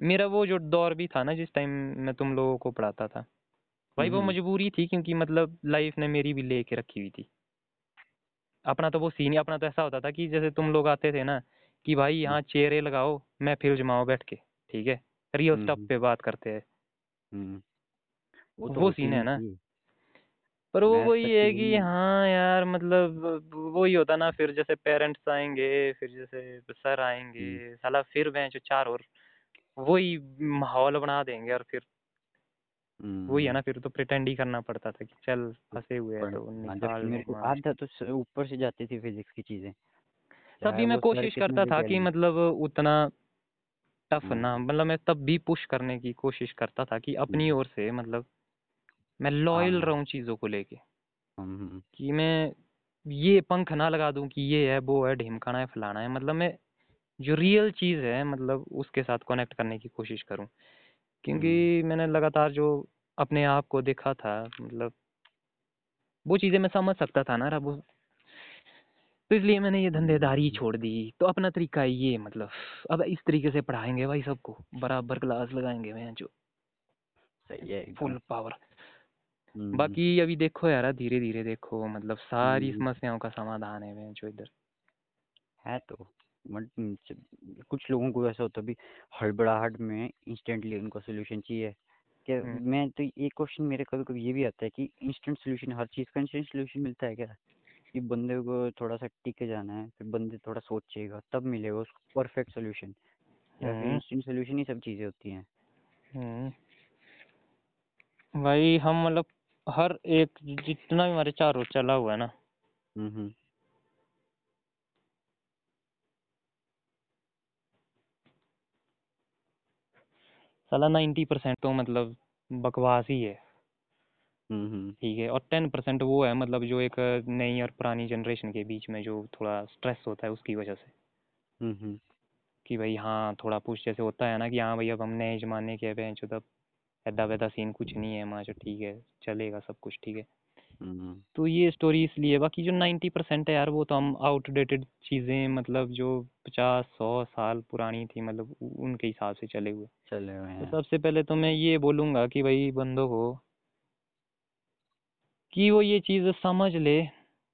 मेरा वो जो दौर भी था ना जिस टाइम मैं तुम लोगों को पढ़ाता था भाई वो मजबूरी थी क्योंकि मतलब लाइफ ने मेरी भी लेके रखी हुई थी। अपना तो वो सीन ही अपना तो ऐसा होता था कि जैसे तुम लोग आते थे ना कि भाई यहाँ चेयरे लगाओ मैं फिर जमाओ बैठ के ठीक है? रियल स्टफ़ हम्म। पे बात करते हैं। हम्म। वो तो वो सीन है ना। पर वो वही है कि हाँ? यार मतलब वही होता ना फिर जैसे पेरेंट्स आएँगे फिर जैसे सर हम्म। आएँगे साला फिर बेंच चार और वही माहौल बना देंगे और फिर वही है हम्म। ना फिर तो प्रिटेंड ही करना पड़ता था कि चल फंसे हुए हैं तो हाँ, निकाल मेरे को आधा तो ऊपर से जाती थी फिजिक्स की चीज़ें। तब भी मैं कोशिश करता था कि मतलब उतना टफ हम्म। ना मतलब मैं तब भी पुश करने की कोशिश करता था कि अपनी हम्म। ओर से मतलब मैं हाँ लॉयल हाँ। रहूँ चीज़ों को लेके। हम्म हम्म कि मैं ये पंख ना लगा दूँ कि ये है वो है ढिमकाना है फलाना है मतलब मैं जो रियल चीज़ है मतलब उसके साथ कनेक्ट करने की कोशिश करूँ। हम्म क्योंकि मैंने लगातार जो अपने आप को देखा था मतलब वो चीज़ें मैं समझ सकता था ना रब। तो इसलिए मैंने ये धंधेदारी हम्म, छोड़ दी। तो अपना तरीका ये मतलब अब इस तरीके से पढ़ाएँगे भाई सबको। बराबर क्लास लगाएँगे मैं जो। सही है फुल पावर। हम्म। बाकी अभी देखो यार धीरे धीरे देखो मतलब सारी हम्म, समस्याओं का समाधान है मैं जो इधर। है तो। कुछ लोगों को ऐसा होता है भी हड़बड़ाहट में इंस्टेंटली उनको सोल्यूशन चाहिए। क्या हम्म, मैं तो ये क्वेश्चन मेरे कभी कभी ये भी आता है कि इंस्टेंट सोल्यूशन हर चीज़ का इंस्टेंट सोल्यूशन मिलता है क्या? कि बंदे को थोड़ा सा टिक के जाना है फिर बंदे थोड़ा सोचेगा तब मिलेगा उसको परफेक्ट सोल्यूशन या फिर हम्म, इंस्टेंट सोल्यूशन ही सब चीज़ें होती हैं। हम्म भाई हम मतलब हर एक जितना भी हमारे चारों चला हुआ है ना हम्म हम्म साला नाइन्टी परसेंट तो मतलब बकवास ही है। हम्म हम्म। ठीक है और टेन परसेंट वो है मतलब जो एक नई और पुरानी जनरेशन के बीच में जो थोड़ा स्ट्रेस होता है उसकी वजह से। हम्म हम्म। कि भाई हाँ थोड़ा पुश जैसे होता है ना कि हाँ भाई अब हम नए जमाने के हैं तब ऐदा वैदा सीन कुछ नहीं है माँ ठीक है चलेगा सब कुछ ठीक है। तो ये स्टोरी इसलिए बाकी जो नाइन्टी परसेंट है यार वो तो हम आउटडेटेड चीज़ें मतलब जो पचास सौ साल पुरानी थी मतलब उनके हिसाब से चले हुए। चले हुए तो सबसे पहले तो मैं ये बोलूँगा कि भाई बंदों को कि वो ये चीज़ समझ ले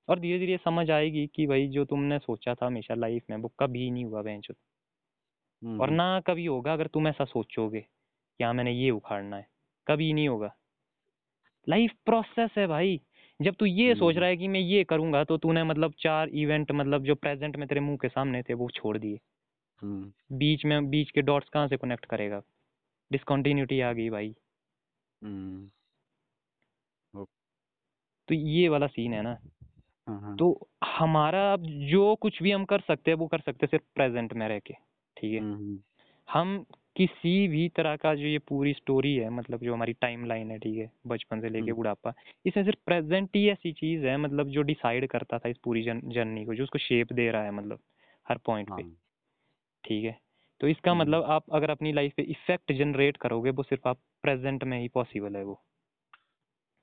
और धीरे धीरे समझ आएगी कि भाई जो तुमने सोचा था हमेशा लाइफ में वो कभी नहीं हुआ बेंच हम्म। और हम्म ना कभी होगा अगर तुम ऐसा सोचोगे कि हाँ मैंने ये उखाड़ना है। कभी नहीं होगा। लाइफ प्रोसेस है भाई। जब तू ये सोच हम्म। रहा है कि मैं ये करूँगा तो तूने मतलब चार इवेंट मतलब जो प्रेजेंट में तेरे मुँह के सामने थे वो छोड़ दिए। हम्म। बीच में बीच के डॉट्स कहाँ से कनेक्ट करेगा? डिसकंटिन्यूटी आ गई भाई। हम्म। तो ये वाला सीन है ना। हाँ हाँ। तो हमारा अब जो कुछ भी हम कर सकते हैं वो कर सकते हैं सिर्फ़ प्रेजेंट में रह के ठीक है? हम किसी भी तरह का जो ये पूरी स्टोरी है मतलब जो हमारी टाइम लाइन है ठीक है बचपन से लेके हम्म। बुढ़ापा इसमें सिर्फ़ प्रेजेंट ही ऐसी चीज़ है मतलब जो डिसाइड करता था इस पूरी जर्नी को जो उसको शेप दे रहा है मतलब हर पॉइंट पे हाँ। ठीक है? तो इसका हम्म। मतलब आप अगर अपनी लाइफ पे इफ़ेक्ट जनरेट करोगे वो सिर्फ़ आप प्रेजेंट में ही पॉसिबल है वो।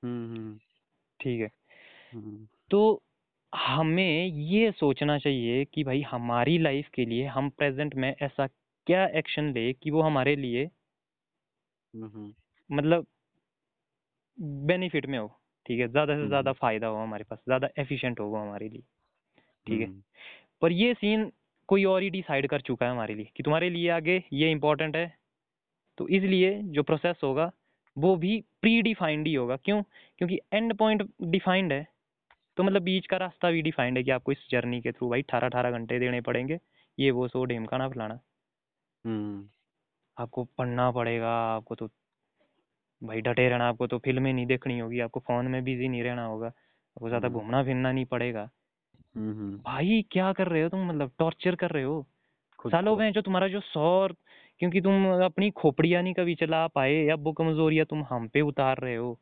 हम्म ठीक है? तो हमें ये सोचना चाहिए कि भाई हमारी लाइफ के लिए हम प्रेजेंट में ऐसा क्या एक्शन ले कि वो हमारे लिए हम्म हम्म। मतलब बेनिफिट में हो ठीक है? ज़्यादा से हम्म ज़्यादा फ़ायदा हो हमारे पास ज़्यादा एफिशिएंट हो वो हमारे लिए ठीक है? पर ये सीन कोई और ही डिसाइड कर चुका है हमारे लिए कि तुम्हारे लिए आगे ये इम्पोर्टेंट है तो इसलिए जो प्रोसेस होगा वो भी प्री डिफाइंड ही होगा। क्यों? क्योंकि एंड पॉइंट डिफाइंड है तो मतलब बीच का रास्ता भी डिफाइंड है कि आपको इस जर्नी के थ्रू भाई अठारह अठारह घंटे देने पड़ेंगे ये वो सो ढेमकाना फलाना। आपको पढ़ना पड़ेगा आपको तो भाई डटे रहना आपको तो फ़िल्में नहीं देखनी होगी आपको फ़ोन में बिज़ी नहीं रहना होगा आपको ज़्यादा हम्म। घूमना फिरना नहीं पड़ेगा। हम्म हम्म। भाई क्या कर रहे हो तुम मतलब टॉर्चर कर रहे हो? सालों में जो तुम्हारा जो सौर क्योंकि तुम अपनी खोपड़ियाँ नहीं कभी चला पाए या वो कमजोरियाँ तुम हम पे उतार रहे हो।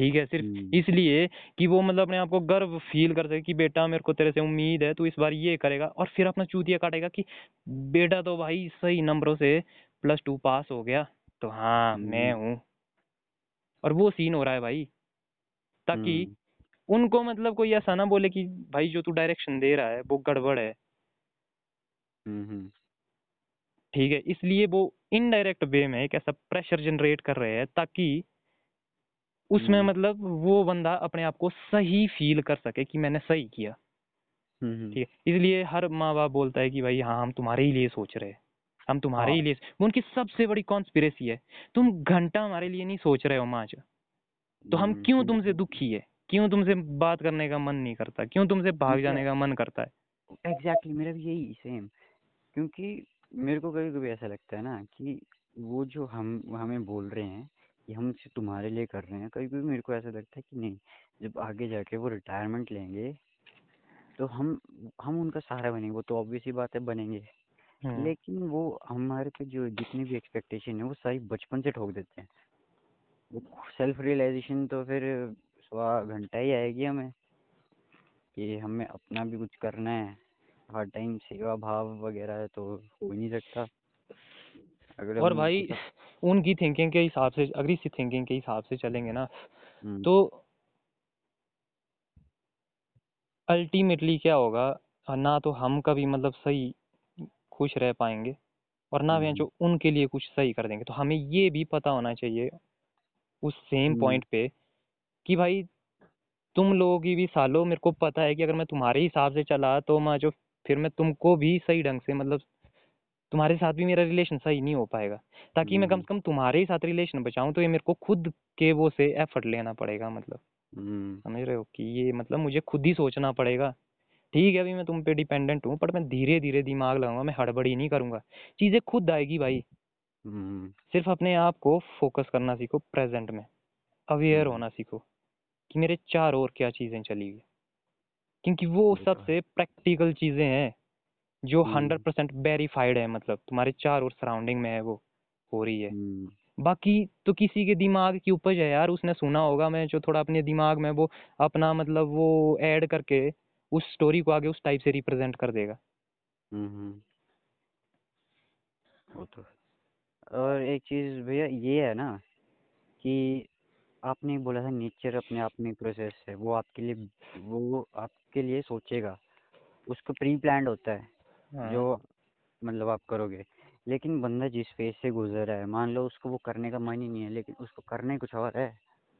ठीक है सिर्फ़ इसलिए कि वो मतलब अपने आप को गर्व फील कर सके कि बेटा मेरे को तेरे से उम्मीद है तू इस बार ये करेगा और फिर अपना चूतिया काटेगा कि बेटा तो भाई सही नंबरों से प्लस टू पास हो गया। तो हाँ मैं हूँ। और वो सीन हो रहा है भाई ताकि उनको मतलब कोई ऐसा ना बोले कि भाई जो तू डायरेक्शन दे रहा है वो गड़बड़ है। ठीक है इसलिए वो इनडायरेक्ट वे में एक ऐसा प्रेशर जनरेट कर रहे हैं ताकि उसमें हम्म। मतलब वो बंदा अपने आप को सही फील कर सके कि मैंने सही किया। हम्म ठीक है? इसलिए हर माँ बाप बोलता है कि भाई हाँ हम तुम्हारे ही लिए सोच रहे हैं। हम तुम्हारे ही हाँ। लिए वो उनकी सबसे बड़ी कॉन्स्पिरेसी है। तुम घंटा हमारे लिए नहीं सोच रहे हो माज तो हम हम्म क्यों तुमसे दुखी है? क्यों तुमसे बात करने का मन नहीं करता? क्यों तुमसे भाग जाने का मन करता है? एग्जैक्टली मेरा भी यही सेम क्योंकि मेरे को कभी कभी ऐसा लगता है ना कि वो जो हम हमें बोल रहे हैं कि हम सिर्फ़ तुम्हारे लिए कर रहे हैं। कभी कभी मेरे को ऐसा लगता है कि नहीं जब आगे जाके वो रिटायरमेंट लेंगे तो हम हम उनका सहारा बनेंगे। वो तो ऑब्वियस ही बात है बनेंगे। हम्म। लेकिन वो हमारे पे जो जितनी भी एक्सपेक्टेशन है वो सारी बचपन से ठोक देते हैं। वो सेल्फ रियलाइजेशन तो फिर सवा घंटा ही आएगी हमें कि हमें अपना भी कुछ करना है। हर टाइम सेवा भाव वगैरह तो हो ही नहीं सकता। अगर और भाई उनकी थिंकिंग [laughs] के हिसाब से अगर इसी थिंकिंग के हिसाब से चलेंगे ना। हम्म, तो अल्टीमेटली क्या होगा ना तो हम कभी मतलब सही खुश रह पाएँगे और ना वे हम्म, जो उनके लिए कुछ सही कर देंगे। तो हमें ये भी पता होना चाहिए उस सेम हम्म, पॉइंट पे कि भाई तुम लोगों की भी सालों मेरे को पता है कि अगर मैं तुम्हारे हिसाब से चला तो मैं जो फिर मैं तुमको भी सही ढंग से मतलब तुम्हारे साथ भी मेरा रिलेशन सही नहीं हो पाएगा। ताकि मैं कम हम्म, से कम तुम्हारे ही साथ रिलेशन बचाऊं तो ये मेरे को खुद के वो से एफर्ट लेना पड़ेगा मतलब। हम्म, समझ रहे हो कि ये मतलब मुझे खुद ही सोचना पड़ेगा। ठीक है अभी मैं तुम पे डिपेंडेंट हूँ पर मैं धीरे धीरे दिमाग लगाऊँगा मैं हड़बड़ी नहीं करूँगा। चीज़ें खुद आएगी भाई। हम्म। सिर्फ़ अपने आप को फोकस करना सीखो प्रेजेंट में। अवेयर होना सीखो कि मेरे चार और क्या चीज़ें चली हुई क्योंकि वो सबसे प्रैक्टिकल चीज़ें हैं। जो हंड्रेड परसेंट वेरीफाइड है मतलब तुम्हारे चार और सराउंडिंग में है वो हो रही है। हम्म। बाकी तो किसी के दिमाग की उपज है यार उसने सुना होगा मैं जो थोड़ा अपने दिमाग में वो अपना मतलब वो ऐड करके उस स्टोरी को आगे उस टाइप से रिप्रेजेंट कर देगा। हम्म हम्म, वो तो और एक चीज़ भैया ये है ना कि आपने बोला था नेचर अपने आप में प्रोसेस है वो आपके लिए वो आपके लिए सोचेगा उसको प्री प्लान्ड होता है। हाँ। जो मतलब आप करोगे। लेकिन बंदा जिस फ़ेज़ से गुजर रहा है मान लो उसको वो करने का मन ही नहीं है लेकिन उसको करने कुछ और है।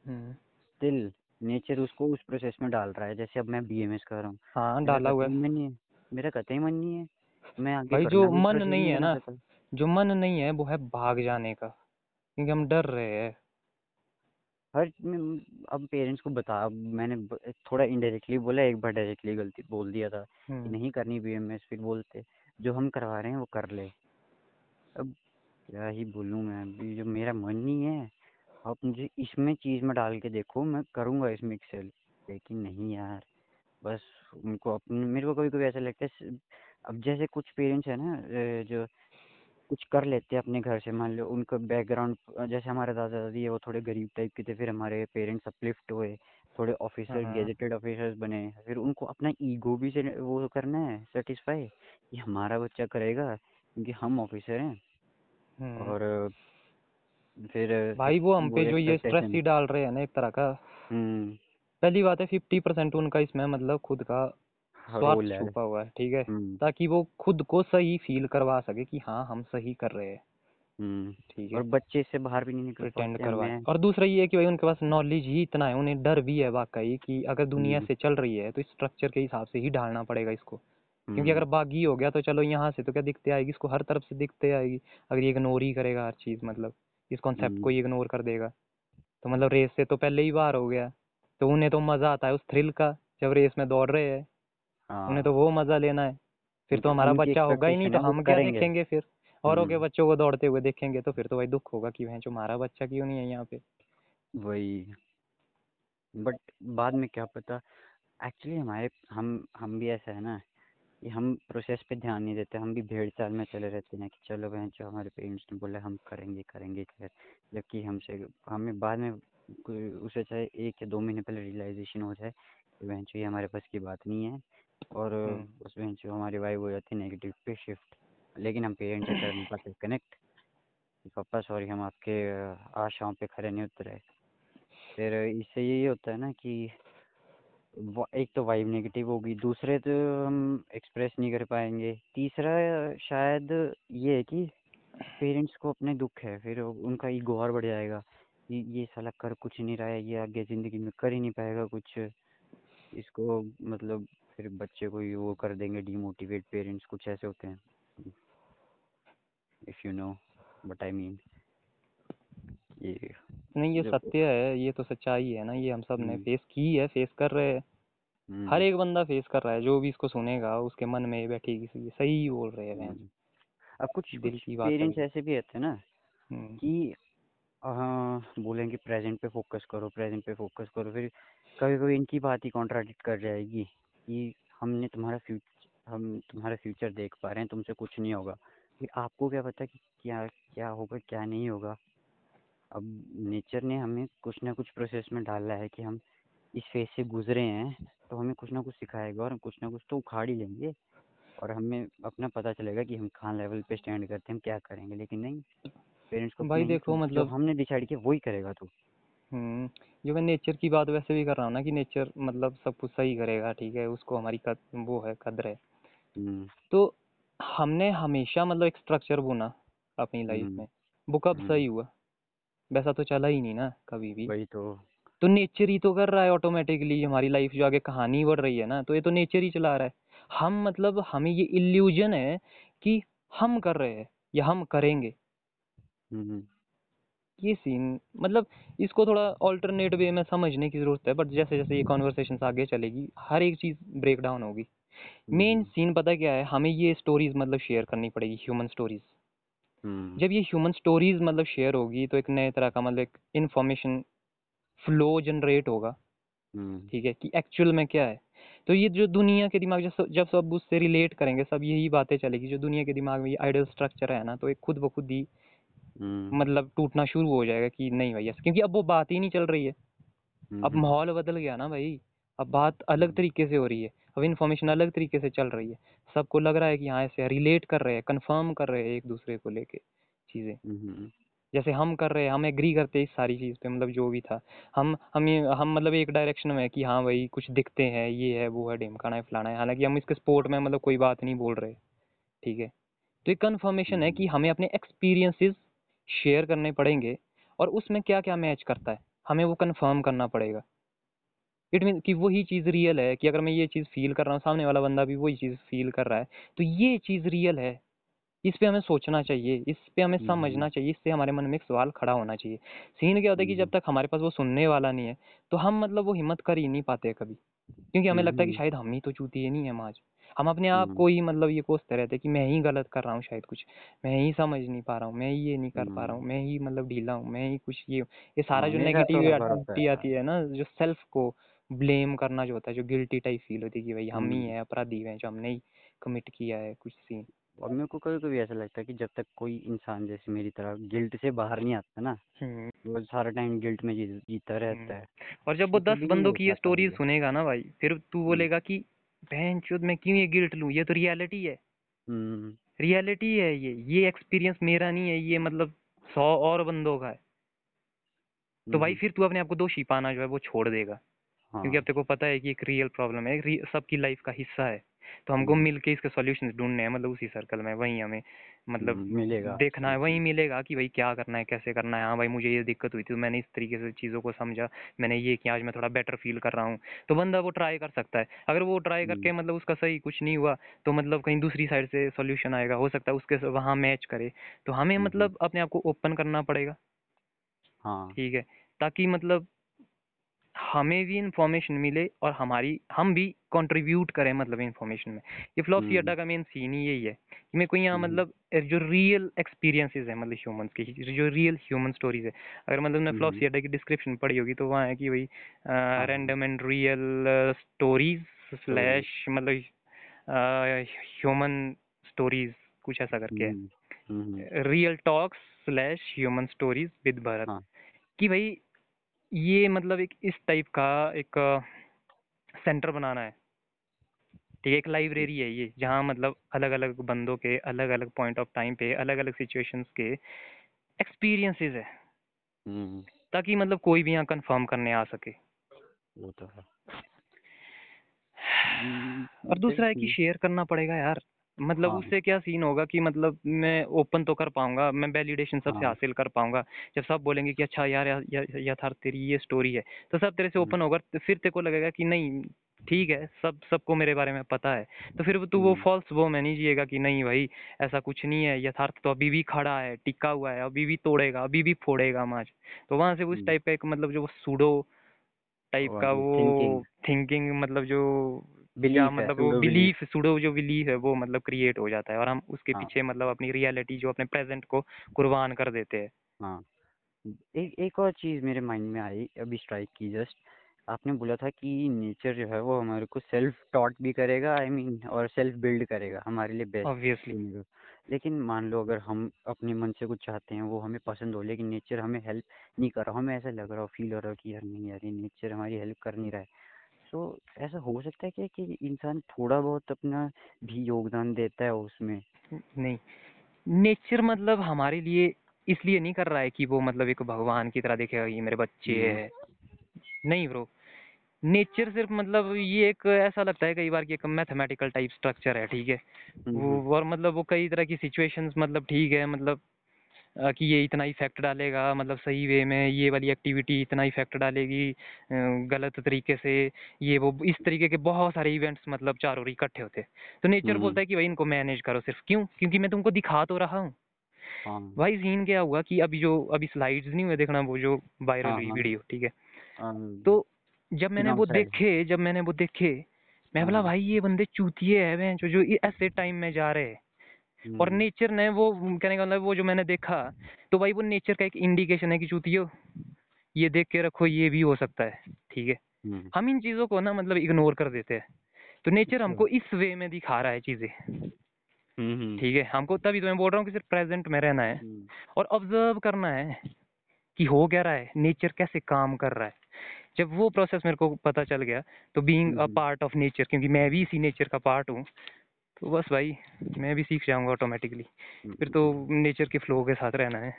हम्म, स्टिल नेचर उसको उस प्रोसेस में डाल रहा है जैसे अब मैं बीएमएस कर रहा हूँ। हाँ मेरा डाला हुआ कतई है मन नहीं है मेरा कतई मन नहीं है मैं आगे भाई जो भी मन नहीं है ना जो मन नहीं है वो है भाग जाने का क्योंकि हम डर रहे हैं। हर मैं- अब पेरेंट्स को बता अब मैंने ब- थोड़ा इनडायरेक्टली बोला एक बार डायरेक्टली गलती बोल दिया था कि हम्म, नहीं करनी बीएमएस फिर बोलते जो हम करवा रहे हैं वो कर ले। अब क्या ही बोलूँ मैं अभी जो मेरा मन नहीं है आप मुझे इसमें चीज़ में डाल के देखो मैं करूँगा इसमें एक्सेल लेकिन नहीं यार बस उनको अपने मेरे को कभी कभी ऐसा लगता है स- अब जैसे कुछ पेरेंट्स है ना अ, जो कुछ कर लेते हैं अपने घर से। मान लो उनका बैकग्राउंड जैसे हमारे दादा दादी है वो थोड़े गरीब टाइप के थे फिर हमारे पेरेंट्स अपलिफ्ट हुए थोड़े ऑफिसर हाँ। गेजेटेड ऑफिसर्स बने। फिर उनको अपना ईगो भी से वो करना है सेटिस्फाई कि हमारा बच्चा करेगा क्योंकि हम ऑफिसर हैं। हम्म। और फिर भाई वो हम पे जो ये स्ट्रेस ही डाल रहे हैं ना एक तरह का। हम्म। पहली बात है फिफ्टी परसेंट उनका इसमें मतलब खुद का स्वार्थ है छुपा हुआ है ठीक है? हम्म। ताकि वो खुद को सही फील करवा सके कि हाँ हम सही कर रहे हैं। हम्म ठीक और बच्चे इससे बाहर भी नहीं निकल हैं करवाए और दूसरा ये है कि भाई उनके पास नॉलेज ही इतना है उन्हें डर भी है वाकई कि अगर दुनिया हम्म। से चल रही है तो स्ट्रक्चर के हिसाब से ही ढालना पड़ेगा इसको। क्योंकि अगर बागी हो गया तो चलो यहाँ से तो क्या दिखते आएगी? इसको हर तरफ़ से दिखते आएगी। अगर ये इग्नोर ही करेगा हर चीज़ मतलब इस कॉन्सेप्ट को इग्नोर कर देगा। तो मतलब रेस से तो पहले ही बाहर हो गया। तो उन्हें तो मज़ा आता है उस थ्रिल का जब रेस में दौड़ रहे हैं। उन्हें हाँ तो वो मज़ा लेना है। फिर तो हमारा बच्चा होगा ही नहीं तो हम क्या देखेंगे फिर? औरों के हम्म। बच्चों को दौड़ते हुए देखेंगे तो फिर तो भाई दुख होगा कि वह जो हमारा बच्चा क्यों नहीं है यहाँ पे? वही। बट बाद में क्या पता एक्चुअली हमारे हम हम भी ऐसा है ना कि हम प्रोसेस पे ध्यान नहीं देते हम भी भेड़ चाल में चले रहते हैं कि चलो बहन जो हमारे पेरेंट्स ने बोला हम करेंगे करेंगे कर जबकि हमसे हमें बाद में उसे चाहे एक या दो महीने पहले रियलाइजेशन हो जाए कि बहन ये हमारे पास की बात नहीं है। और हम्म। उस बहन हमारी वाइब हो जाती है नेगेटिव पे शिफ्ट लेकिन हम पेरेंट्स से कर नहीं पाते कनेक्ट पापा सॉरी हम आपके आशाओं पे खरे नहीं उतरे फिर इससे यही होता है ना कि एक तो वाइब नेगेटिव होगी दूसरे तो हम एक्सप्रेस नहीं कर पाएँगे। तीसरा शायद ये है कि पेरेंट्स को अपने दुख है फिर उनका ईगो और बढ़ जाएगा कि ये साला कर कुछ नहीं रहा है ये आगे ज़िंदगी में कर ही नहीं पाएगा कुछ। इसको मतलब फिर बच्चे को ही वो कर देंगे डीमोटिवेट पेरेंट्स कुछ ऐसे होते हैं। If you know but I mean ये नहीं ये सत्य है ये तो सच्चाई है ना ये हम सबने हम्म। फेस की है फेस कर रहे हैं। हर हम्म एक बंदा फेस कर रहा है जो भी इसको सुनेगा उसके मन में ये बैठेगी सही बोल रहे हैं हम्म। अब कुछ दिल की बात पेरेंट्स ऐसे भी रहते हैं ना हम्म। कि हाँ बोलेंगे प्रेजेंट पे फोकस करो प्रेजेंट पे फोकस करो फिर कभी कभी इनकी बात ही कॉन्ट्राडिक्ट कर जाएगी। कि हमने तुम्हारा फ्यूचर हम तुम्हारा फ्यूचर देख पा रहे हैं तुमसे कुछ नहीं होगा। फिर आपको क्या पता कि क्या क्या होगा क्या नहीं होगा। अब नेचर ने हमें कुछ ना कुछ प्रोसेस में डाला है कि हम इस फ़ेज़ से गुजरे हैं तो हमें कुछ ना कुछ सिखाएगा और हम कुछ ना कुछ तो उखाड़ ही लेंगे। और हमें अपना पता चलेगा कि हम कहाँ लेवल पे स्टैंड करते हैं हम क्या करेंगे। लेकिन नहीं पेरेंट्स को भाई देखो मतलब हमने डिसाइड किया वही करेगा तू। हम्म जो मैं नेचर की बात वैसे भी कर रहा हूँ ना कि नेचर मतलब सब कुछ सही करेगा ठीक है उसको हमारी कद वो है कदर है। हम्म। तो हमने हमेशा मतलब एक स्ट्रक्चर बुना अपनी लाइफ हम्म। में। वो कब हम्म, सही हुआ। वैसा तो चला ही नहीं ना कभी भी। वही तो। तो नेचर ही तो कर रहा है ऑटोमेटिकली हमारी लाइफ जो आगे कहानी बढ़ रही है ना तो ये तो नेचर ही चला रहा है। हम मतलब हमें ये इल्यूजन है कि हम कर रहे हैं या हम करेंगे। हम्म। ये सीन मतलब इसको थोड़ा ऑल्टरनेट वे में समझने की ज़रूरत है बट जैसे जैसे ये कॉन्वर्सेशन आगे चलेगी हर एक चीज़ ब्रेक डाउन होगी। मेन हम्म। सीन पता क्या है? हमें ये स्टोरीज मतलब शेयर करनी पड़ेगी ह्यूमन स्टोरीज जब ये ह्यूमन स्टोरीज मतलब शेयर होगी तो एक नए तरह का मतलब एक इन्फॉर्मेशन फ्लो जनरेट होगा। हम्म। ठीक है? कि एक्चुअल में क्या है? तो ये जो दुनिया के दिमाग जब सब जब सब उससे रिलेट करेंगे सब यही बातें चलेगी जो दुनिया के दिमाग में ये आइडियल स्ट्रक्चर है ना तो एक खुद ब खुद ही मतलब टूटना शुरू हो जाएगा कि नहीं भाई ऐसा क्योंकि अब वो बात ही नहीं चल रही है। अब हम्म, माहौल बदल गया ना भाई अब बात अलग हम्म। तरीके से हो रही है अब इन्फॉर्मेशन अलग तरीके से चल रही है। सबको लग रहा है कि हाँ ऐसे रिलेट कर रहे हैं कंफर्म कर रहे हैं एक दूसरे को लेके चीज़ें। हम्म, जैसे हम कर रहे हैं हम एग्री करते हैं इस सारी चीज़ पे मतलब जो भी था। हम हम हम मतलब एक डायरेक्शन में है कि हाँ भाई कुछ दिखते हैं ये है वो है ढिमकाना है फलाना है। हालाँकि हम इसके स्पोर्ट में मतलब कोई बात नहीं बोल रहे ठीक है? तो एक कन्फर्मेशन है कि हम्म। हमें अपने एक्सपीरियंसेस शेयर करने पड़ेंगे और उसमें क्या क्या मैच करता है हमें वो कन्फर्म करना पड़ेगा। इट मीन कि वही चीज़ रियल है कि अगर मैं ये चीज़ फील कर रहा हूँ सामने वाला बंदा भी वही चीज़ फील कर रहा है तो ये चीज़ रियल है। इस पे हमें सोचना चाहिए इस पे हमें हम्म, समझना चाहिए इससे हमारे मन में एक सवाल खड़ा होना चाहिए। सीन क्या होता है कि हम्म, जब तक हमारे पास वो सुनने वाला नहीं है तो हम मतलब वो हिम्मत कर ही नहीं पाते कभी। क्योंकि हमें लगता है कि हम्म, शायद हम ही तो चूतिए नहीं है माज हम अपने आप हम्म, को ही मतलब ये कोसते रहते कि मैं ही गलत कर रहा हूँ शायद कुछ मैं ही समझ नहीं पा रहा हूँ मैं ही ये नहीं कर पा रहा हूँ मैं ही मतलब ढीला हूँ मैं ही कुछ ये ये सारा जो तो नेगेटिव है यार। आती है ना जो सेल्फ को ब्लेम करना जो होता है जो गिल्टी टाइप फील होती है कि भाई हम ही हम्म, है अपराधी हैं जो हमने ही कमिट किया है कुछ सीन और मेरे को कभी कभी ऐसा लगता है कि जब तक कोई इंसान जैसे मेरी तरह गिल्ट से बाहर नहीं आता ना हम्म। वो सारा टाइम गिल्ट में जीता हम्म। रहता है। और जब वो तो दस बंदों की ये स्टोरी सुनेगा ना भाई फिर तू हम्म, बोलेगा कि बहन चुद मैं क्यों ये गिल्ट लूँ? ये तो रियलिटी है। हम्म, रियलिटी है ये। ये एक्सपीरियंस मेरा नहीं है ये मतलब सौ और बंदों का है। तो भाई हम्म, फिर तू अपने आप को दोषी पाना जो है वो छोड़ देगा। हाँ। क्योंकि अब तेरे को पता है कि एक रियल प्रॉब्लम है सबकी लाइफ का हिस्सा है। तो हमको हम्म, मिल के इसके सॉल्यूशंस ढूँढने हैं मतलब उसी सर्कल में वहीं हमें मतलब हम्म, मिलेगा देखना है वहीं मिलेगा कि भाई क्या करना है कैसे करना है। हाँ भाई मुझे ये दिक्कत हुई थी तो मैंने इस तरीके से चीज़ों को समझा मैंने ये किया आज मैं थोड़ा बेटर फील कर रहा हूँ। तो बंदा वो ट्राई कर सकता है। अगर वो ट्राई करके हम्म, मतलब उसका सही कुछ नहीं हुआ तो मतलब कहीं दूसरी साइड से सोल्यूशन आएगा हो सकता है उसके वहाँ मैच करे। तो हमें हम्म, मतलब अपने आप को ओपन करना पड़ेगा। हाँ। ठीक है ताकि मतलब हमें भी इंफॉर्मेशन मिले और हमारी हम भी कंट्रीब्यूट करें मतलब इन्फॉर्मेशन में। ये फ्लॉपसी हम्म, अड्डा का मेन सीन ही यही है कि मेरे को यहाँ हम्म, मतलब जो रियल एक्सपीरियंसेस है मतलब ह्यूमंस की जो रियल ह्यूमन स्टोरीज है। अगर मतलब ने हम्म, फ्लॉपसी अड्डा की डिस्क्रिप्शन पढ़ी होगी तो वहाँ है कि भाई random and real stories slash मतलब ह्यूमन स्टोरीज कुछ ऐसा करके है। हम्म, हम्म, real talks slash human stories with Bharat कि भाई ये मतलब एक इस टाइप का एक सेंटर बनाना है। ठीक है एक लाइब्रेरी है ये जहाँ मतलब अलग अलग बंदों के अलग अलग पॉइंट ऑफ़ टाइम पे अलग अलग सिचुएशंस के एक्सपीरियंसेस है। हम्म, ताकि मतलब कोई भी यहाँ कंफर्म करने आ सके। वो तो है। और दूसरा है कि शेयर करना पड़ेगा यार। मतलब हाँ। उससे क्या सीन होगा कि मतलब मैं ओपन तो कर पाऊँगा मैं वैलिडेशन सबसे हाँ। हासिल कर पाऊँगा। जब सब बोलेंगे कि अच्छा यार या- या- यथार्थ तेरी ये स्टोरी है। तो सब तेरे से ओपन होगा तो फिर तेरे को लगेगा कि नहीं ठीक है सब सबको मेरे बारे में पता है। तो फिर तू वो फॉल्स वो मैं नहीं जिएगा कि नहीं भाई ऐसा कुछ नहीं है यथार्थ तो अभी भी खड़ा है टिका हुआ है अभी भी तोड़ेगा अभी भी फोड़ेगा माज तो वहाँ से उस टाइप का एक मतलब जो सूडो टाइप का वो थिंकिंग मतलब जो या मतलब वो बिलीफ बिलीफ सूडो जो बिलीफ है वो मतलब क्रिएट हो जाता है और हम उसके हाँ। पीछे मतलब अपनी रियलिटी जो अपने प्रेजेंट को कुर्बान कर देते हैं। हाँ। एक एक और चीज़ मेरे माइंड में आई अभी स्ट्राइक की जस्ट आपने बोला था कि नेचर जो है वो हमारे को सेल्फ टॉट भी करेगा आई I मीन mean, और सेल्फ बिल्ड करेगा हमारे लिए बेस्ट ऑब्वियसली लेकिन मान लो अगर हम अपने मन से कुछ चाहते हैं वो हमें पसंद हो लेकिन नेचर हमें हेल्प नहीं कर रहा हमें ऐसा लग रहा हो फील हो रहा हो कि यार नहीं यार ये नेचर हमारी हेल्प कर नहीं रहा है। तो ऐसा हो सकता है क्या कि इंसान थोड़ा बहुत अपना भी योगदान देता है उसमें? नहीं। नेचर मतलब हमारे लिए इसलिए नहीं कर रहा है कि वो मतलब एक भगवान की तरह देखेगा ये मेरे बच्चे हम्म, है। नहीं ब्रो। नेचर सिर्फ़ मतलब ये एक ऐसा लगता है कई बार कि एक मैथमेटिकल टाइप स्ट्रक्चर है ठीक है? हम्म, वो और मतलब वो कई तरह की सिचुएशंस मतलब ठीक है मतलब कि ये इतना इफ़ेक्ट डालेगा मतलब सही वे में ये वाली एक्टिविटी इतना इफ़ेक्ट डालेगी गलत तरीके से ये वो इस तरीके के बहुत सारे इवेंट्स मतलब चारों ओर इकट्ठे होते तो नेचर हम्म, बोलता है कि भाई इनको मैनेज करो सिर्फ़। क्यों? क्योंकि मैं तुमको दिखा तो रहा हूँ। हाँ। भाई सीन क्या हुआ कि अभी जो अभी स्लाइड्स नहीं हुए देखना वो जो वायरल हाँ हुई हाँ। वीडियो ठीक है? तो जब मैंने वो देखे जब मैंने वो देखे मैं हाँ बोला हाँ। भाई ये बंदे चूतिए हैं जो जो ऐसे टाइम में जा रहे हैं। और हम्म, नेचर ने वो कहने का मतलब वो जो मैंने देखा तो भाई वो नेचर का एक इंडिकेशन है कि चूतियो ये देख के रखो ये भी हो सकता है ठीक है? हम्म, हम इन चीज़ों को ना मतलब इग्नोर कर देते हैं। तो नेचर अच्छा। हमको इस वे में दिखा रहा है चीज़ें। हम्म, हम्म, ठीक है? हमको तभी तो मैं बोल रहा हूँ कि सिर्फ़ प्रेजेंट में रहना है हम्म, और ऑब्ज़र्व करना है कि हो क्या रहा है नेचर कैसे काम कर रहा है। जब वो प्रोसेस मेरे को पता चल गया तो being a hmm, part of nature क्योंकि मैं भी इसी नेचर का पार्ट हूँ तो बस भाई मैं भी सीख जाऊँगा ऑटोमेटिकली फिर तो नेचर के फ्लो के साथ रहना है।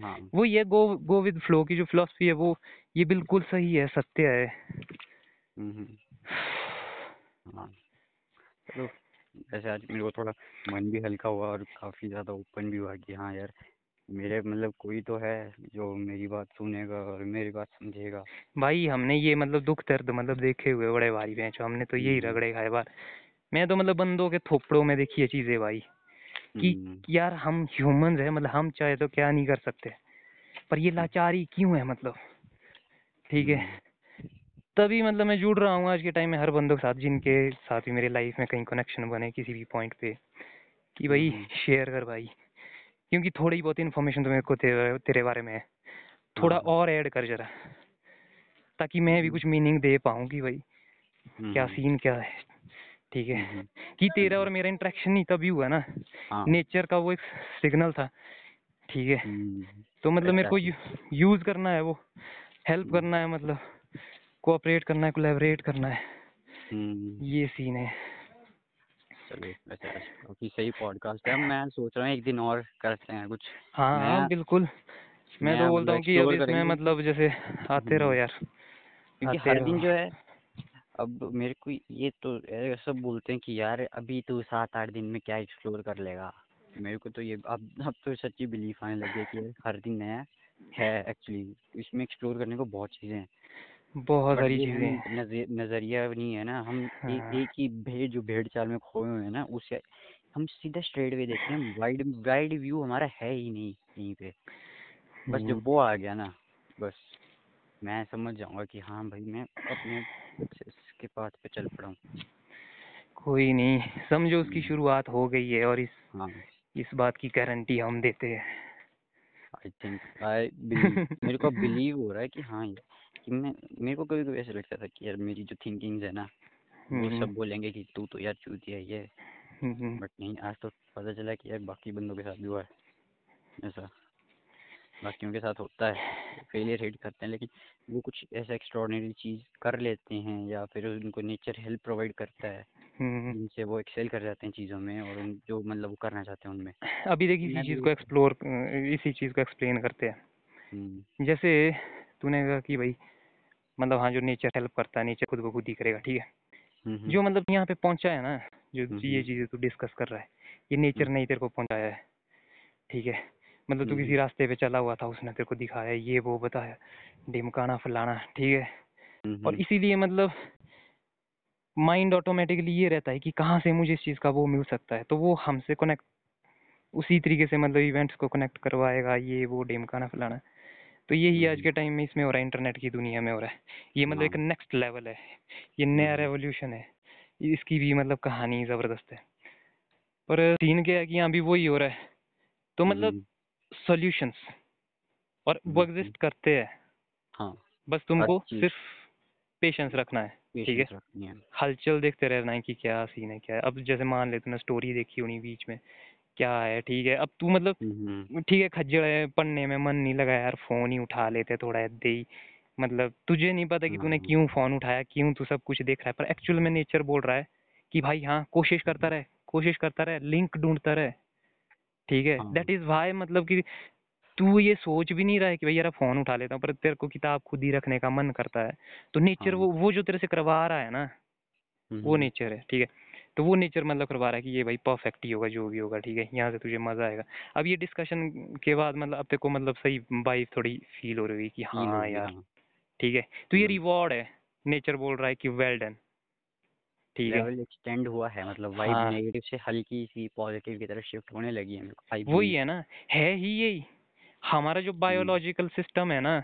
हाँ। वो ये गो गो विद फ्लो की जो फिलोसफी है वो ये बिल्कुल सही है सत्य है। हम्म, हम्म, हाँ। चलो वैसे आज मेरे को थोड़ा मन भी हल्का हुआ और काफ़ी ज़्यादा ओपन भी हुआ कि हाँ यार मेरे मतलब कोई तो है जो मेरी बात सुनेगा और मेरी बात समझेगा। भाई हमने ये मतलब दुख दर्द मतलब देखे हुए बड़े भारी बेंचो हमने तो यही हम्म। रगड़े खाए बार। मैं तो मतलब बंदों के थोपड़ों में देखी है चीज़ें भाई कि हम्म, यार हम ह्यूमंस है मतलब हम चाहे तो क्या नहीं कर सकते पर ये लाचारी क्यों है मतलब? ठीक है। तभी मतलब मैं जुड़ रहा हूँ आज के टाइम में हर बंदों के साथ जिनके साथ भी मेरी लाइफ में कहीं कनेक्शन बने किसी भी पॉइंट पे कि भाई हम्म। शेयर कर भाई क्योंकि थोड़ी बहुत इन्फॉर्मेशन तो मेरे को तेरे, तेरे बारे में है। थोड़ा हाँ। और ऐड कर जरा ताकि मैं भी कुछ मीनिंग दे पाऊँ कि भाई क्या हम्म, सीन क्या है? ठीक है। हम्म, कि तेरा और मेरा इंटरेक्शन ही तभी हुआ ना। हाँ। नेचर का वो एक सिग्नल था। ठीक है। हम्म, तो मतलब मेरे को. यूज़ करना है वो। हेल्प करना है मतलब। कोऑपरेट करना है कोलैबोरेट करना है। हम्म, ये सीन है। चलो वैसे काफ़ी सही पॉडकास्ट है। मैं सोच रहा हूँ एक दिन और करते हैं कुछ। हाँ हाँ बिल्कुल। मैं तो बोलता हूँ कि अब इसमें मतलब जैसे आते रहो हम्म। यार। क्योंकि आते हर दिन जो है अब मेरे को ये तो सब बोलते हैं कि यार अभी तो सात आठ दिन में क्या एक्सप्लोर कर लेगा। मेरे को तो ये अब अब तो सच्ची बिलीफ आने लगी है कि हर दिन नया है एक्चुअली इसमें एक्सप्लोर करने को बहुत चीज़ें हैं। बहुत सारी चीज़ें नज़रिया नहीं है ना हम एक हाँ। एक ही भेड़ जो भेड़ चाल में खोए हुए हैं ना उसे हम सीधा स्ट्रेट वे देखते हैं। वाइड वाइड व्यू हमारा है ही नहीं कहीं पे। बस हम्म। जब वो आ गया ना बस। मैं समझ जाऊँगा कि हाँ भाई मैं अपने के पाथ पे चल पड़ा हूँ। कोई नहीं समझो उसकी हम्म। शुरुआत हो गई है और इस हाँ। इस बात की गारंटी हम देते हैं। आई थिंक आई मेरे को बिलीव [laughs] हो रहा है कि हाँ कि मैं मेरे को कभी कभी ऐसा लगता था कि यार मेरी जो थिंकिंग्स है ना वो हम्म, सब बोलेंगे कि तू तो यार चूतिया ही है हम्म, बट नहीं आज तो पता चला कि यार बाकी बंदों के साथ भी हुआ है ऐसा। बाकियों के साथ होता है फेलियर हिट करते हैं लेकिन वो कुछ ऐसा एक्स्ट्रॉडनरी चीज़ कर लेते हैं या फिर उनको नेचर हेल्प प्रोवाइड करता है हम्म। जिनसे वो एक्सेल कर जाते हैं चीज़ों में और उन जो मतलब वो करना चाहते हैं उनमें। अभी देखिए इसी चीज़ को एक्सप्लोर इसी चीज़ को एक्सप्लेन करते हैं। हम्म, जैसे तूने कहा कि भाई मतलब हाँ जो नेचर हेल्प करता है नेचर खुद ब खुद ही करेगा ठीक है? हम्म, हम्म, जो मतलब यहाँ पे पहुँचा है ना जो हम्म, ये हम्म। चीज़ें तू डिस्कस कर रहा है ये नेचर हम्म। ने ही तेरे को पहुँचाया है ठीक है? मतलब तू हम्म, किसी रास्ते पे चला हुआ था उसने तेरे को दिखाया ये वो बताया डिमकाना फलाना ठीक है? हम्म, और इसीलिए मतलब माइंड ऑटोमेटिकली ये रहता है कि कहाँ से मुझे इस चीज़ का वो मिल सकता है तो वो हमसे कनेक्ट उसी तरीके से मतलब इवेंट्स को कनेक्ट करवाएगा ये वो डिमकाना फलाना। तो यही आज हम्म। के टाइम में इसमें हो रहा है इंटरनेट की दुनिया में हो रहा है। ये मतलब एक हाँ। नेक्स्ट लेवल है ये नया हम्म। रेवोल्यूशन है इसकी भी मतलब कहानी ज़बरदस्त है। पर सीन क्या है कि यहाँ भी वही हो रहा है। तो मतलब हम्म, सॉल्यूशंस और वो हम्म, एग्जिस्ट करते हैं। हाँ। बस तुमको सिर्फ़ पेशेंस रखना है ठीक है? है। हलचल देखते रहना है कि क्या सीन है क्या है? अब जैसे मान ले तूने स्टोरी देखी होनी बीच में क्या है ठीक है? अब तू मतलब हम्म, ठीक है खज्जड़ है पढ़ने में मन नहीं लगा यार फ़ोन ही उठा लेते थोड़ा दे ही। मतलब तुझे नहीं पता कि तूने हाँ। क्यों फ़ोन उठाया क्यों तू सब कुछ देख रहा है पर एक्चुअल में नेचर बोल रहा है कि भाई हाँ कोशिश करता रहे कोशिश करता रहे लिंक ढूंढता रहे। ठीक है हाँ। दैट इज़ वाई मतलब कि तू ये सोच भी नहीं रहा है कि भाई यार फ़ोन उठा लेता हूँ पर तेरे को किताब खुद ही रखने का मन करता है तो नेचर हाँ। वो वो जो तेरे से करवा रहा है ना वो हम्म, नेचर है ठीक है तो वो नेचर मतलब करवा रहा है कि ये भाई परफेक्ट ही होगा जो भी होगा ठीक है यहाँ से तुझे मज़ा आएगा अब ये डिस्कशन के बाद मतलब अब तेरे को मतलब सही वाइब थोड़ी फील हो रही है कि हाँ यार हाँ। ठीक है तो ये हम्म। रिवॉर्ड है नेचर बोल रहा है कि वेल डन ठीक है। लेवल एक्सटेंड हुआ है मतलब वाइब हाँ। नेगेटिव से हल्की सी पॉजिटिव की तरफ़ शिफ्ट होने लगी है मेरे को वही है ना है ही यही। हमारा जो बायोलॉजिकल सिस्टम है ना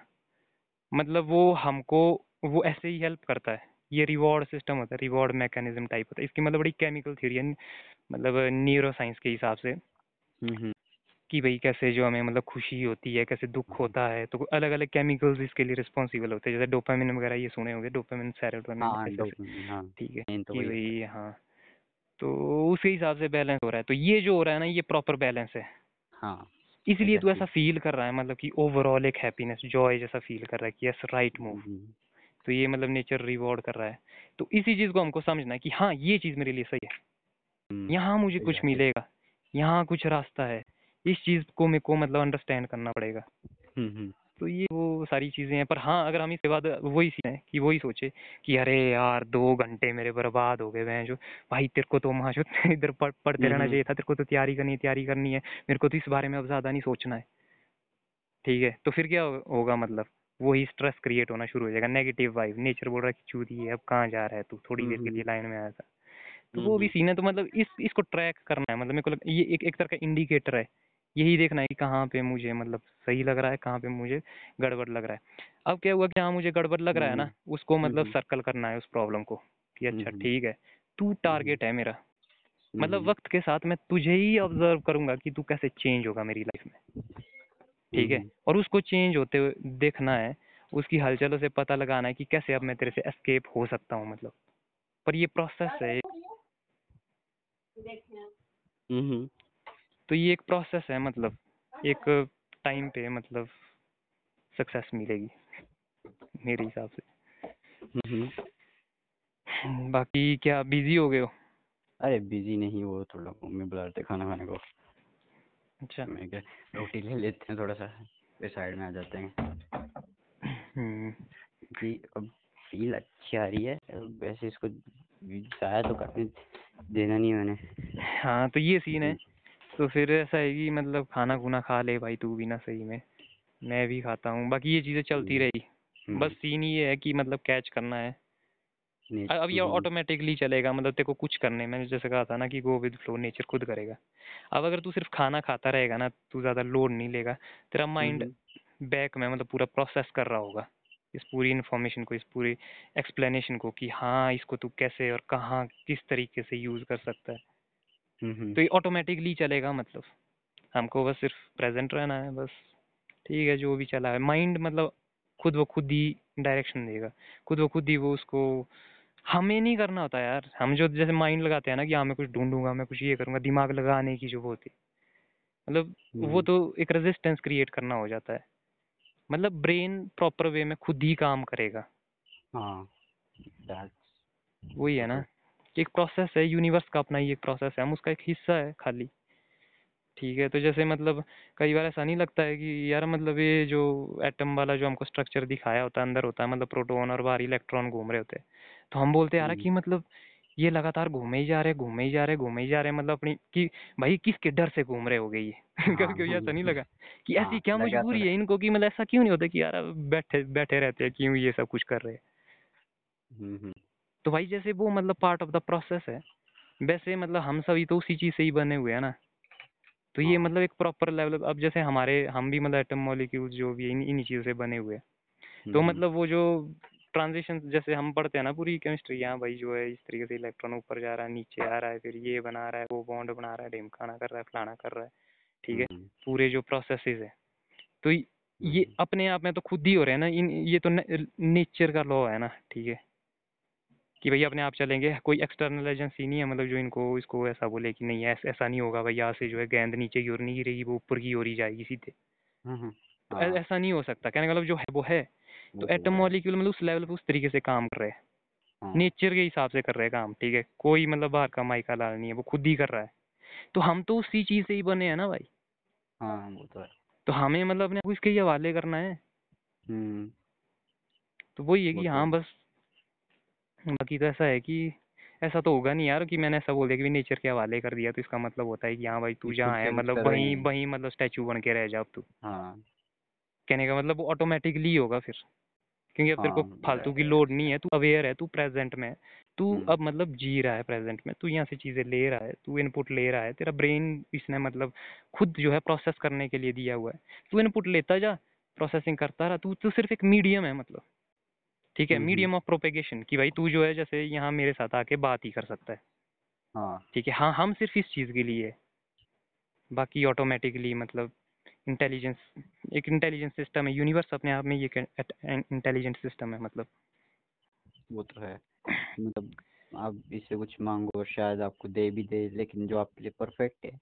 मतलब वो हमको वो ऐसे ही हेल्प करता है। ये रिवॉर्ड सिस्टम होता है रिवॉर्ड मैकेनिज्म टाइप होता है। इसकी मतलब बड़ी केमिकल थ्योरी है मतलब न्यूरो साइंस के हिसाब से। हम्म हम्म। कि भाई कैसे जो हमें मतलब खुशी होती है कैसे दुख होता है तो अलग अलग केमिकल्स इसके लिए रिस्पॉन्सिबल होते हैं। जैसे डोपामिन वगैरह ये सुने होंगे डोपामिन सेरोटोनिन हाँ डोपामिन हाँ। ठीक है तो कि भाई हाँ। तो उसके हिसाब से बैलेंस हो रहा है। तो ये जो हो रहा है ना ये प्रॉपर बैलेंस है। हाँ इसलिए तू ऐसा फील कर रहा है मतलब कि ओवरऑल एक हैप्पीनेस जॉय जैसा फील कर रहा है कि यस राइट मूव हम्म, तो ये मतलब नेचर रिवॉर्ड कर रहा है। तो इसी चीज़ को हमको समझना है कि हाँ ये चीज़ मेरे लिए सही है। हम्म, यहाँ मुझे कुछ मिलेगा यहाँ कुछ रास्ता है। इस चीज़ को मेरे को मतलब अंडरस्टैंड करना पड़ेगा। हम्म हम्म। तो ये वो सारी चीज़ें हैं पर हाँ अगर हम इसके बाद वही सीखें कि वही सोचे कि अरे यार दो घंटे मेरे बर्बाद हो गए वह जो भाई तेरे को तो वहाँ जो [laughs] इधर पढ़, पढ़ते रहना हम्म, चाहिए था तेरे को तो तैयारी करनी है तैयारी करनी है मेरे को तो इस बारे में अब ज़्यादा नहीं सोचना है। ठीक है तो फिर क्या होगा मतलब? वही स्ट्रेस क्रिएट होना शुरू हो जाएगा नेगेटिव वाइब नेचर बोल रहा है कि चूरी है अब कहाँ जा रहा है तू? थोड़ी देर के लिए लाइन में आया था तो वो भी सीन है तो मतलब इस इसको ट्रैक करना है मतलब मेरे को ये एक एक तरह का इंडिकेटर है। यही देखना है कि कहाँ पे मुझे मतलब सही लग रहा है कहाँ पे मुझे गड़बड़ लग रहा है। अब क्या हुआ कि हाँ मुझे गड़बड़ लग रहा है ना उसको मतलब हम्म, सर्कल करना है उस प्रॉब्लम को कि अच्छा हम्म, ठीक है तू टारगेट है मेरा। मतलब हम्म, वक्त के साथ मैं तुझे ही ऑब्ज़र्व करूँगा कि तू कैसे चेंज होगा मेरी लाइफ में। ठीक है? हम्म, और उसको चेंज होते हुए देखना है उसकी हलचलों से पता लगाना है कि कैसे अब मैं तेरे से एस्केप हो सकता हूँ मतलब। पर ये प्रोसेस है। हम्म, तो ये एक प्रोसेस है मतलब एक टाइम पे मतलब सक्सेस मिलेगी मेरे हिसाब से। हम्म। बाकी क्या बिज़ी हो गए हो? अरे बिज़ी नहीं वो थोड़ा मम्मी बुला रहे खाना खाने को। अच्छा। मैं क्या रोटी ले लेते हैं थोड़ा सा फिर साइड में आ जाते हैं। हम्म, कि अब फील अच्छी आ रही है वैसे इसको जाया तो करने देना नहीं मैंने। हाँ तो ये सीन है। तो फिर ऐसा है कि मतलब खाना खुना खा ले भाई तू भी ना सही में। मैं भी खाता हूँ बाकी ये चीज़ें चलती रही। हम्म, बस सीन ये है कि मतलब कैच करना है। अब ये हम्म, ऑटोमेटिकली चलेगा मतलब तेरे को कुछ करने मैंने जैसे कहा था ना कि गो विद फ्लो नेचर खुद करेगा। अब अगर तू सिर्फ़ खाना खाता रहेगा ना तू ज़्यादा लोड नहीं लेगा। तेरा माइंड हम्म, बैक में मतलब पूरा प्रोसेस कर रहा होगा इस पूरी इन्फॉर्मेशन को इस पूरी एक्सप्लेनेशन को कि हाँ इसको तू कैसे और कहाँ किस तरीके से यूज़ कर सकता है। हम्म, तो ये ऑटोमेटिकली चलेगा मतलब। हमको बस सिर्फ़ प्रेजेंट रहना है बस। ठीक है जो भी चला है। माइंड मतलब खुद व खुद ही डायरेक्शन देगा। खुद व खुद ही वो उसको हमें नहीं करना होता यार। हम जो जैसे माइंड लगाते हैं ना कि हाँ मैं कुछ ढूंढूँगा मैं कुछ ये करूँगा दिमाग लगाने की जो वो होती मतलब वो हम्म, तो एक रेजिस्टेंस क्रिएट करना हो जाता है। मतलब ब्रेन प्रॉपर वे में खुद ही काम करेगा। हाँ। वही है ना। एक प्रोसेस है यूनिवर्स का अपना ही एक प्रोसेस है हम उसका एक हिस्सा है खाली। ठीक है तो जैसे मतलब कई बार ऐसा नहीं लगता है कि यार मतलब ये जो एटम वाला जो हमको स्ट्रक्चर दिखाया होता है अंदर होता है मतलब प्रोटोन और बाहर इलेक्ट्रॉन घूम रहे होते हैं। तो हम बोलते हैं यार हम्म, कि मतलब ये लगातार घूमे ही जा रहे घूमे ही जा रहे घूमे ही जा रहे मतलब अपनी कि भाई किसके डर से घूम रहे हो गए ये कभी [laughs] हाँ, कभी ऐसा नहीं लगा कि हाँ, ऐसी क्या मजबूरी है इनको कि मतलब ऐसा क्यों नहीं होता कि यार बैठे बैठे रहते हैं क्यों ये सब कुछ कर रहे हैं? हम्म, हम्म, तो भाई जैसे वो मतलब पार्ट ऑफ़ द प्रोसेस है। वैसे मतलब हम सभी तो उसी चीज़ से ही बने हुए हैं ना। तो ये हाँ, मतलब एक प्रॉपर लेवल अब जैसे हमारे हम भी मतलब एटम मॉलिक्यूल्स जो भी इन इन्हीं चीज़ों से बने हुए हैं। तो हम्म, मतलब वो जो ट्रांजिशन जैसे हम पढ़ते हैं ना पूरी केमिस्ट्री यहाँ भाई जो है इस तरीके से इलेक्ट्रॉन ऊपर जा रहा है नीचे आ रहा है फिर ये बना रहा है वो बॉन्ड बना रहा है ढिमकाना कर रहा है फलाना कर रहा है ठीक है? हम्म, पूरे जो प्रोसेसेस है। तो ये हम्म, अपने आप में तो खुद ही हो रहे हैं ना इन ये तो नेचर का लॉ है ना ठीक है? कि भैया अपने आप चलेंगे कोई एक्सटर्नल एजेंसी नहीं है मतलब जो इनको इसको ऐसा बोले कि नहीं ऐसा ऐसा नहीं होगा भाई यहाँ से जो है गेंद नीचे की ओर नहीं गिरेगी वो ऊपर की ओर ही जाएगी सीधे। तो हाँ, ऐ- ऐसा नहीं हो सकता। कहने का मतलब जो है वो है। तो तो एटम मॉलिक्यूल मतलब उस लेवल पे उस तरीके से काम कर रहे हैं। हाँ, नेचर के हिसाब से कर रहे हैं काम ठीक है? कोई मतलब बाहर का माइका लाल नहीं है वो खुद ही कर रहा है। तो हम तो उसी चीज़ से ही बने हैं ना भाई। हाँ, वो तो है, तो हमें मतलब अपने इसके ही हवाले करना है। तो वही है कि तो हाँ। बस बाकी तो ऐसा है कि ऐसा तो होगा नहीं यार कि मैंने ऐसा बोल दिया कि नेचर के हवाले कर दिया तो इसका मतलब होता है कि हाँ भाई तू जहाँ है मतलब वहीं वहीं मतलब स्टैचू बन के रह जा अब तू। हाँ, कहने का मतलब वो ऑटोमेटिकली होगा फिर क्योंकि अब तेरे हाँ, को तो फालतू की लोड नहीं है तू अवेयर है तू प्रेजेंट में तू हम्म, अब मतलब जी रहा है प्रेजेंट में तू यहाँ से चीज़ें ले रहा है तू इनपुट ले रहा है तेरा ब्रेन इसने मतलब खुद जो है प्रोसेस करने के लिए दिया हुआ है। तू इनपुट लेता जा प्रोसेसिंग करता रहा तू तो सिर्फ़ एक मीडियम है मतलब। ठीक है मीडियम ऑफ़ प्रोपेगेशन कि भाई तू जो है जैसे यहाँ मेरे साथ आके बात ही कर सकता है। हाँ, ठीक है हाँ हम सिर्फ़ इस चीज़ के लिए। बाकी ऑटोमेटिकली मतलब इंटेलिजेंस एक इंटेलिजेंस सिस्टम है यूनिवर्स अपने आप में ये इंटेलिजेंट सिस्टम है मतलब। वो तो है। मतलब आप इससे कुछ मांगो शायद आपको दे भी दे लेकिन जो आपके लिए परफेक्ट है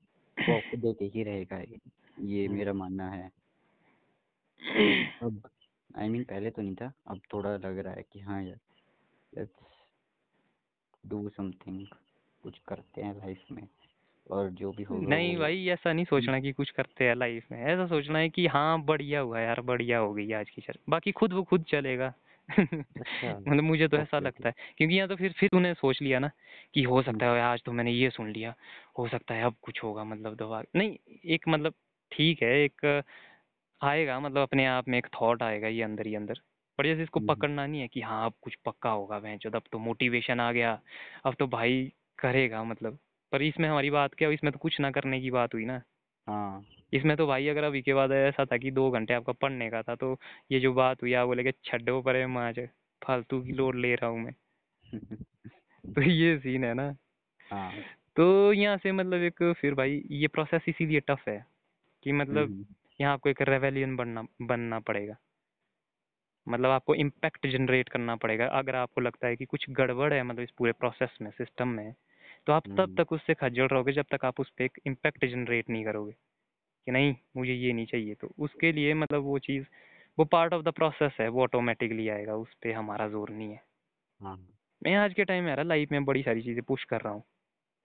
वो आपको देते ही रहेगा। ये हम्म। मेरा मानना है। [clears throat] अब आई I मीन mean, पहले तो नहीं था अब थोड़ा लग रहा है कि हाँ यार लेट्स डू समथिंग कुछ करते हैं लाइफ में और जो भी होगा नहीं भाई ऐसा नहीं सोचना कि कुछ करते हैं लाइफ में ऐसा सोचना है कि हाँ बढ़िया हुआ यार बढ़िया हो गई आज की चल बाकी खुद वो खुद चलेगा अच्छा [laughs] मतलब मुझे तो ऐसा लगता है क्योंकि यहाँ तो फिर फिर तूने सोच लिया ना कि हो। सकता है आज तो मैंने ये सुन लिया हो सकता है अब कुछ होगा मतलब दवा नहीं एक मतलब ठीक है एक आएगा मतलब अपने आप में एक थॉट आएगा ये अंदर ही अंदर। पर जैसे इसको हम्म। पकड़ना नहीं है कि हाँ अब कुछ पक्का होगा भैंस अब तो मोटिवेशन आ गया अब तो भाई करेगा मतलब। पर इसमें हमारी बात क्या हुई इसमें तो कुछ ना करने की बात हुई ना। हाँ। इसमें तो भाई अगर अभी के बाद ऐसा था कि दो घंटे आपका पढ़ने का था तो ये जो बात हुई आप बोले कि छड्डो परे माज फालतू की लोड ले रहा हूँ मैं। [laughs] तो ये सीन है ना। हाँ। तो यहाँ से मतलब एक फिर भाई ये प्रोसेस इसीलिए टफ है कि मतलब हम्म। यहाँ आपको एक रेवेलियन बनना बनना पड़ेगा। मतलब आपको इम्पैक्ट जनरेट करना पड़ेगा। अगर आपको लगता है कि कुछ गड़बड़ है मतलब इस पूरे प्रोसेस में सिस्टम में तो आप तब हम्म। तक उससे खज्जल रहोगे जब तक आप उस पर एक इम्पैक्ट जनरेट नहीं करोगे। कि नहीं मुझे ये नहीं चाहिए। तो उसके लिए मतलब वो चीज़ वो पार्ट ऑफ़ द प्रोसेस है वो ऑटोमेटिकली आएगा। उस पर हमारा ज़ोर नहीं है। हाँ। मैं आज के टाइम में यार लाइफ में बड़ी सारी चीज़ें पुश कर रहा हूँ।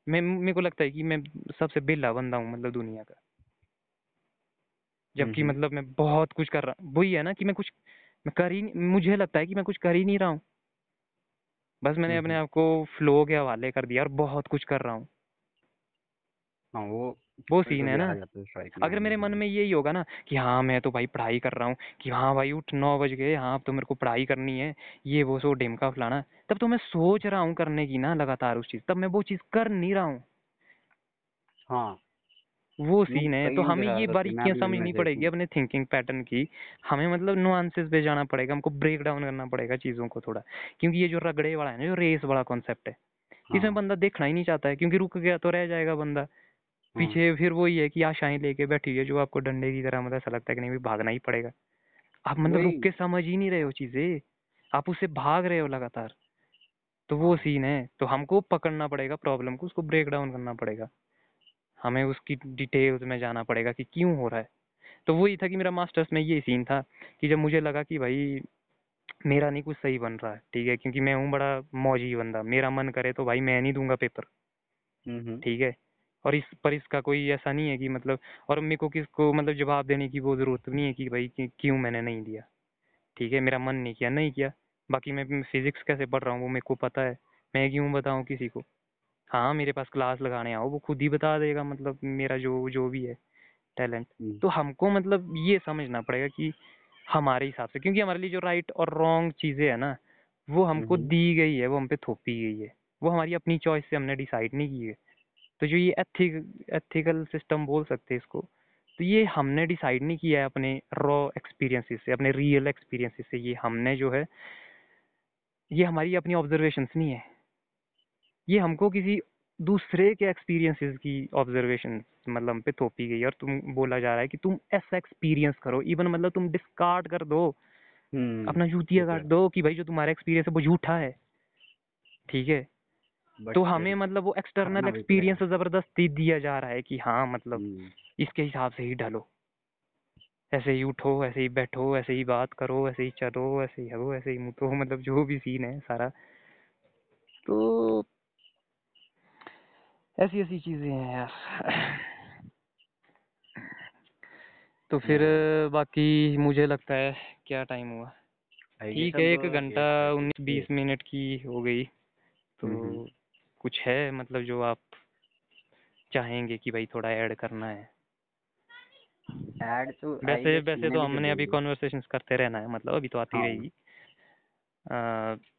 मैं मेरे को लगता है कि मैं सबसे बेला बंदा हूँ मतलब दुनिया का। जबकि हम्म। मतलब मैं बहुत कुछ कर रहा हूँ वही है ना कि मैं कुछ मैं कर ही मुझे लगता है कि मैं कुछ कर ही नहीं रहा हूँ बस मैंने अपने हम्म। आप को फ्लो के हवाले कर दिया और बहुत कुछ कर रहा हूँ हाँ वो वो सीन है ना जाता है में, अगर मेरे मन। में यही होगा ना कि हाँ मैं तो भाई पढ़ाई कर रहा हूँ कि हाँ भाई उठ नौ बज गए हाँ अब तो मेरे को पढ़ाई करनी है ये वो सो ढिमका फलाना तब तो मैं सोच रहा हूँ करने की ना लगातार उस चीज़ तब मैं वो चीज़ कर नहीं रहा हूँ हाँ वो सीन है तो हमें ये बारीकियाँ समझनी पड़ेगी अपने थिंकिंग पैटर्न की। हमें मतलब नुआंसेस पे जाना पड़ेगा हमको ब्रेक डाउन करना पड़ेगा चीज़ों को थोड़ा। क्योंकि ये जो रगड़े वाला है ना जो रेस वाला कॉन्सेप्ट है इसमें हाँ। बंदा देखना ही नहीं चाहता है क्योंकि रुक गया तो रह जाएगा बंदा। हाँ। पीछे फिर वही है कि आशाएँ लेके बैठी है जो आपको डंडे की तरह मतलब ऐसा लगता है कि नहीं भी भागना ही पड़ेगा। आप मतलब रुक के समझ ही नहीं रहे हो चीज़ें। आप उससे भाग रहे हो लगातार। तो वो हाँ। सीन है तो हमको पकड़ना पड़ेगा प्रॉब्लम को उसको ब्रेक डाउन करना पड़ेगा। हमें उसकी डिटेल्स में जाना पड़ेगा कि क्यों हो रहा है। तो वही था कि मेरा मास्टर्स में ये सीन था कि जब मुझे लगा कि भाई मेरा नहीं कुछ सही बन रहा है ठीक है? क्योंकि मैं हूँ बड़ा मौजी बंदा। मेरा मन करे तो भाई मैं नहीं दूँगा पेपर हम्म ठीक है? और इस पर इसका कोई ऐसा नहीं है कि मतलब और मेरे को किसको मतलब जवाब देने की वो ज़रूरत नहीं है कि भाई क्यों मैंने नहीं दिया। ठीक है? मेरा मन नहीं किया नहीं किया। बाकी मैं फिजिक्स कैसे पढ़ रहा हूँ वो मेरे को पता है। मैं क्यों बताऊँ किसी को? हाँ मेरे पास क्लास लगाने आओ वो खुद ही बता देगा मतलब मेरा जो जो भी है टैलेंट हम्म, तो हमको मतलब ये समझना पड़ेगा कि हमारे हिसाब से क्योंकि हमारे लिए जो राइट और रॉन्ग चीज़ें है ना वो हमको हम्म, दी गई है वो हम पे थोपी गई है। वो हमारी अपनी चॉइस से हमने डिसाइड नहीं की है। तो जो ये एथिक एथिकल सिस्टम बोल सकते हैं इसको तो ये हमने डिसाइड नहीं किया है अपने रॉ एक्सपीरियंसेस से अपने रियल एक्सपीरियंसेस से। ये हमने जो है ये हमारी अपनी ऑब्जर्वेशंस नहीं है। ये हमको किसी दूसरे के एक्सपीरियंसेस की ऑब्जर्वेशन मतलब पे थोपी गई और तुम बोला जा रहा है कि तुम ऐसा एक्सपीरियंस करो। इवन मतलब तुम डिस्कार्ड कर दो। हम्म, अपना जूतिया तो काट दो कि भाई जो तुम्हारा एक्सपीरियंस है वो झूठा है। ठीक है? तो हमें मतलब वो एक्सटर्नल एक्सपीरियंस ज़बरदस्ती दिया जा रहा है कि हाँ मतलब हम्म, इसके हिसाब से ही ढलो। ऐसे ही उठो ऐसे ही बैठो ऐसे ही बात करो ऐसे ही चलो ऐसे ही हगो ऐसे ही मुतो मतलब जो भी सीन है सारा। तो ऐसी ऐसी चीज़ें हैं यार। तो फिर। बाकी मुझे लगता है क्या टाइम हुआ? ठीक है एक घंटा उन्नीस बीस मिनट की हो गई। तो हम्म, कुछ है मतलब जो आप चाहेंगे कि भाई थोड़ा ऐड करना है? ऐड तो वैसे वैसे तो हमने अभी बोली कॉन्वर्सेशंस करते रहना है मतलब अभी तो आती हाँ। रहेगी।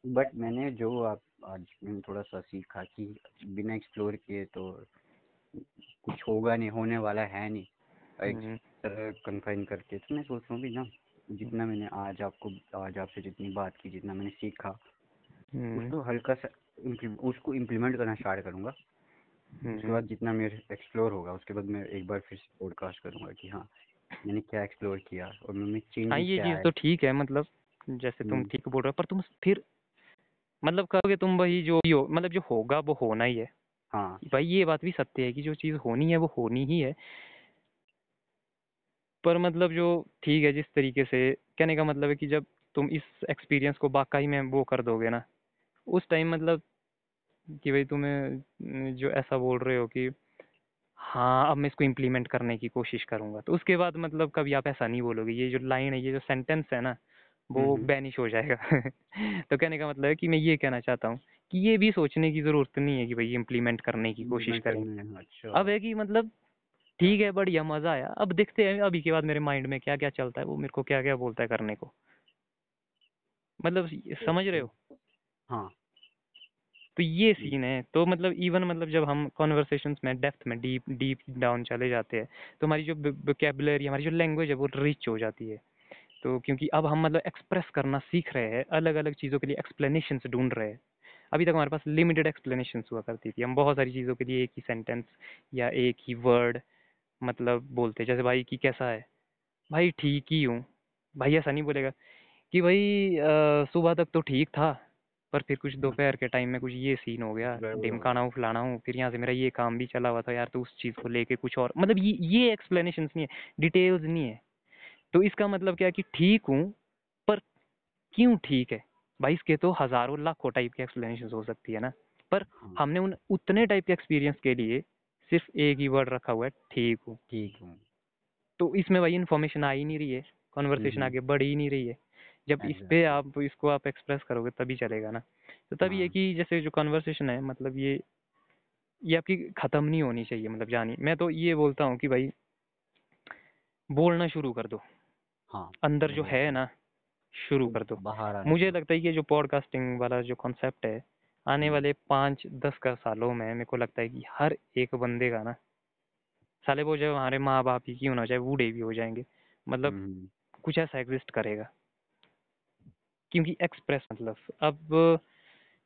बट मैंने जो आप आज मैंने थोड़ा सा सीखा कि बिना एक्सप्लोर किए तो कुछ होगा नहीं होने वाला है नहीं। एक हम्म, तरह कन्फाइन करके तो मैं सोच रहा हूँ कि ना जितना मैंने आज आपको आज आपसे जितनी बात की जितना मैंने सीखा हम्म, उसको हल्का सा उसको इम्प्लीमेंट करना स्टार्ट करूँगा। उसके हम्म। बाद जितना मेरे एक्सप्लोर होगा उसके बाद मैं एक बार फिर से पॉडकास्ट करूँगा कि हाँ मैंने क्या एक्सप्लोर किया और मैं हाँ चेंजेस ये चीज़ तो ठीक है मतलब जैसे तुम ठीक बोल रहे हो पर तुम फिर मतलब कहोगे तुम वही जो भी हो मतलब जो होगा वो होना ही है। हाँ। भाई ये बात भी सत्य है कि जो चीज़ होनी है वो होनी ही है। पर मतलब जो ठीक है जिस तरीके से कहने का मतलब है कि जब तुम इस एक्सपीरियंस को वाकई में वो कर दोगे ना उस टाइम मतलब कि भाई तुम्हें जो ऐसा बोल रहे हो कि हाँ अब मैं इसको इम्प्लीमेंट करने की कोशिश करूँगा। तो उसके बाद मतलब कभी आप ऐसा नहीं बोलोगे। ये जो लाइन है ये जो सेंटेंस है ना वो हम्म, हम्म, बैनिश हो जाएगा। [laughs] तो कहने का मतलब है कि मैं ये कहना चाहता हूँ कि ये भी सोचने की ज़रूरत नहीं है कि भाई इम्प्लीमेंट करने की कोशिश है, अच्छा। अब है कि मतलब ठीक है बढ़िया मज़ा आया। अब देखते हैं अभी के बाद मेरे माइंड में क्या क्या चलता है वो मेरे को क्या क्या बोलता है करने को। मतलब समझ रहे हो? हाँ। तो ये सीन है तो मतलब इवन मतलब जब हम कॉन्वर्सेशन में डेप्थ में डीप डीप डाउन चले जाते हैं तो हमारी जो वोकेबलरी हमारी जो लैंग्वेज है वो रिच हो जाती है। तो क्योंकि अब हम मतलब एक्सप्रेस करना सीख रहे हैं अलग अलग चीज़ों के लिए एक्सप्लेनेशंस ढूंढ रहे हैं। अभी तक हमारे पास लिमिटेड एक्सप्लेनेशंस हुआ करती थी। हम बहुत सारी चीज़ों के लिए एक ही सेंटेंस या एक ही वर्ड मतलब बोलते जैसे भाई कि कैसा है? भाई ठीक ही हूँ। भाई ऐसा नहीं बोलेगा कि भाई सुबह तक तो ठीक था पर फिर कुछ दोपहर के टाइम में कुछ ये सीन हो गया ढिमकाना हूँ फलाना हूँ फिर यहाँ से मेरा ये काम भी चला हुआ था यार तो उस चीज़ को लेके कुछ और मतलब ये ये एक्सप्लेनेशंस नहीं है डिटेल्स नहीं है। तो इसका मतलब क्या है कि ठीक हूँ पर क्यों ठीक है? भाई इसके तो हज़ारों लाखों टाइप के एक्सप्लेनेशन हो सकती है ना। पर हाँ। हमने उन उतने टाइप के एक्सपीरियंस के लिए सिर्फ़ एक ही वर्ड रखा हुआ है ठीक हूँ। ठीक हूँ। तो इसमें भाई इन्फॉर्मेशन आ ही नहीं रही है कॉन्वर्सेशन हम्म, आगे बढ़ ही नहीं रही है। जब इस पे आप इसको आप एक्सप्रेस करोगे तभी चलेगा ना। तो तभी है हाँ। कि जैसे जो कॉन्वर्सेशन है मतलब ये ये आपकी ख़त्म नहीं होनी चाहिए मतलब जानी। मैं तो ये बोलता हूँ कि भाई बोलना शुरू कर दो। हाँ। अंदर जो है है ना शुरू कर दो। बाहर मुझे लगता है कि ये जो पॉडकास्टिंग वाला जो कॉन्सेप्ट है आने हम्म, वाले पाँच दस का सालों में मेरे को लगता है कि हर एक बंदे का ना साले वो जो हमारे माँ बाप ही क्यों ना हो जाए बूढ़े भी हो जाएँगे। मतलब हम्म, कुछ ऐसा एग्जिस्ट करेगा। क्योंकि एक्सप्रेस मतलब अब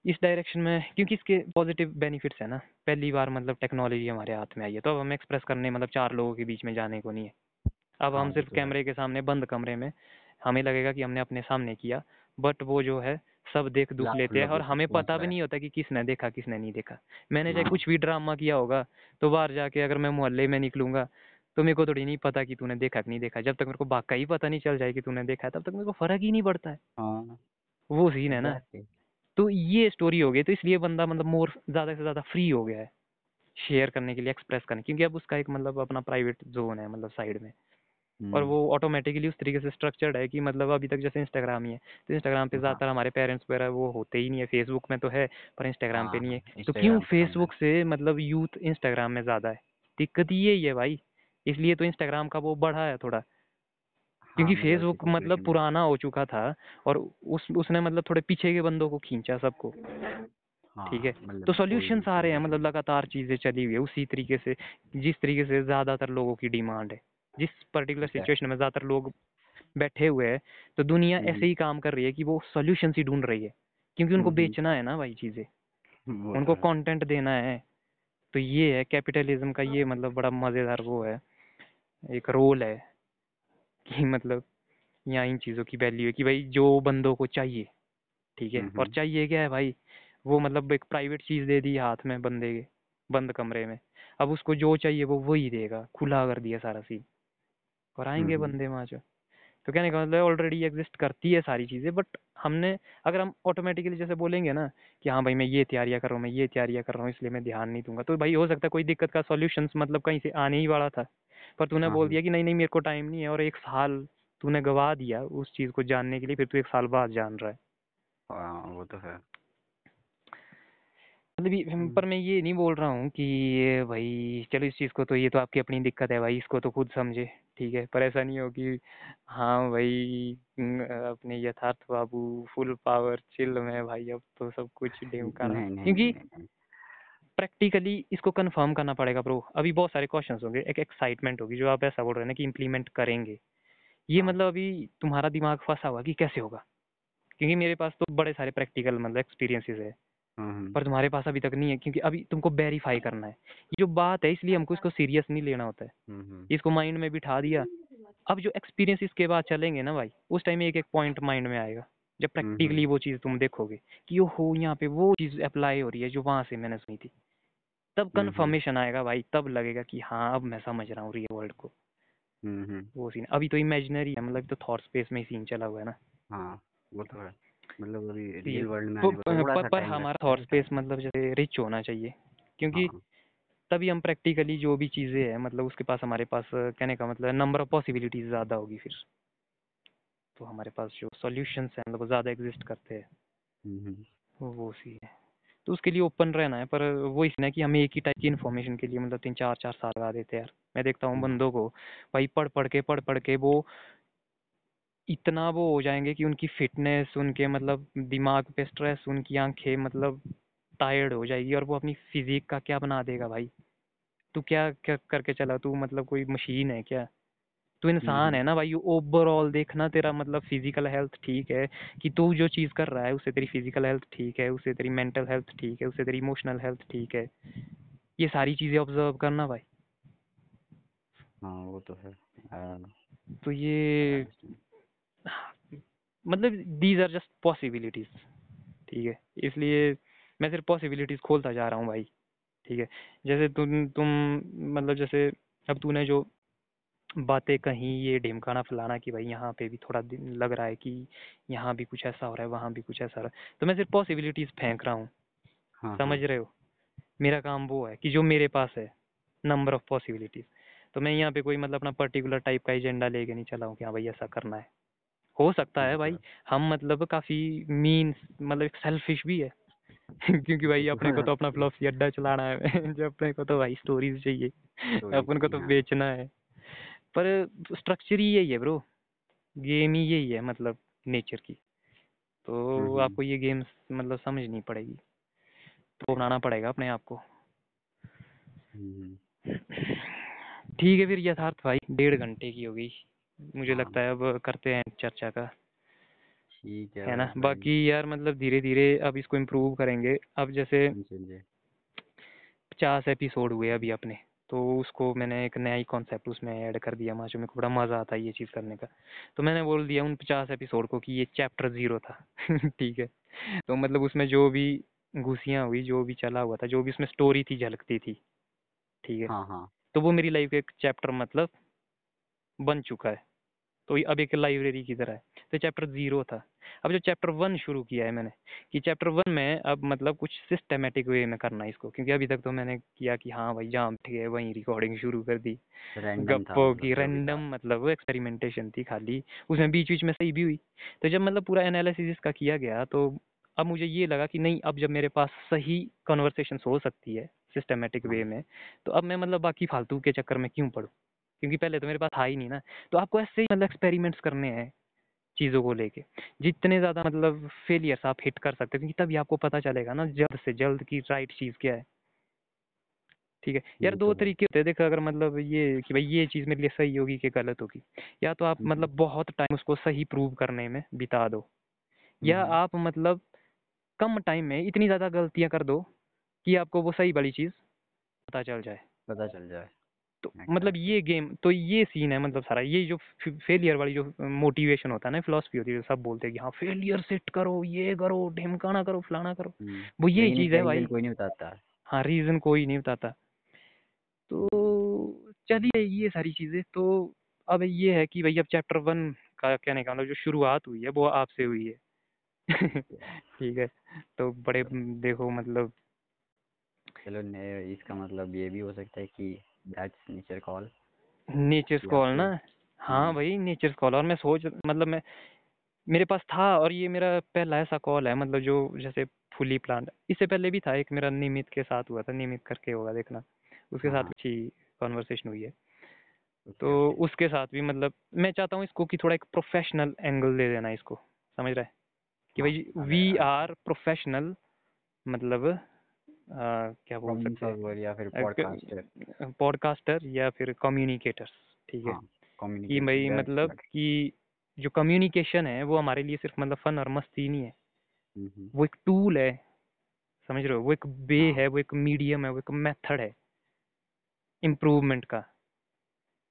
इस डायरेक्शन में क्योंकि इसके पॉजिटिव बेनिफिट्स है ना। पहली बार मतलब टेक्नोलॉजी हमारे हाथ में आई है तो अब हम एक्सप्रेस करने मतलब चार लोगों के बीच में जाने को नहीं है। अब हाँ हम सिर्फ़ तो कैमरे के सामने बंद कमरे में हमें लगेगा कि हमने अपने सामने किया बट वो जो है सब देख दुख लेते हैं और हमें पता भी नहीं होता कि किसने देखा किसने नहीं देखा। मैंने चाहे हाँ। कुछ भी ड्रामा किया होगा तो बाहर जाके अगर मैं मोहल्ले में निकलूँगा तो मेरे को थोड़ी नहीं पता कि तूने देखा कि नहीं देखा। जब तक मेरे को बाका ही पता नहीं चल जाए कि तूने देखा है तब तक मेरे को फ़र्क ही नहीं पड़ता है। हाँ। वो सीन है ना। तो ये स्टोरी हो गई तो इसलिए बंदा मतलब मोर ज़्यादा से ज़्यादा फ्री हो गया है शेयर करने के लिए एक्सप्रेस करने क्योंकि अब उसका एक मतलब अपना प्राइवेट जोन है मतलब साइड में। और हम्म, वो ऑटोमेटिकली उस तरीके से स्ट्रक्चर्ड है कि मतलब अभी तक जैसे इंस्टाग्राम ही है। तो इंस्टाग्राम पे हाँ ज़्यादातर हमारे पेरेंट्स वगैरह वो होते ही नहीं है। फेसबुक में तो है पर इंस्टाग्राम पे हाँ नहीं है हाँ। तो क्यों है। फेसबुक से मतलब यूथ इंस्टाग्राम में ज़्यादा है? दिक्कत ये ही है भाई। इसलिए तो इंस्टाग्राम का वो बढ़ा है थोड़ा। हाँ क्योंकि मतलब फेसबुक मतलब पुराना हो चुका था और उस उसने मतलब थोड़े पीछे के बंदों को खींचा सबको। ठीक हाँ? है तो सोल्यूशन आ रहे हैं मतलब लगातार चीज़ें चली हुई है उसी तरीके से जिस तरीके से ज़्यादातर लोगों की डिमांड है। जिस पर्टिकुलर सिचुएशन में ज़्यादातर लोग बैठे हुए हैं तो दुनिया हम्म, ऐसे ही काम कर रही है कि वो सोल्यूशन ही ढूंढ रही है क्योंकि उनको हम्म, बेचना है ना भाई चीज़ें। तो उनको कंटेंट देना है तो ये है कैपिटलिज्म का ये मतलब बड़ा मज़ेदार वो है एक रोल है कि मतलब यहाँ इन चीज़ों की वैल्यू है कि भाई जो बंदों को चाहिए ठीक है? हम्म, और चाहिए क्या है भाई? वो मतलब एक प्राइवेट चीज़ दे दी हाथ में बंदे के बंद कमरे में। अब उसको जो चाहिए वो वही देगा खुला कर दिया सारा सीन और आएँगे हम्म, बंदे वहाँ जो तो कहने का मतलब ऑलरेडी एग्जिस्ट करती है सारी चीज़ें बट हमने अगर हम ऑटोमेटिकली जैसे बोलेंगे ना कि हाँ भाई मैं ये तैयारियाँ कर रहा हूँ मैं ये तैयारियाँ कर रहा हूँ इसलिए मैं ध्यान नहीं दूँगा तो भाई हो सकता है कोई दिक्कत का सॉल्यूशंस मतलब कहीं से आने ही वाला था। पर तूने हाँ बोल हाँ। दिया कि नहीं नहीं मेरे को टाइम नहीं है और एक साल तूने गवा दिया उस चीज़ को जानने के लिए फिर तू एक साल बाद जान रहा है। हाँ, वो तो है। मतलब हम्म, पर मैं ये नहीं बोल रहा हूँ कि ये भाई चलो इस चीज़ को तो ये तो आपकी अपनी दिक्कत है भाई इसको तो खुद समझे ठीक है? पर ऐसा नहीं हो कि हाँ भाई अपने यथार्थ बाबू फुल पावर चिल में भाई अब तो सब कुछ नहीं नहीं क्योंकि प्रैक्टिकली इसको कंफर्म करना पड़ेगा प्रो अभी बहुत सारे क्वेश्चंस होंगे एक एक्साइटमेंट होगी जो आप ऐसा बोल रहे हैं ना कि इम्प्लीमेंट करेंगे। ये हाँ। मतलब अभी तुम्हारा दिमाग फंसा हुआ कि कैसे होगा? क्योंकि मेरे पास तो बड़े सारे प्रैक्टिकल मतलब एक्सपीरियंसेस है। पर तुम्हारे पास अभी तक नहीं है क्योंकि अभी तुमको वेरीफाई करना है। ये जो बात है इसलिए हमको इसको सीरियस नहीं लेना होता है। इसको माइंड में बिठा दिया। अब जो एक्सपीरियंस इसके बाद चलेंगे ना भाई उस टाइम एक एक पॉइंट माइंड में आएगा। जब प्रैक्टिकली वो चीज़ तुम देखोगे कि ओ हो यहाँ पे वो चीज़ अप्लाई हो रही है जो वहाँ से मैंने सुनी थी। तब कन्फर्मेशन आएगा भाई तब लगेगा कि हाँ अब मैं समझ रहा हूँ रियल वर्ल्ड को। वो सीन अभी तो इमेजिनरी है मतलब तो थॉट स्पेस में ही सीन चला हुआ है ना। हाँ वो तो है। मतलब अभी रियल वर्ल्ड में तो पर, सा पर हमारा थॉट स्पेस मतलब जैसे रिच होना चाहिए। क्योंकि हाँ तभी हम प्रैक्टिकली जो भी चीज़ें हैं मतलब उसके पास हमारे पास कहने का मतलब नंबर ऑफ़ पॉसिबिलिटीज ज़्यादा होगी फिर। तो हमारे पास जो सॉल्यूशंस हैं मतलब ज़्यादा एग्जिस्ट करते हैं। हम्म, हम्म, वो वो सी है। तो उसके लिए ओपन रहना है पर वो इसमें है कि हमें एक ही टाइप की इन्फॉर्मेशन के लिए मतलब तीन चार चार साल लगा देते हैं यार। मैं देखता हूँ हाँ बंदों को भाई पढ़ पढ़ के पढ़ पढ़ के वो इतना वो हो जाएँगे कि उनकी फिटनेस उनके मतलब दिमाग पे स्ट्रेस उनकी आँखें मतलब टायर्ड हो जाएगी और वो अपनी फिजिक का क्या बना देगा भाई? तू क्या क्या करके चला? तू मतलब कोई मशीन है क्या? तू हम्म, इंसान हम्म, है ना भाई? ओवरऑल देखना तेरा मतलब फ़िज़िकल हेल्थ ठीक है कि तू जो चीज़ कर रहा है उससे तेरी फ़िज़िकल हेल्थ ठीक है उससे तेरी मेंटल हेल्थ ठीक है उससे तेरी इमोशनल हेल्थ ठीक है। ये सारी चीज़ें ऑब्ज़र्व करना भाई। हाँ वो तो है। तो ये मतलब दीज आर जस्ट पॉसिबिलिटीज ठीक है? इसलिए मैं सिर्फ़ पॉसिबिलिटीज खोलता जा रहा हूँ भाई ठीक है? जैसे तुम तुम मतलब जैसे अब तूने जो बातें कहीं ये ढिमकाना फलाना कि भाई यहाँ पे भी थोड़ा दिन लग रहा है कि यहाँ भी कुछ ऐसा हो रहा है वहाँ भी कुछ ऐसा हो रहा है तो मैं सिर्फ़ पॉसिबिलिटीज फेंक रहा हूँ। हाँ समझ हाँ रहे हो? मेरा काम वो है कि जो मेरे पास है नंबर ऑफ़ पॉसिबिलिटीज तो मैं यहाँ पे कोई मतलब अपना पर्टिकुलर टाइप का एजेंडा लेके नहीं चला हूँ कि हाँ भाई ऐसा करना है। हो सकता है भाई। हम मतलब काफ़ी मीन मतलब सेल्फिश भी है। [laughs] क्योंकि भाई अपने को तो अपना फ्लॉपी अड्डा चलाना है। [laughs] जो अपने को तो भाई स्टोरीज चाहिए। अपन को तो हाँ बेचना है। पर स्ट्रक्चर ही यही है ब्रो गेम ही यही है मतलब नेचर की। हम्म, तो हम्म, आपको ये गेम्स मतलब समझनी पड़ेगी। तो बनाना पड़ेगा अपने आप को। हम्म, ठीक है फिर यथार्थ भाई डेढ़ घंटे की हो गई। मुझे हाँ। लगता है अब करते हैं चर्चा का। ठीक है है ना? बाकी यार मतलब धीरे धीरे अब इसको इम्प्रूव करेंगे। अब जैसे पचास एपिसोड हुए अभी अपने तो उसको मैंने एक नया ही कॉन्सेप्ट उसमें ऐड कर दिया माचो मेरे को बड़ा मज़ा आता है ये चीज़ करने का। तो मैंने बोल दिया उन पचास एपिसोड को कि ये चैप्टर ज़ीरो था। [laughs] ठीक है? तो मतलब उसमें जो भी घुसियाँ हुई जो भी चला हुआ था जो भी उसमें स्टोरी थी झलकती थी ठीक है? हाँ हाँ। तो वो मेरी लाइफ का एक चैप्टर मतलब बन चुका है। तो ये अब एक लाइब्रेरी की तरह है। तो चैप्टर ज़ीरो था। अब जो चैप्टर वन शुरू किया है मैंने कि चैप्टर वन में अब मतलब कुछ सिस्टमेटिक वे में करना है इसको क्योंकि अभी तक तो मैंने किया कि हाँ भाई जहाँ बैठ गए वहीं रिकॉर्डिंग शुरू कर दी। गप्पों मतलब की रैंडम मतलब वो एक्सपेरिमेंटेशन थी खाली उसमें बीच बीच में सही भी हुई। तो जब मतलब पूरा एनालिसिस इसका किया गया तो अब मुझे ये लगा कि नहीं अब जब मेरे पास सही कन्वर्सेशन हो सकती है सिस्टमेटिक वे हाँ में तो अब मैं मतलब बाकी फालतू के चक्कर में क्यों पढ़ूँ? क्योंकि पहले तो मेरे पास था ही नहीं ना। तो आपको ऐसे ही मतलब एक्सपेरिमेंट्स करने हैं चीज़ों को लेके। जितने ज़्यादा मतलब फेलियर्स आप हिट कर सकते हो क्योंकि तभी आपको पता चलेगा ना जल्द से जल्द की राइट चीज़ क्या है। ठीक है? यार दो तो तरीके होते हैं। देखो अगर मतलब ये कि भाई ये चीज़ मेरे लिए सही होगी कि गलत होगी या तो आप हम्म, मतलब बहुत टाइम उसको सही प्रूव करने में बिता दो या हम्म, आप मतलब कम टाइम में इतनी ज़्यादा गलतियाँ कर दो कि आपको वो सही वाली चीज़ पता चल जाए। पता चल जाए। तो मतलब ये गेम तो ये सीन है मतलब सारा ये जो फेलियर वाली जो मोटिवेशन होता है ना फिलोसफी होती है सब बोलते हैं कि हाँ फेलियर सेट करो ये करो ढिमकाना करो फलाना करो। वो यही लेकिन चीज़ है भाई। कोई नहीं बताता। हाँ रीज़न कोई नहीं बताता। तो चलिए ये सारी चीज़ें तो अब ये है कि भाई अब चैप्टर वन का कहने का मतलब जो शुरुआत हुई है वो आपसे हुई है। [laughs] ठीक है तो बड़े देखो मतलब चलो ने- इसका मतलब ये भी हो सकता है कि दैट्स नेचर कॉल नेचर्स या कॉल ना? हाँ हम्म, भाई नेचर्स कॉल और मैं सोच मतलब मैं मेरे पास था और ये मेरा पहला ऐसा कॉल है मतलब जो जैसे फुली प्लान इससे पहले भी था एक मेरा निमित के साथ हुआ था निमित करके होगा देखना। उसके हाँ। साथ अच्छी कॉन्वर्सेशन हुई है। तो उसके साथ भी मतलब मैं चाहता हूँ इसको कि थोड़ा एक प्रोफेशनल एंगल दे देना इसको। समझ रहा है? कि हाँ भाई वी आर प्रोफेशनल मतलब क्या बोल सकते या फिर पॉडकास्टर पॉडकास्टर या फिर कम्युनिकेटर्स ठीक है? हाँ कि भाई मतलब कि जो कम्युनिकेशन है वो हमारे लिए सिर्फ़ मतलब फन और मस्ती नहीं है। हम्म वो एक टूल है समझ रहे हो? वो एक वे हाँ। है वो एक मीडियम है वो एक मेथड है इम्प्रूवमेंट का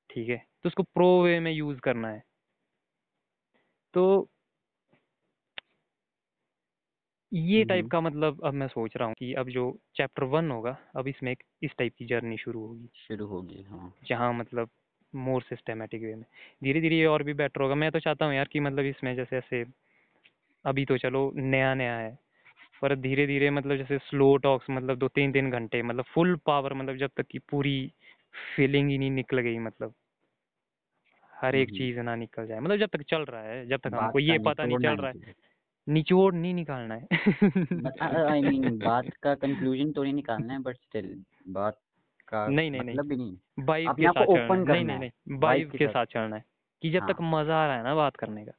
ठीक है? तो उसको प्रो वे में यूज़ करना है। तो ये टाइप हम्म। का मतलब अब मैं सोच रहा हूँ कि अब जो चैप्टर वन होगा अब इसमें एक इस टाइप की जर्नी शुरू होगी। शुरू होगी हाँ। जहाँ मतलब मोर सिस्टमेटिक वे में। धीरे धीरे ये और भी बेटर होगा। मैं तो चाहता हूँ यार कि मतलब इसमें जैसे ऐसे अभी तो चलो नया नया है पर धीरे धीरे मतलब जैसे स्लो टॉक्स मतलब दो तीन तीन घंटे मतलब फुल पावर मतलब जब तक कि पूरी फीलिंग ही नहीं निकल गई मतलब। हर एक हम्म। चीज़ ना निकल जाए। मतलब जब तक चल रहा है जब तक हमको ये पता नहीं चल रहा है। निचोड़ नहीं निकालना है। आई मीन बात का कंक्लूजन तो नहीं निकालना है बट स्टिल बात का नहीं, नहीं, नहीं। मतलब नहीं वाइब के साथ नहीं करना नहीं नहीं वाइब के साथ। चलना है। कि जब तक हाँ। मज़ा आ रहा है ना बात करने का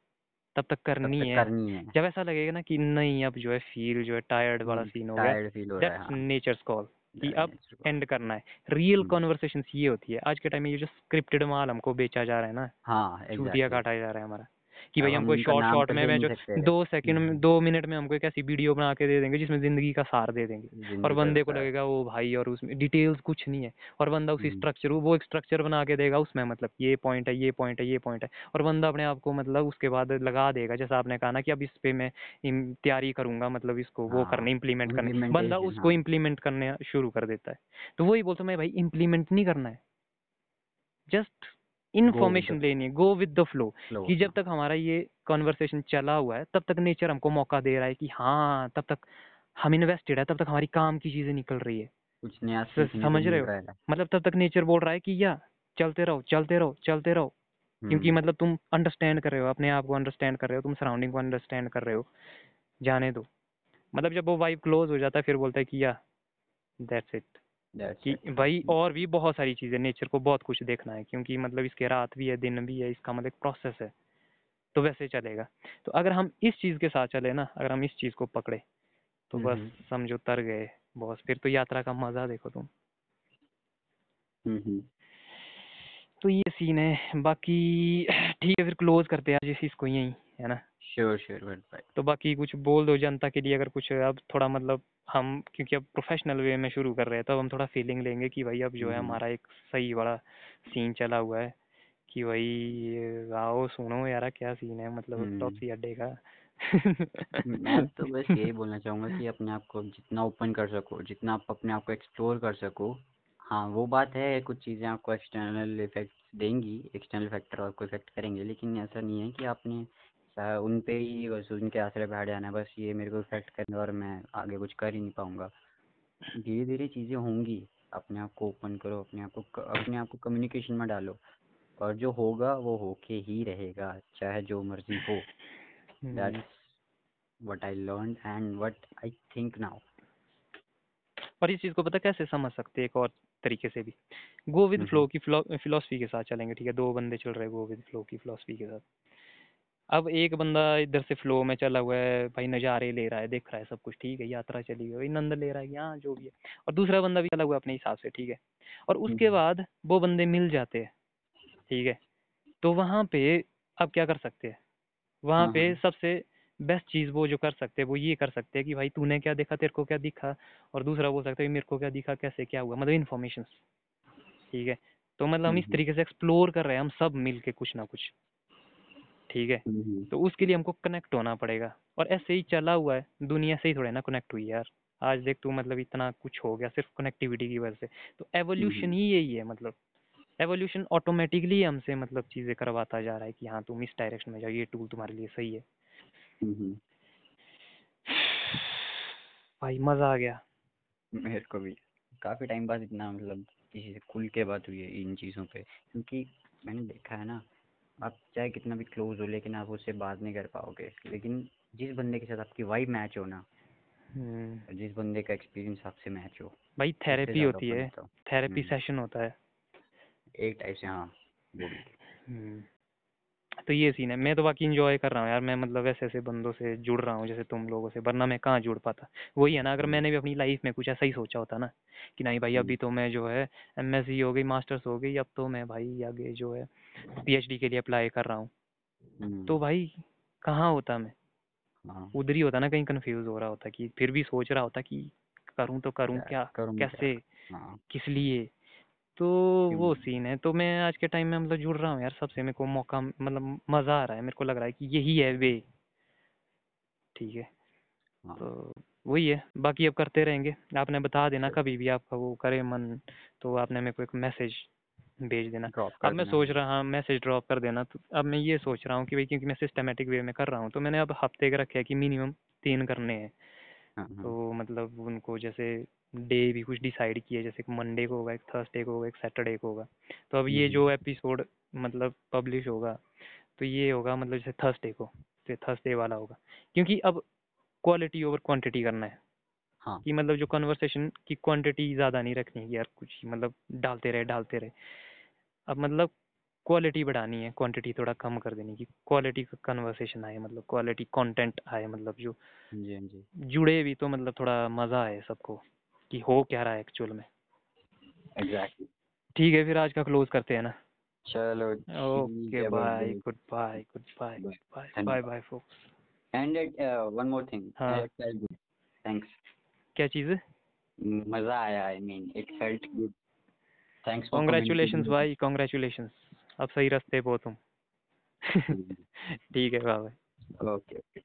तब तक तब करनी तक है। करनी है। जब ऐसा लगेगा ना कि नहीं अब जो है फील जो है टायर्ड वाला सीन हो गया। फील हो है दैट्स नेचर्स कॉल कि अब एंड करना है। रियल। कॉन्वर्सेशन ये होती है। आज के टाइम में ये जो स्क्रिप्टेड माल हमको बेचा जा रहा है ना हाँ exactly. काटा जा रहा है हमारा। कि भाई हमको शॉर्ट शॉर्ट तो में मैं जो दो सेकंड में हम्म। दो मिनट में हमको एक ऐसी वीडियो बना के दे देंगे जिसमें ज़िंदगी का सार दे देंगे। और बंदे को लगेगा वो भाई और उसमें डिटेल्स कुछ नहीं है। और बंदा उसी हम्म। स्ट्रक्चर वो एक स्ट्रक्चर बना के देगा उसमें मतलब ये पॉइंट है ये पॉइंट है ये पॉइंट है। और बंदा अपने आप को मतलब उसके बाद लगा देगा जैसा आपने कहा ना कि अब इस पे मैं तैयारी करूँगा मतलब इसको वो हाँ, करने इम्प्लीमेंट करने। बंदा उसको हाँ। इम्प्लीमेंट करने शुरू कर देता है। तो वही बोलता मैं भाई इम्प्लीमेंट नहीं करना है। जस्ट इन्फॉर्मेशन लेनी है गो विद द फ्लो कि जब। तक हमारा ये कॉन्वर्सेशन चला हुआ है तब तक नेचर हमको मौका दे रहा है कि हाँ तब तक हम इन्वेस्टेड है तब तक हमारी काम की चीज़ें निकल रही है। कुछ नया समझ रहे हो? मतलब तब तक नेचर बोल रहा है कि या चलते रहो चलते रहो चलते रहो। क्योंकि हम्म, मतलब तुम अंडरस्टैंड कर रहे हो अपने आप को अंडरस्टैंड कर रहे हो तुम सराउंडिंग को अंडरस्टैंड कर रहे हो। जाने दो। मतलब जब वो वाइब क्लोज हो जाता है फिर बोलता है कि या दैट्स इट कि भाई और भी बहुत सारी चीज़ें नेचर को बहुत कुछ देखना है क्योंकि मतलब इसके रात भी है दिन भी है इसका मतलब एक प्रोसेस है तो वैसे चलेगा। तो अगर हम इस चीज़ के साथ चले ना अगर हम इस चीज़ को पकड़े तो बस हम्म, समझो तर गए बॉस फिर तो यात्रा का मज़ा देखो तुम। हम्म, हम्म। तो ये सीन है बाकी ठीक है फिर क्लोज करते हैं आज इस चीज़ को यहीं है ना? श्योर श्योर भाई तो बाकी कुछ बोल दो जनता के लिए अगर कुछ अब थोड़ा मतलब हम क्योंकि अब प्रोफेशनल वे में शुरू कर रहे हैं तब हम थोड़ा फीलिंग लेंगे कि भाई अब जो है हम्म। हमारा एक सही वाला सीन चला हुआ है कि भाई आओ सुनो यार क्या सीन है मतलब हम्म। टॉपसी अड्डे का मैं तो बस यही बोलना चाहूँगा कि अपने आप को जितना ओपन कर सको जितना आप अपने आप को एक्सप्लोर कर सको हाँ वो बात है कुछ चीज़ें आपको एक्सटर्नल इफेक्ट्स देंगी एक्सटर्नल फैक्टर आपको इफ़ेक्ट करेंगे लेकिन ऐसा नहीं है कि आपने सा- उन पे ही बस उनके आसरे बैठ जाना है बस ये मेरे को इफ़ेक्ट करेंगे और मैं आगे कुछ कर ही नहीं पाऊँगा। धीरे धीरे चीज़ें होंगी अपने आप को ओपन करो अपने आप को अपने आप को कम्युनिकेशन में डालो और जो होगा वो होके ही रहेगा चाहे जो मर्ज़ी हो। what I learned and what I think now. और इस चीज़ को पता कैसे समझ सकते हैं एक और तरीके से भी? Go with. फ्लो की फिलोसफी के साथ चलेंगे ठीक है? दो बंदे चल रहे गो विद फ्लो की फिलोसफी के साथ। अब एक बंदा इधर से फ्लो में चला हुआ है भाई नज़ारे ले रहा है देख रहा है सब कुछ ठीक है यात्रा चली गई नंद ले रहा है कि हाँ जो भी है। और दूसरा बंदा भी चला हुआ है अपने हिसाब से ठीक है। और उसके हम्म। बाद वो बंदे मिल जाते हैं ठीक है। तो वहाँ पे अब क्या कर सकते हैं? वहाँ हाँ, पे हाँ। सबसे बेस्ट चीज़ वो जो कर सकते हैं वो ये कर सकते हैं कि भाई तूने क्या देखा तेरे को क्या दिखा? और दूसरा बोल सकता है मेरे को क्या दिखा कैसे क्या हुआ? मतलब इन्फॉर्मेशन ठीक है। तो मतलब हम इस हम्म। तरीके से एक्सप्लोर कर रहे हैं हम सब मिल के कुछ ना कुछ। ठीक है? हम्म। तो उसके लिए हमको कनेक्ट होना पड़ेगा। और ऐसे ही चला हुआ है दुनिया से ही थोड़ा ना कनेक्ट हुई यार। आज देख तू मतलब इतना कुछ हो गया सिर्फ़ कनेक्टिविटी की वजह से। तो एवोल्यूशन हम्म। ही यही है मतलब। एवोल्यूशन ऑटोमेटिकली हमसे मतलब चीज़ें करवाता जा रहा है कि हाँ तुम इस डायरेक्शन में जाओ ये टूल तुम्हारे लिए सही है। हम्म। भाई मज़ा आ गया। मेरे को भी। काफ़ी टाइम बाद इतना मतलब किसी से खुल के बात हुई है इन चीज़ों पे। क्योंकि मैंने देखा है ना आप चाहे कितना भी क्लोज हो लेकिन आप उससे बात नहीं कर पाओगे। लेकिन जिस बंदे के साथ आपकी वाइब मैच हो ना हम्म, जिस बंदे का एक्सपीरियंस आपसे मैच हो भाई थेरेपी होती है। थेरेपी हम्म। सेशन होता है। एक टाइप से हाँ वो भी। हम्म, तो ये सीन है। मैं तो बाकी इंजॉय कर रहा हूँ यार। मैं मतलब ऐसे ऐसे बंदों से जुड़ रहा हूँ जैसे तुम लोगों से वरना मैं कहाँ जुड़ पाता? वही है ना अगर हम्म। मैंने भी अपनी लाइफ में कुछ ऐसा ही सोचा होता ना कि नहीं भाई अभी तो मैं जो है एम हो गई मास्टर्स हो गई अब तो मैं भाई आगे जो है पीएचडी के लिए अप्लाई कर रहा हूँ। हम्म। तो भाई कहाँ होता मैं? हाँ। उधर ही होता ना कहीं कंफ्यूज हो रहा होता कि फिर भी सोच रहा होता कि करूँ तो करूँ क्या क्या? करूँ क्या? कैसे? हाँ। किस लिए? तो वो सीन है। तो मैं आज के टाइम में मतलब जुड़ रहा हूँ यार सबसे। मेरे को मौका मतलब मज़ा आ रहा है। मेरे को लग रहा है कि यही है वे। ठीक है। हाँ। तो वही है। बाकी अब करते रहेंगे। आपने बता देना कभी भी आपका वो करे मन तो आपने मेरे को एक मैसेज भेज देना। ड्रॉप अब मैं सोच रहा हूँ मैसेज ड्रॉप कर देना। तो अब मैं ये सोच रहा हूँ कि भाई क्योंकि मैं सिस्टमेटिक वे में कर रहा हूँ तो मैंने अब हफ़्ते का रखे है कि मिनिमम तीन करने हैं। हाँ हाँ। तो मतलब उनको जैसे डे भी कुछ डिसाइड किए जैसे एक मंडे को होगा एक थर्सडे को होगा एक सैटरडे को होगा। तो अब ये हम्म, जो एपिसोड मतलब पब्लिश होगा तो ये होगा मतलब जैसे थर्सडे को तो थर्सडे वाला होगा। क्योंकि अब क्वालिटी ओवर क्वांटिटी करना है। हाँ। कि मतलब जो कन्वर्सेशन की क्वांटिटी ज़्यादा नहीं रखनी है यार कुछ मतलब डालते रहे डालते रहे। अब मतलब क्वालिटी बढ़ानी है क्वांटिटी थोड़ा कम कर देनी की क्वालिटी का कन्वर्सेशन आए मतलब क्वालिटी कंटेंट आए मतलब जो जी जी। जुड़े भी तो मतलब थोड़ा मज़ा आए सबको कि हो क्या रहा है एक्चुअल में। एग्जैक्टली ठीक है फिर आज का क्लोज करते हैं ना। चलो okay bye good bye good bye bye bye bye folks and one more thing thanks क्या चीज़? है मज़ा आया I mean it felt good thanks for congratulations भाई कॉन्ग्रेचुलेशन अब सही रास्ते पे हो तुम ठीक है बाय ओके ओके